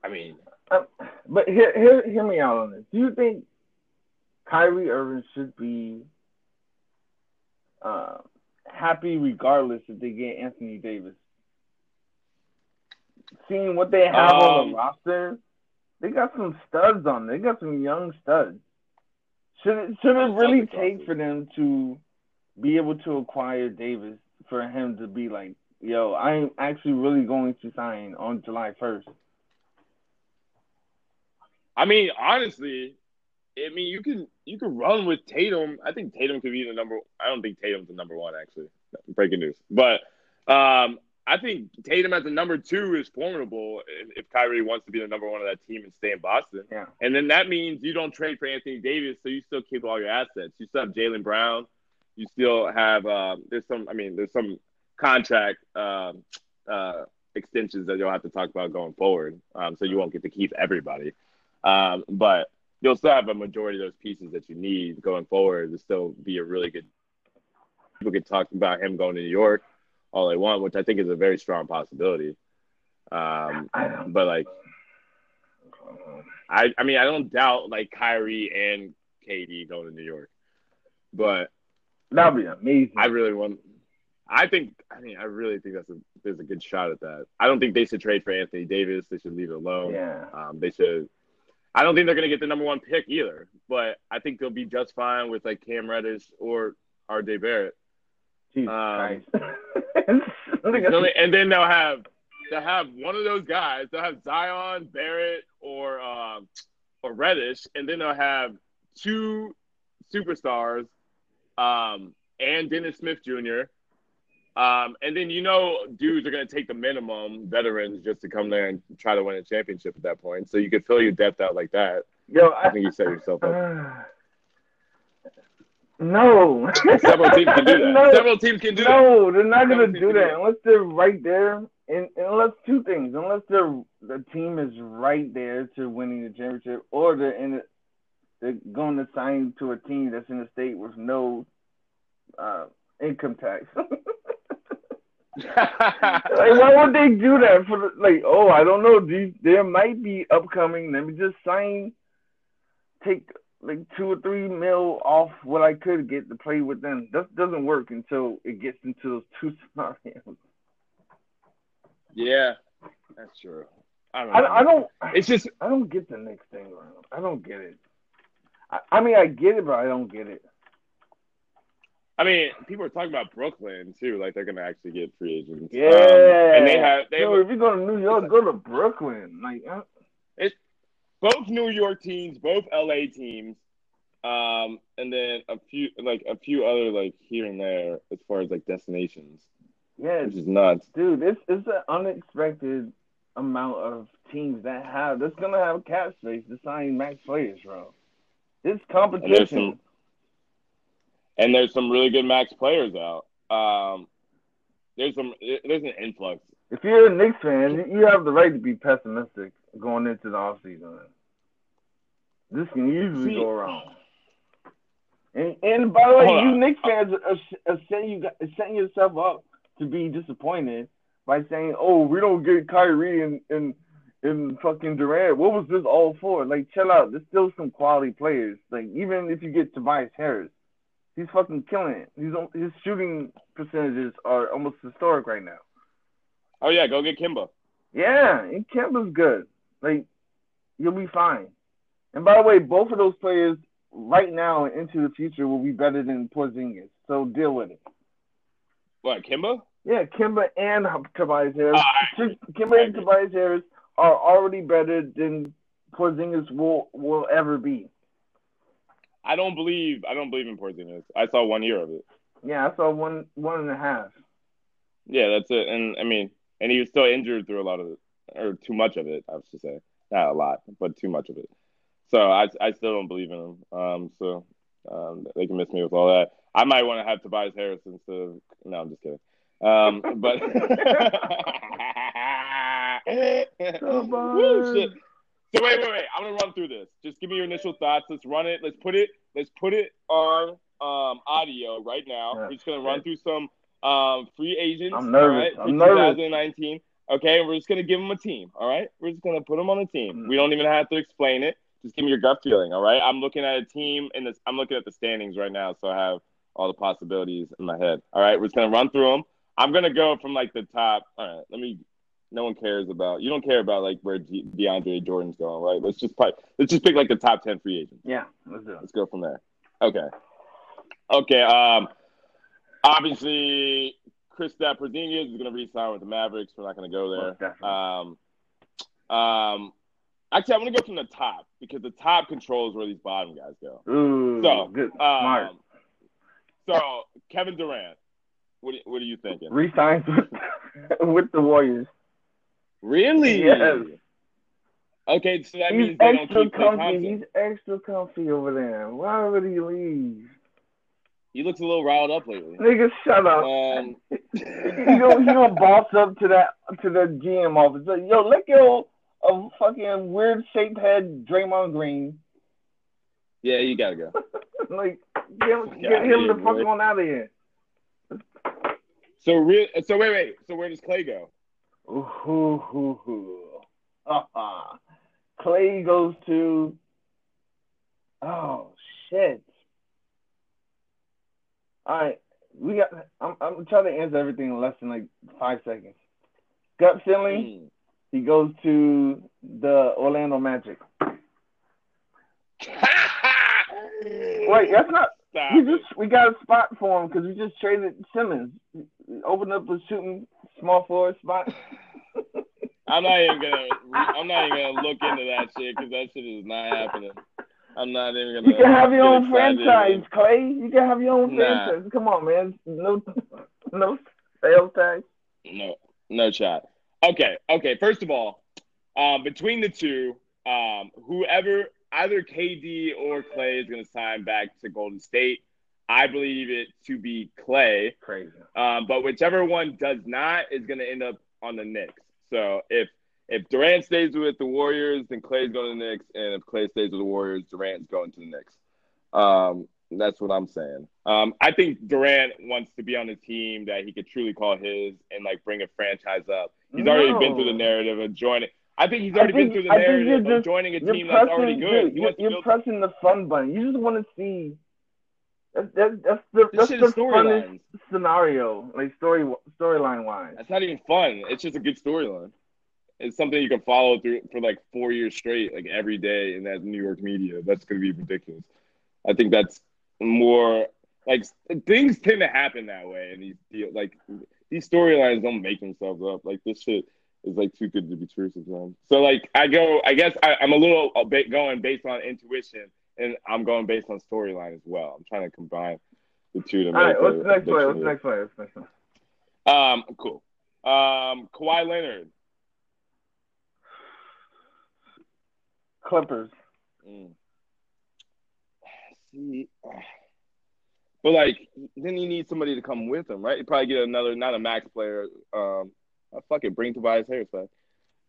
I mean, um, but hear, hear hear me out on this. Do you think Kyrie Irving should be uh, happy regardless if they get Anthony Davis? Seeing what they have um, on the um, roster, they got some studs on. They got some young studs. Should it should it really take for them to be able to acquire Davis for him to be like, yo, I'm actually really going to sign on July first? I mean, honestly, I mean you can you can run with Tatum. I think Tatum could be the number. I don't think Tatum's the number one actually. Breaking news, but um, I think Tatum as a number two is formidable if Kyrie wants to be the number one of that team and stay in Boston. Yeah. And then that means you don't trade for Anthony Davis, so you still keep all your assets. You still have Jaylen Brown. You still have uh, there's some. I mean, there's some contract uh, uh, extensions that you'll have to talk about going forward. Um, so you won't get to keep everybody, um, but you'll still have a majority of those pieces that you need going forward to still be a really good. People could talk about him going to New York all they want, which I think is a very strong possibility. Um, but like, I I mean, I don't doubt like Kyrie and KD going to New York, but that'd be amazing. I really want. I think. I mean, I really think that's a there's a good shot at that. I don't think they should trade for Anthony Davis. They should leave it alone. Yeah. Um, they should. I don't think they're going to get the number one pick either, but I think they'll be just fine with like Cam Reddish or R.J. Barrett. Jesus um, and then they'll have they'll have one of those guys. They'll have Zion, Barrett, or um, or Reddish, and then they'll have two superstars, um, and Dennis Smith Jr. Um, and then you know dudes are going to take the minimum veterans just to come there and try to win a championship at that point. So you could fill your depth out like that. Yo, I, I think you set yourself up. No. Several teams can do that. No. Several teams can do that. No, they're not gonna do can do that unless they're right there. And unless two things, unless they're the team is right there to winning the championship, or they're in it, they're going to sign to a team that's in a state with no uh, income tax. like, why would they do that for the, like? Oh, I don't know. These there might be upcoming. Let me just sign, take like two or three mil off what I could get to play with them. That doesn't work until it gets into those two scenarios. yeah, that's true. I don't. I. I don't. It's just I don't get the next thing around. I don't get it. I, I mean, I get it, but I don't get it. I mean, people are talking about Brooklyn too, like they're gonna actually get free agents. Yeah, Um, and they have they Dude, have if you go to New York, go to Brooklyn. Like, uh, both New York teams, both LA teams, um, and then a few like a few other like here and there as far as like destinations, yeah, which is nuts. dude, it's it's an unexpected amount of teams that have that's gonna have cap space to sign max players, bro. It's competition. some- And there's some really good max players out. Um, there's some there's an influx. If you're a Knicks fan, you have the right to be pessimistic going into the offseason. This can usually See- go wrong. And and by the way, Hold you on. Knicks fans are, are setting you are setting yourself up to be disappointed by saying, "Oh, we don't get Kyrie and and and fucking Durant. What was this all for?" Like, chill out. There's still some quality players. Like, even if you get Tobias Harris, he's fucking killing it. He's his shooting percentages are almost historic right now. Oh yeah, go get Kemba. Yeah, and Kemba's good. Like, you'll be fine. And by the way, both of those players right now and into the future will be better than Porzingis. So deal with it. What Kemba? Yeah, Kemba and Tobias Harris. Ah, I- Kemba I and. Tobias Harris are already better than Porzingis will will ever be. I don't believe I don't believe in Porzingis. I saw one year of it. Yeah, I saw one one and a half. Yeah, that's it. And I mean, and he was still injured through a lot of it, or too much of it. I was to say, not a lot, but too much of it. So I, I still don't believe in him. Um, so um, they can miss me with all that. I might want to have Tobias Harris instead of. No, I'm just kidding. Um, but Woo, shit. So wait, wait, wait. I'm gonna run through this. Just give me your initial thoughts. Let's run it. Let's put it. Let's put it on um, audio right now. Yeah. We're just gonna run through some um, free agents. I'm nervous. right, I'm nervous. 2019. Okay, we're just gonna give them a team. All right, we're just gonna put them on a team. Mm. We don't even have to explain it. Just give me your gut feeling. All right. I'm looking at a team and this. I'm looking at the standings right now, so I have all the possibilities in my head. All right, we're just gonna run through them. I'm gonna go from like the top. All right, let me. No one cares about. You don't care about like where De- DeAndre Jordan's going, right? Let's just pick. Let's just pick like the top ten free agents. Yeah, let's do it. Let's go from there. Okay. Okay. Um. Obviously, Chris Porzingis is going to re-sign with the Mavericks. We're not going to go there. definitely. Um. Um. Actually, I'm to go from the top because the top controls where these bottom guys go. Ooh, So, good, smart. Um, so Kevin Durant, what what are you thinking? Resigns with, with the Warriors. Really? Yes. Okay, so that He's means they don't keep comfy. He's extra comfy over there. Why would he leave? He looks a little riled up lately. Nigga, shut up. Um, he gonna he gonna boss up to that to the GM office. Like, Yo, let go of fucking weird shaped head Draymond Green. yeah, you gotta go. like get, him- Get him the fuck boy. on out of here. So real. So wait, wait. So where does Klay go? Ooh. Uh-uh. Klay goes to. Oh shit! All right, we got. I'm I'm trying to answer everything in less than like five seconds. Gut feeling. Hmm. He goes to the Orlando Magic. Wait, that's not. Stop We it. just we got a spot for him because we just traded Simmons. Opened up a shooting small forward spot. I'm not even gonna. I'm not even gonna look into that shit because that shit is not happening. I'm not even gonna. You can have your own franchise, Klay. You can have your own Nah. franchise. Come on, man. No, no sales tax. No, no shot. Okay, okay. First of all, um, between the two, um, whoever either KD or Klay is going to sign back to Golden State. I believe it to be Klay. Crazy. Um, but whichever one does not is going to end up on the Knicks. So if if Durant stays with the Warriors, then Klay's going to the Knicks, and if Klay stays with the Warriors, Durant's going to the Knicks. Um, that's what I'm saying. Um, I think Durant wants to be on a team that he could truly call his and like bring a franchise up. He's already been through the narrative of joining. I think he's already think- been through the I think you're narrative of joining a You're team that's pressing, already good. you're, you're build. pressing the fun button. You just want to see. That's that's that's the This that's the funnest scenario, like story storyline wise. That's not even fun. It's just a good storyline. It's something you can follow through for like four years straight, like every day in that New York media. That's going to be ridiculous. I think that's more like things tend to happen that way, and these deal like these storylines don't make themselves up. Like this shit is like too good to be true sometimes. So like I go, I guess I, I'm a little a bit going based on intuition, and I'm going based on storyline as well. I'm trying to combine the two to All make. right, what's the next play? What's the next play? What's the next one? Um, cool. Um, Kawhi Leonard. Clippers. Mm. See, but like, then you need somebody to come with him, right? You probably get another, not a max player. Um, uh, fuck it, bring Tobias Harris back.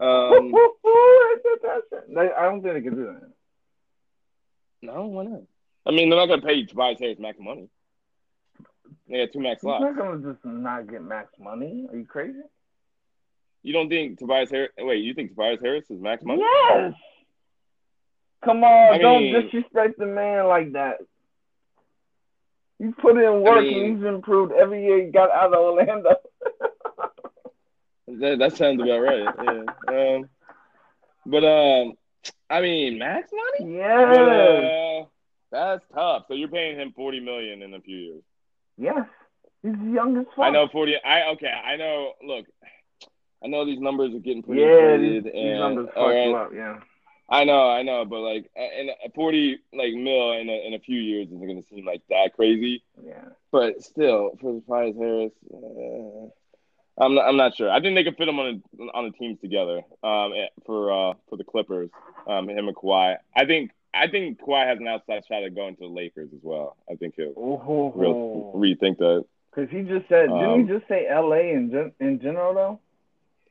Um, I don't think they can do that. no, why not? I mean, they're not gonna pay Tobias Harris max money. They got two max He's slots. not gonna just not get max money. Are you crazy? You don't think Tobias Harris? Wait, you think Tobias Harris is max money? Yes. Come on, I don't mean- disrespect the man like that. He's put in work mean- and he's improved every year he got out of Orlando. That, that sounds about right. Yeah. Um, but um, I mean, max money? But, yes. uh, that's tough. So you're paying him forty million in a few years. Yes. He's young as fuck. I know forty. I okay. I know. Look, I know these numbers are getting pretty Yeah, these, inflated, these and numbers fuck you right, up, yeah. I know, I know, but like, and forty like mil in a, in a few years isn't going to seem like that crazy. Yeah. But still, for Tobias Harris, uh, I'm not, I'm not sure. I think they could fit him on a, on the teams together. Um, eh, for uh for the Clippers, um, him and Kawhi. I think I think Kawhi has an outside shot at going to the Lakers as well. I think he'll oh, real, rethink that. Because he just said, Um, didn't he just say L.A. in gen- in general though?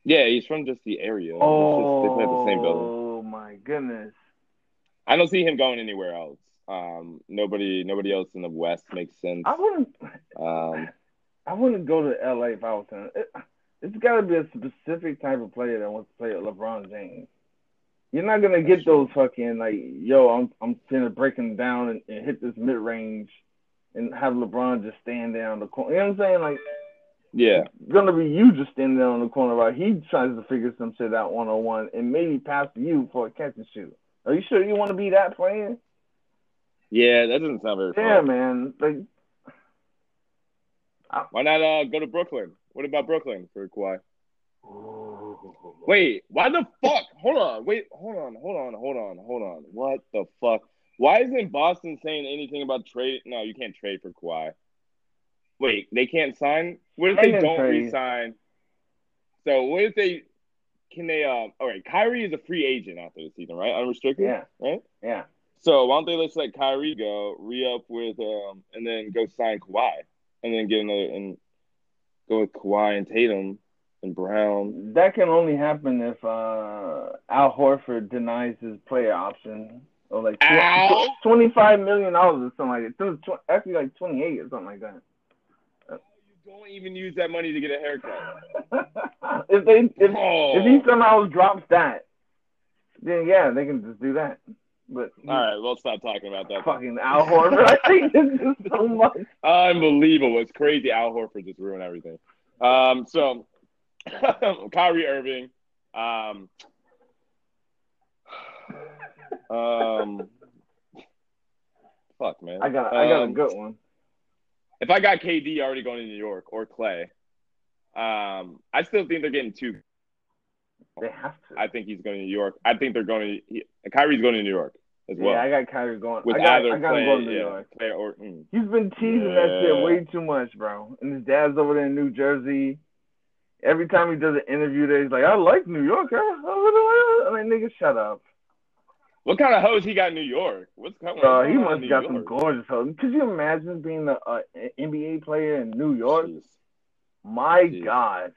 Yeah, he's from just the area. It's just, they play at the same building. My goodness. I don't see him going anywhere else. Um, nobody, nobody else in the West makes sense. I wouldn't. Um, I wouldn't go to L.A. if I was him. It, it's got to be a specific type of player that wants to play with LeBron James. You're not gonna get those fucking like, yo, I'm I'm gonna break him down and, and hit this mid range, and have LeBron just stand there on the corner. You know what I'm saying? Like, yeah, gonna be you just standing there on the corner, right? He tries to figure some shit out one on one, and maybe pass to you for a catch and shoot. Are you sure you want to be that player? yeah, that doesn't sound very Yeah, fun. man. Like, Why not uh, go to Brooklyn? What about Brooklyn for Kawhi? Wait, why the fuck? Hold on, wait, hold on, hold on, hold on, hold on. What the fuck? Why isn't Boston saying anything about trade? No, you can't trade for Kawhi. Wait, they can't sign. What if They don't trade. re-sign? So what if they? Can they? Um, all right, Kyrie is a free agent after the season, right? Unrestricted, Yeah. right? yeah. So why don't they just let Kyrie go, re up with, um, and then go sign Kawhi, and then get another and go with Kawhi and Tatum and Brown. That can only happen if uh, Al Horford denies his player option or like tw- twenty-five million dollars or something like that. Tw- Actually, like twenty-eight or something like that. Don't even use that money to get a haircut. if they if Oh. if he somehow drops that, then yeah, they can just do that. But All right, we'll stop talking about that. fucking Al Horford, I think this is so much. Unbelievable! It's crazy. Al Horford just ruined everything. Um, so Kyrie Irving, um, um, fuck man. I got I got a Um, good one. If I got KD already going to New York or Klay, um, I still think they're getting two. They have to. I think he's going to New York. I think they're going to. He, Kyrie's going to New York as well. yeah, I got Kyrie going. with I got, either I got Klay, to New yeah, York. Klay or mm. He's been teasing that shit way too much, bro. And his dad's over there in New Jersey. Every time he does an interview there, he's like, I like New York. huh? I'm like, nigga, shut up. What kind of hoes he got in New York? What's going Bro, on? he must New got York? some gorgeous hoes. Could you imagine being an uh, NBA player in New York? Jeez. My Jeez. God.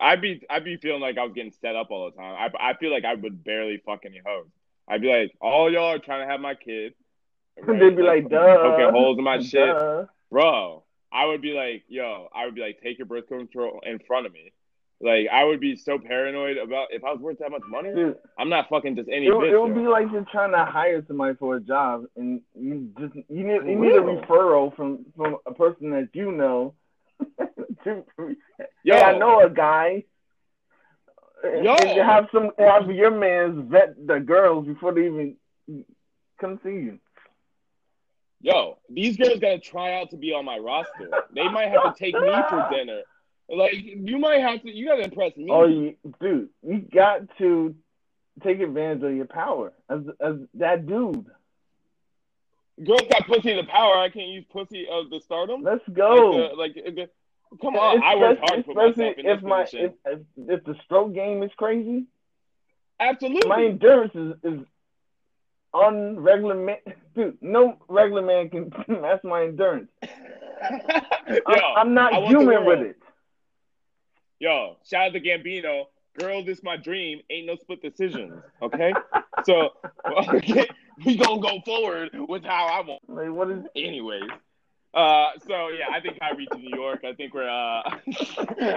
I'd be I'd be feeling like I was getting set up all the time. I I feel like I would barely fuck any hoes. I'd be like, all y'all are trying to have my kid. They'd be like, duh. poking holes in my shit, bro. I would be like, yo, I would be like, take your birth control in front of me. Like I would be so paranoid about if I was worth that much money. Dude, I'm not fucking just any it, bitch. it would be like you're trying to hire somebody for a job, and you just you need you need a referral from from a person that you know. to, Yo. yeah, I know a guy. Yo. And you have some have your man's vet the girls before they even come see you. Yo, these girls gotta try out to be on my roster. They might have to take me for dinner. Like you might have to. You gotta impress me. Oh, you, dude, you got to take advantage of your power as as that dude. Girls got pussy the power. I can't use pussy of the stardom. Let's go. Like, the, like uh, the, come on, I work hard for myself in if my if, if if the stroke game is crazy, Absolutely. my endurance is, is unregular man. Dude, no regular man can match my endurance. yo, I'm, I'm not I want the human with it. Yo, shout out to Gambino. Girl, this my dream. Ain't no split decisions. Okay, so okay, we gonna go forward with how I want. Like, what is? Anyways, uh, so yeah, I think Kyrie to New York. I think we're, uh,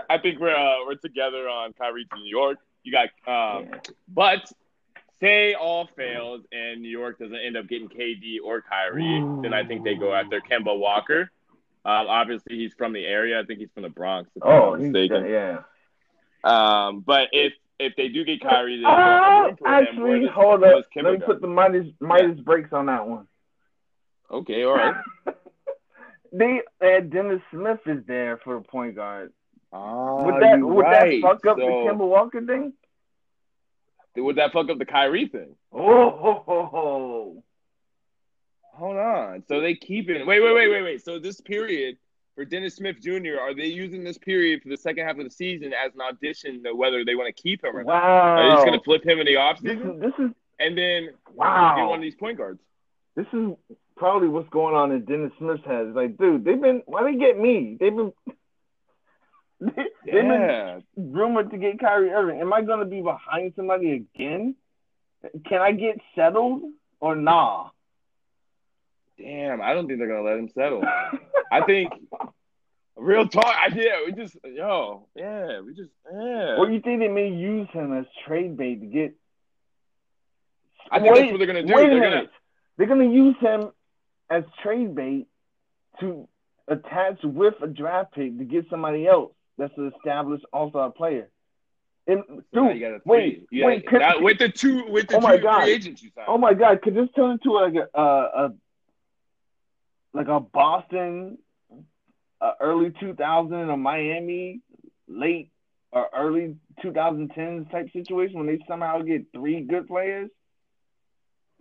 I think we're, uh, we're together on Kyrie to New York. You got, um, but say all fails and New York doesn't end up getting KD or Kyrie, then I think they go after Kemba Walker. Um, obviously, he's from the area. I think he's from the Bronx. If Oh, I'm mistaken. yeah. Um, but if if they do get Kyrie, Uh, room for him. Where actually, hold up. Let me put the Midas Midas brakes on that one. Okay, all right. they uh, Dennis Smith is there for a point guard. Ah, Would that would right. that fuck up So- the Kemba Walker thing? Would that fuck up the Kyrie thing? Oh, ho, ho, ho. Hold on. So they keep it. Wait, wait, wait, wait, wait. So this period for Dennis Smith Jr. Are they using this period for the second half of the season as an audition to whether they want to keep him or not? Are they just going to flip him in the This offseason is this is and then get wow. one of these point guards? This is probably what's going on in Dennis Smith's head. It's like, dude, they've been why they get me? They've been they, they've been Yeah. rumored to get Kyrie Irving. Am I gonna be behind somebody again? Can I get settled or nah? Damn, I don't think they're going to let him settle. I think a real talk. I yeah, we just yo, yeah, we just yeah. Or you think they may use him as trade bait to get? I think Wait- that's what they're going to do. They're to They're gonna use him as trade bait to attach with a draft pick to get somebody else that's an established all-star player. And, dude, wait, wait, could- now, with the two with the Oh my two God. free agents you signed. Oh my God! Could this turn into like a a, a like a Boston, uh, early 2000 a Miami, late or early 2010s type situation when they somehow get three good players?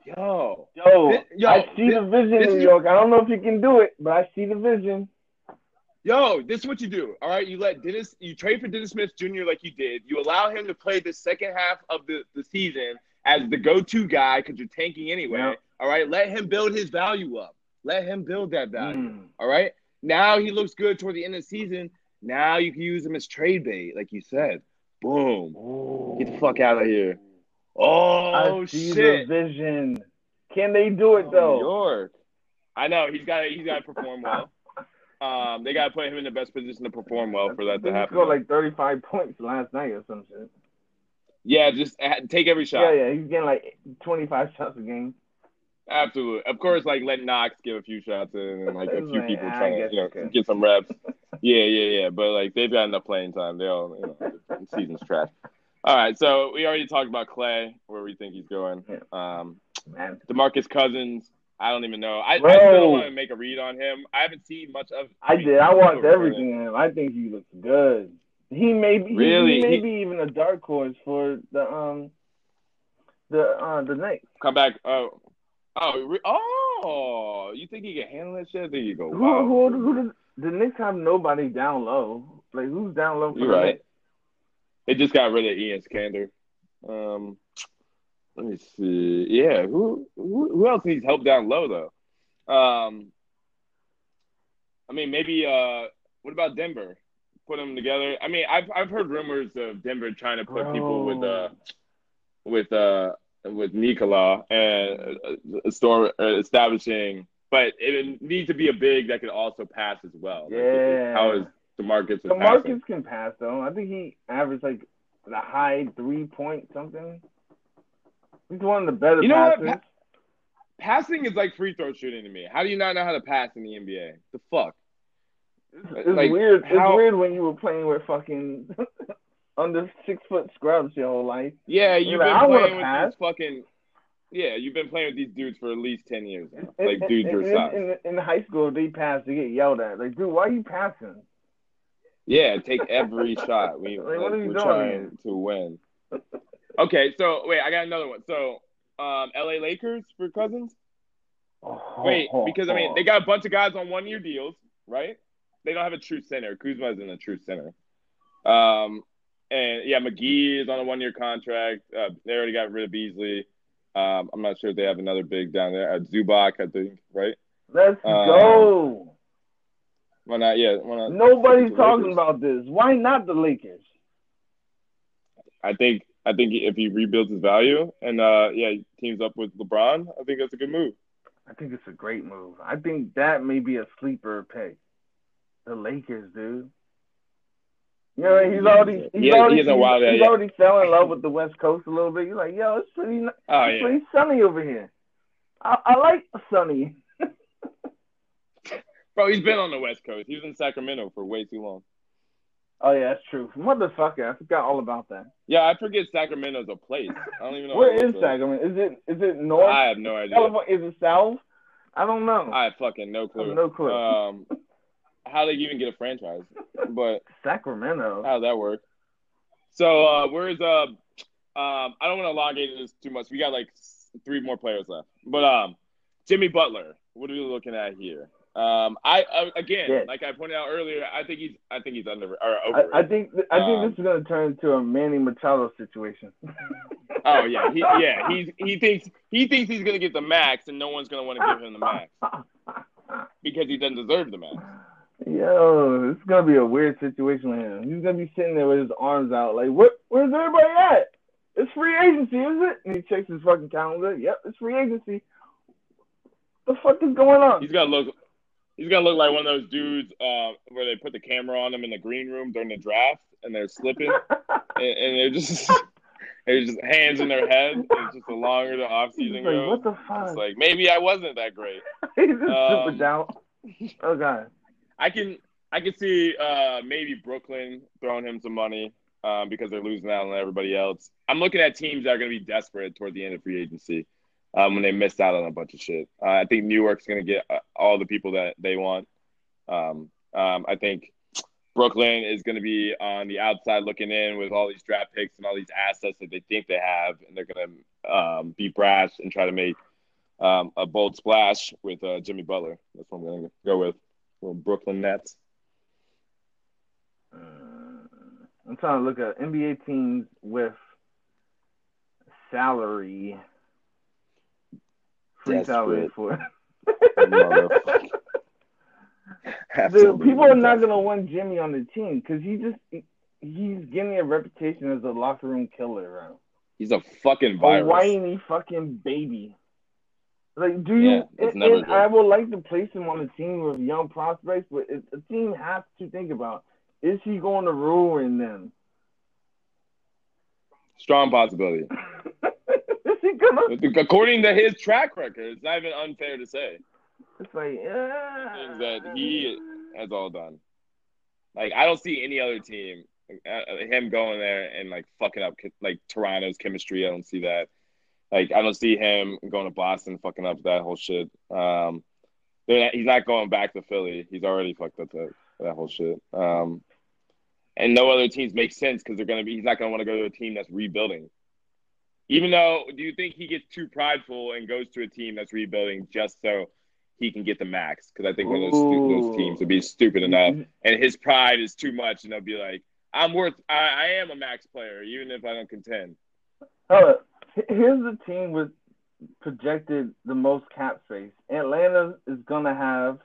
Yo, Yo, Thi- yo, I see thi- the vision in New York. I don't know if you can do it, but I see the vision. yo, this is what you do. All right, you let Dennis, you trade for Dennis Smith Jr. like you did. You allow him to play the second half of the, the season as the go-to guy because you're tanking anyway. Yeah. All right, let him build his value up. Let him build that value. Mm. All right. Now he looks good toward the end of the season. Now you can use him as trade bait, like you said. Boom. Get the fuck out of here. Oh I see shit. the vision. Can they do it New though? York. I know he's got he's got to perform well. Um, they got to put him in the best position to perform well for that to happen. scored like 35 points last night or some shit. yeah, just take every shot. Yeah, yeah, he's getting like 25 shots a game. Absolutely. Of course, like let Knox give a few shots in and like a few like, people I trying to you know get some reps. yeah, yeah, yeah. But like they've got enough playing time. They all you know season's trash. All right, so we already talked about Klay, where we think he's going. Um, Man, Demarcus Cousins, I don't even know. I, I still don't want to make a read on him. I haven't seen much of. I mean, did. I watched everything in him. I think he looks good. He may be, he- Really? he may He- be even a dark horse for the um the uh the Knicks. Come back. Oh, oh, re- oh! You think he can handle that shit? There you go. Who Wow. who who does the Knicks have nobody down low? Like who's down low for You're right. Knicks? They just got rid of Enes Kanter. Um, Let me see. Yeah, who who, who else needs help down low though? Um, I mean, maybe. Uh, what about Denver? Put them together. I mean, I've I've heard rumors of Denver trying to put Bro. people with uh with uh with Nikola and uh, storm uh, establishing, but it needs to be a big that can also pass as well. Like, Yeah. how is Demarcus? with So passing? Can pass though. I think he averaged like the high three point something. He's one of the better You know what? Pa- Passing is like free throw shooting to me. How do you not know how to pass in the NBA? The fuck? It's, it's like, weird. how- It's weird when you were playing with fucking under six foot scrubs your whole life. Yeah, you've like, been I playing with pass. these fucking. Yeah, you've been playing with these dudes for at least ten years. now. Like in- dudes in, your in, size. in, in high school, they pass, they get yelled at. Like, dude, why are you passing? Yeah, take every shot. We, Like, what are you we're doing trying to win. Okay, so wait, I got another one. So, um, L.A. Lakers for Cousins. Wait, because I mean they got a bunch of guys on one year deals, right? They don't have a true center. Kuzma isn't a true center. Um, and yeah, McGee is on a one year contract. Uh, they already got rid of Beasley. Um, I'm not sure if they have another big down there. Uh, Zubac, I think, right? Let's um, go. Why not? Yeah, why not? Nobody's talking Lakers? about this. Why not the Lakers? I think I think if he rebuilds his value and uh, yeah, teams up with LeBron, I think that's a good move. I think it's a great move. I think that may be a sleeper pick. The Lakers, dude. You know, he's already he's He already he's, out he's yet. already fell in love with the West Coast a little bit. You're like, yo, it's pretty, Oh it's yeah, pretty sunny over here. I, I like sunny. bro, he's been on the West Coast. He was in Sacramento for way too long. Oh yeah, that's true. Motherfucker, I forgot all about that. Yeah, I forget Sacramento's a place. I don't even know Where is Sacramento? Is it is it north? I have no idea. California? Is it south? I don't know. I have fucking no clue. no clue. Um, how they even get a franchise, but Sacramento. how does that work? So uh, where's uh, um, I don't want to elongate this too much. We got like three more players left, but um, Jimmy Butler. What are we looking at here? Um, I uh, again, Yeah. like I pointed out earlier, I think he's I think he's under or I, over. I think I think Um, this is gonna turn into a Manny Machado situation. oh yeah, he yeah he's he thinks he thinks he's gonna get the max, and no one's gonna want to give him the max because he doesn't deserve the max. Yo, it's gonna be a weird situation with him. He's gonna be sitting there with his arms out, like, "What? Where's everybody at? It's free agency, is it?" And he checks his fucking calendar. Yep, it's free agency. The fuck is going on? He's gonna look. He's gonna look like one of those dudes uh, where they put the camera on him in the green room during the draft, and they're slipping, and, and they're just, they're just hands in their head. And it's just the longer the off season like, goes, "What the fuck?" it's like maybe I wasn't that great. He's just um, super down. Oh god. I can I can see uh, maybe Brooklyn throwing him some money um, because they're losing out on everybody else. I'm looking at teams that are going to be desperate toward the end of free agency um, when they missed out on a bunch of shit. Uh, I think New York's going to get uh, all the people that they want. Um, um, I think Brooklyn is going to be on the outside looking in with all these draft picks and all these assets that they think they have, and they're going to um, be brash and try to make um, a bold splash with uh, Jimmy Butler. That's what I'm going to go with. Little Brooklyn Nets. Uh, I'm trying to look at NBA teams with salary, free salary for. Dude, people are not gonna want Jimmy on the team because he just he's getting a reputation as a locker room killer, bro. He's a fucking A virus. whiny fucking baby. Like, do you? Yeah, and, and. I would like to place him on a team with young prospects, but it, a team has to think about: is he going to ruin them? Strong possibility. is he gonna? According to his track record, it's not even unfair to say It's like things that he has all done. Like I don't see any other team uh, him going there and like fucking up like Toronto's chemistry. I don't see that. Like I don't see him going to Boston fucking up that whole shit. Um, he's not going back to Philly. He's already fucked up that that whole shit. Um, and no other teams make sense because they're gonna be. He's not gonna want to go to a team that's rebuilding. Even though, do you think he gets too prideful and goes to a team that's rebuilding just so he can get the max? Because I think one of those, those teams would be stupid enough, and his pride is too much, and they'll be like, "I'm worth. I, I am a max player, even if I don't contend." Here's the team with projected the most cap space. Atlanta is gonna have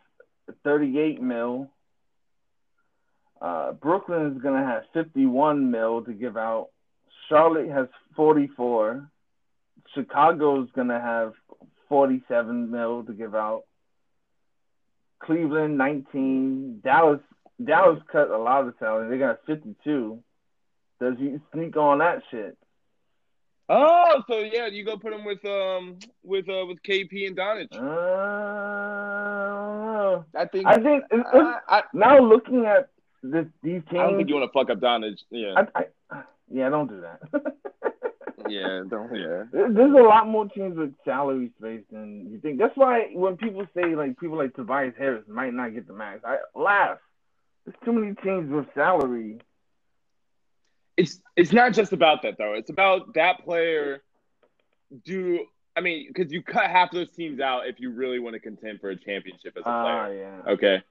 38 mil. Uh, Brooklyn is gonna have 51 mil to give out. Charlotte has 44. Chicago is gonna have 47 mil to give out. Cleveland 19. Dallas Dallas cut a lot of salary. They got 52. Does he sneak on that shit? Oh, so yeah, you go put him with um with uh with KP and Doncic. Uh, I think I think I, I, now looking at this, these teams. I don't think you want to fuck up Doncic. Yeah, I, I, yeah, don't do that. yeah, don't yeah. There's a lot more teams with salary space than you think. That's why when people say like people like Tobias Harris might not get the max, I laugh. There's too many teams with salary. It's it's not just about that though. It's about that player. Do I mean because you cut half those teams out if you really want to contend for a championship as a Ah, player. yeah. Okay.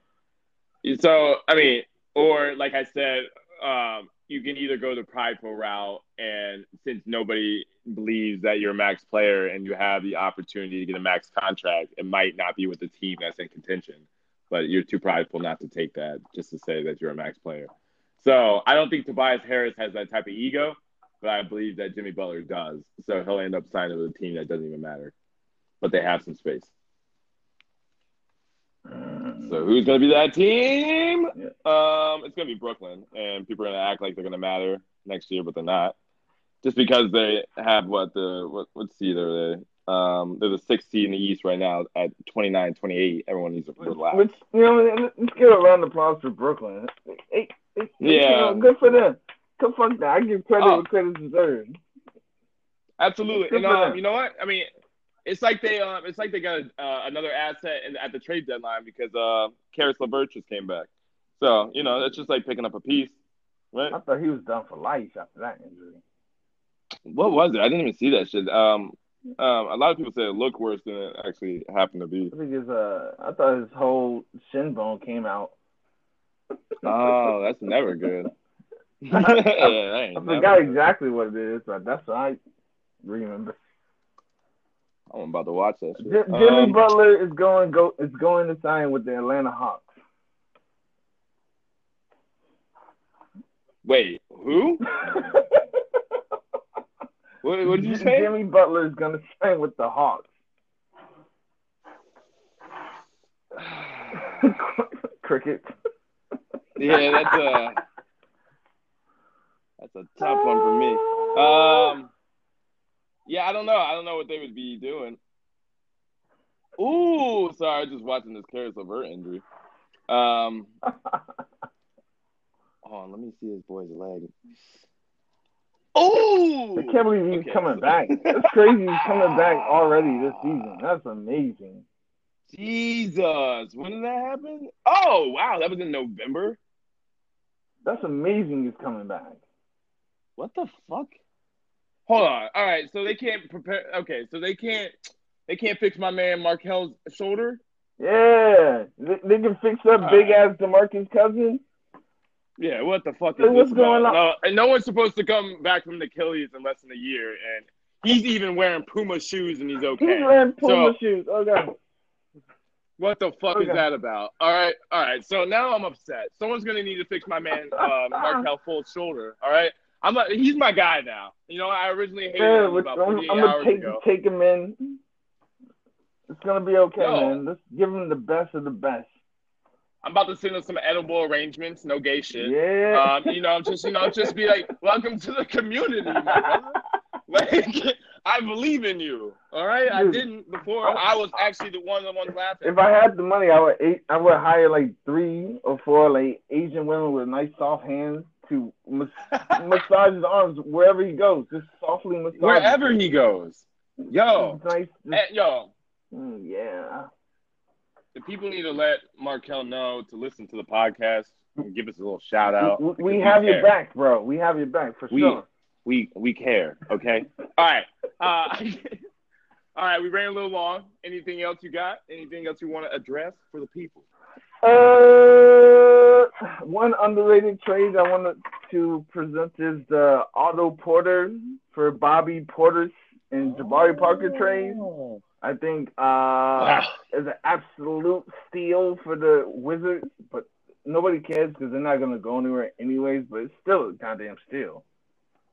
So I mean, or like I said, um, you can either go the prideful route, and since nobody believes that you're a max player and you have the opportunity to get a max contract, it might not be with the team that's in contention. But you're too prideful not to take that, just to say that you're a max player. So I don't think Tobias Harris has that type of ego, but I believe that Jimmy Butler does. So he'll end up signing with a team that doesn't even matter, but they have some space. Mm. So who's going to be that team? Yeah. Um, it's going to be Brooklyn, and people are going to act like they're going to matter next year, but they're not. Just because they have what the what what seed are they? Um, they're the sixth seed in the East right now at 29, 28. Everyone needs to relax. Which you know, let's give a round of applause for Brooklyn. Yeah. you know, good for them. Good fuck that. I give credit Oh. where credit's deserved. Absolutely, Good and um, you know what? I mean, it's like they um, it's like they got uh, another asset in, at the trade deadline because uh, Caris LeVert just came back. So you know, it's just like picking up a piece, right? I thought he was done for life after that injury. What was it? I didn't even see that shit. Um, um, a lot of people said it looked worse than it actually happened to be. I think his uh, I thought his whole shin bone came out. Oh, that's never good. yeah, that I forgot never good. exactly what it is, but that's what I remember. I'm about to watch that shit. J- Jimmy Um, Butler is going go is going to sign with the Atlanta Hawks. wait, who? What, what did you say? Jimmy Butler is going to sign with the Hawks. Cricket. yeah, that's a that's a tough one for me. Um, yeah, I don't know. I don't know what they would be doing. Ooh, sorry, I was just watching this Caris LeVert injury. Um, hold on, let me see this boy's leg. Ooh, I can't believe he's Okay, coming back. That's crazy. He's coming back already this season. That's amazing. Jesus, when did that happen? Oh, wow, that was in November. That's amazing. He's coming back. What the fuck? Hold on. All right, so they can't prepare. Okay, so they can't. They can't fix my man Markelle's shoulder. Yeah, they, they can fix up All big right. ass Demarcus Cousins. Yeah, what the fuck is what's going about? on? No, and no one's supposed to come back from the Achilles in less than a year, and he's even wearing Puma shoes, and he's okay. He's wearing Puma So- shoes. Okay. What the fuck Okay. is that about? All right, all right. So now I'm upset. Someone's gonna need to fix my man uh, Markelle Fultz's shoulder. All right, I'm a, he's my guy now. You know, I originally hated Yeah, him about I'm, 48 I'm gonna hours take ago. take him in. It's gonna be okay, Yo. man. Let's give him the best of the best. I'm about to send him some edible arrangements, no gay shit. Yeah. Um, you know, just you know, just be like, welcome to the community. Like, I believe in you. All right, I didn't before. I was actually the one that was laughing. if I had the money, I would eight, I would hire like three or four like Asian women with nice soft hands to mas- massage his arms wherever he goes. Just softly massage. Wherever he goes, yo, nice. eh, yo, Mm, yeah. The people need to let Markelle know to listen to the podcast and give us a little shout out. We, we because have your back, bro. We have your back for We- sure. We we care. Okay. All right. Uh, all right. We ran a little long. Anything else you got? Anything else you want to address for the people? Uh, one underrated trade I wanted to present is the Otto Porter for Bobby Portis and Jabari Parker trade, Oh. I think uh, Wow. is an absolute steal for the Wizards. But nobody cares because they're not gonna go anywhere anyways. But it's still a goddamn steal.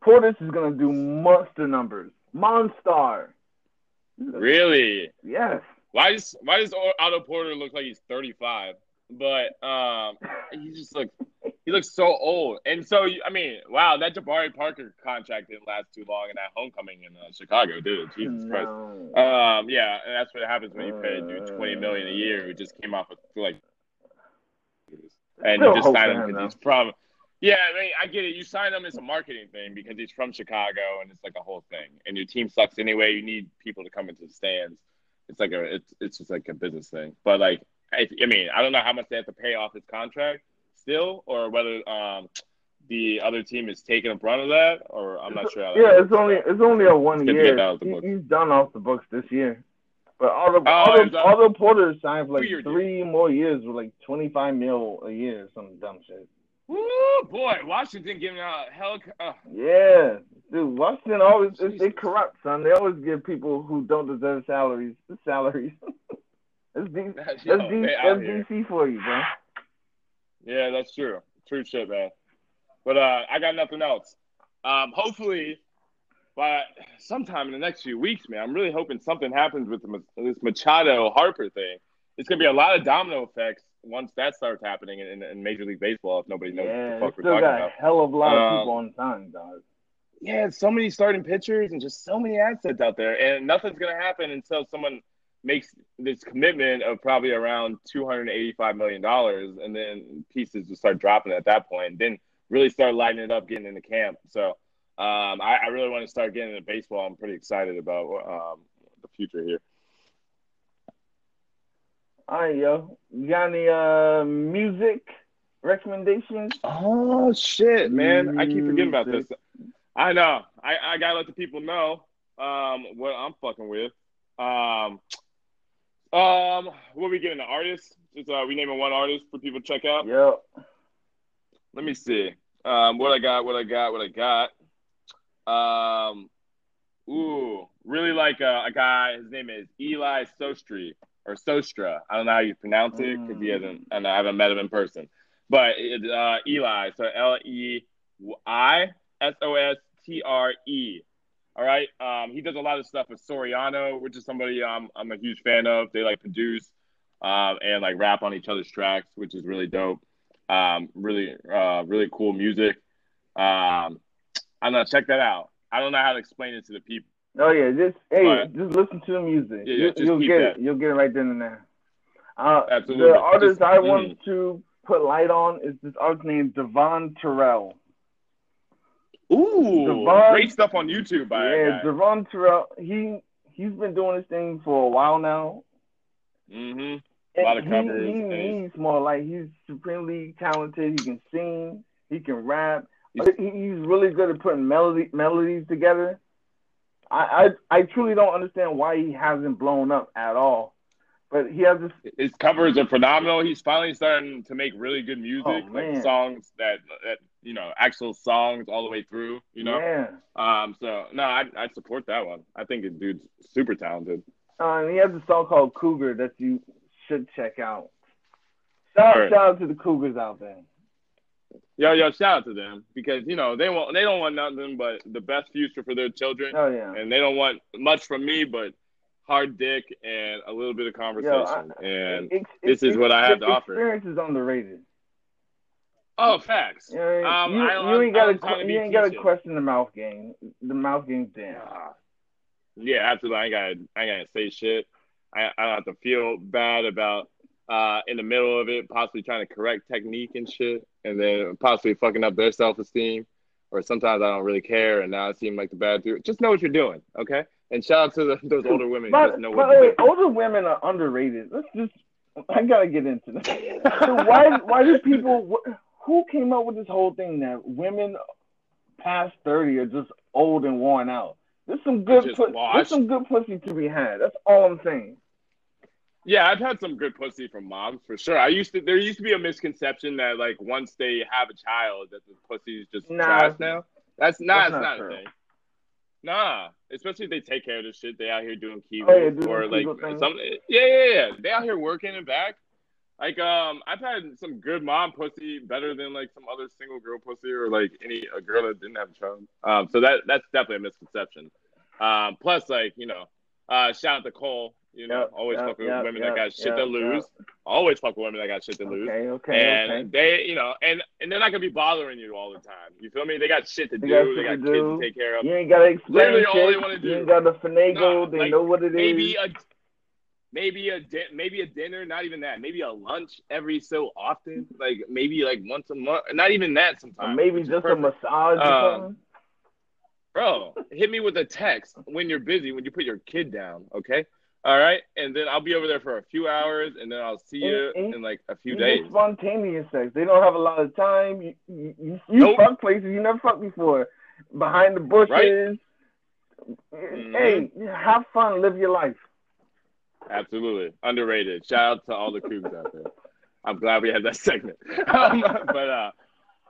Portis is gonna do monster numbers, Monstar. Really? Yes. Why does why does Otto Porter look like he's 35? But um, he just looks he looks so old. And so I mean, wow, that Jabari Parker contract didn't last too long in that homecoming in uh, Chicago, dude. Jesus Christ. Um, yeah, and that's what happens when you pay a dude 20 million a year who just came off of like, and Still you just hope sign for him him, because he's from. Yeah, I mean, I get it. You sign him as a marketing thing because he's from Chicago, and it's like a whole thing. And your team sucks anyway. You need people to come into the stands. It's like a, it's it's just like a business thing. But like, I, I mean, I don't know how much they have to pay off his contract still, or whether um the other team is taking a brunt of that, or I'm not sure. How Yeah, it's only it's only a one It's good to get year. that off the He- he's done off the books this year. But all the Oh, all the all the Porter signed for like deal. three more years with like twenty five mil a year, or some dumb shit. Woo, boy, Washington giving out hell. Uh, Yeah, dude, Washington always they, they corrupt, son. They always give people who don't deserve salaries salaries. that's D, that's, yo, D, that's. DC for you, bro. Yeah, that's true. True shit, man. But uh, I got nothing else. Um, hopefully, by sometime in the next few weeks, man, I'm really hoping something happens with the, this Machado Harper thing. It's gonna be a lot of domino effects once that starts happening in, in Major League Baseball. If nobody knows Yeah, what the fuck we're talking got about. a hell of a lot of Um, people on time, dog. yeah, so many starting pitchers and just so many assets out there, and nothing's gonna happen until someone makes this commitment of probably around two hundred and eighty-five million dollars, and then pieces just start dropping at that point. Then really start lighting it up, getting into camp. So um, I, I really want to start getting into baseball. I'm pretty excited about um, the future here. All right, yo. You got any uh music recommendations? Oh shit, man! I keep forgetting about this. I know. I, I gotta let the people know um, what I'm fucking with. Um, um, what we getting? The artist? Just uh, we naming one artist for people to check out. Yep. Let me see. Um, what I got? What I got? What I got? Um, ooh, really like a, a guy. His name is Eli Sostri or Sostra. I don't know how you pronounce it because he hasn't, and I haven't met him in person. But it, uh, Eli, so L E I S O S T R E. All right. Um, he does a lot of stuff with Soriano, which is somebody I'm I'm a huge fan of. They like produce um, and like rap on each other's tracks, which is really dope. Um, really, uh, really cool music. Um, I'm gonna check that out. I don't know how to explain it to the people. Oh yeah, just hey, But- just listen to the music. Yeah, yeah, you, you'll get that. it. You'll get it right then and there. Uh, Absolutely. The artist Just- I mm. want to put light on is this artist named Devon Terrell. Ooh, Devon- great stuff on YouTube by yeah. Devon Terrell. He he's been doing this thing for a while now. hmm And lot of covers, He, he's more like he's supremely talented. He can sing. He can rap. He's- he's really good at putting melody melodies together. I, I I truly don't understand why he hasn't blown up at all. But he has this. His covers are phenomenal. He's finally starting to make really good music, Oh, like songs that, that you know, actual songs all the way through. You know, Yeah. um. So no, I I support that one. I think the dude's super talented. Uh, and he has a song called Cougar that you should check out. Shout, Right. shout out to the Cougars out there. Yo, yo, shout out to them because you know they want they don't want nothing but the best future for their children, Oh yeah. and they don't want much from me but hard dick and a little bit of conversation. and Ex- this is what I have to offer. Experience is underrated. Oh, facts. You, Um, you, I you ain't got to to be you ain't got to question the mouth game. The mouth game's. Ah. Yeah, absolutely. I ain't got I ain't gotta say shit. I, I don't have to feel bad about uh in the middle of it, possibly trying to correct technique and shit, and then possibly fucking up their self esteem. Or sometimes I don't really care, and now I seem like the bad dude. Just know what you're doing, okay? And shout out to the, those older women But, just know but wait, older women are underrated. Let's just. I gotta get into this. So why why do people wh- who came up with this whole thing that women past thirty are just old and worn out? There's some good there's some good pussy to be had. That's all I'm saying. Yeah, I've had some good pussy from moms for sure. I used to. There used to be a misconception that like once they have a child, that the pussy is just Nah. trash now. That's not. That's That's not not, a thing. Nah, especially if they take care of this shit. They out here doing kegels Oh, yeah, or like some. Yeah, yeah, yeah. They out here working and back. Like um, I've had some good mom pussy better than like some other single girl pussy or like any a girl that didn't have a child. Um, so that that's definitely a misconception. Um, plus like you know, uh, shout out to Cole. You know, Yep, always yep, fuck with yep, women that got shit to lose. Always fuck with women that got shit to lose. Okay, okay, and okay. they, you know, and and they're not gonna be bothering you all the time. You feel me? They got shit to They do. They got to kids do. to take care of. You ain't gotta explain Literally all they wanna do. You ain't gotta finagle. Nah, they like, know what it is. maybe a maybe a di- maybe a dinner, not even that. Maybe a lunch every so often, like maybe like once a month. Not even that Or sometimes. maybe just a massage Um. Bro, hit me with a text when you're busy, when you put your kid down, okay? All right, and then I'll be over there for a few hours, and then I'll see you in like a few days. spontaneous sex. They don't have a lot of time. You you, you, you Nope. fuck places you never fucked before. Behind the bushes. Mhm. Hey, have fun, live your life. Absolutely underrated. Shout out to all the cougs out there. I'm glad we had that segment. Um, but uh,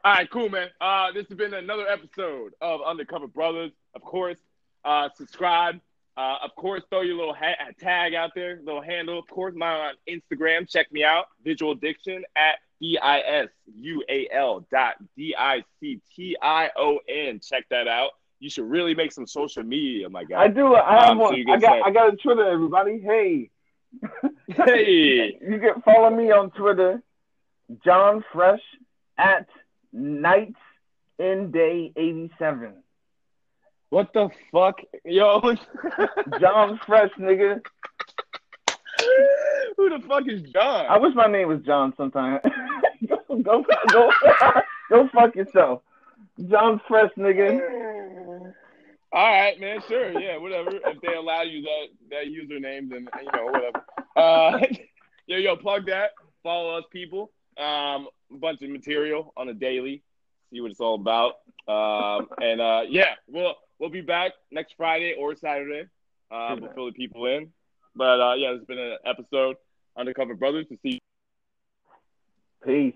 all right, cool, man. Uh, this has been another episode of Undercover Brothers. Of course, uh, subscribe. Uh, of course, throw your little ha- tag out there, little handle. Of course, mine on Instagram. Check me out. Visual Diction at D I S U A L dot D I C T I O N. Check that out. You should really make some social media, my guy. I do. I have Um, one. I got. say- I got a Twitter. Everybody, hey, Hey. you can follow me on Twitter, John Fresh at Nights in Day eighty seven. What the fuck, yo? John Fresh, nigga. Who the fuck is John? I wish my name was John sometime. go, go, go, go fuck yourself. John Fresh, nigga. All right, man. Sure, yeah, whatever. If they allow you that that username, then you know whatever. Uh, yo, yo, plug that. Follow us, people. Um, a bunch of material on a daily. See what it's all about. Um, and uh, yeah, we'll we'll be back next Friday or Saturday. Uh, we'll fill the people in. But uh, yeah, it's been an episode undercover brothers to see. Peace.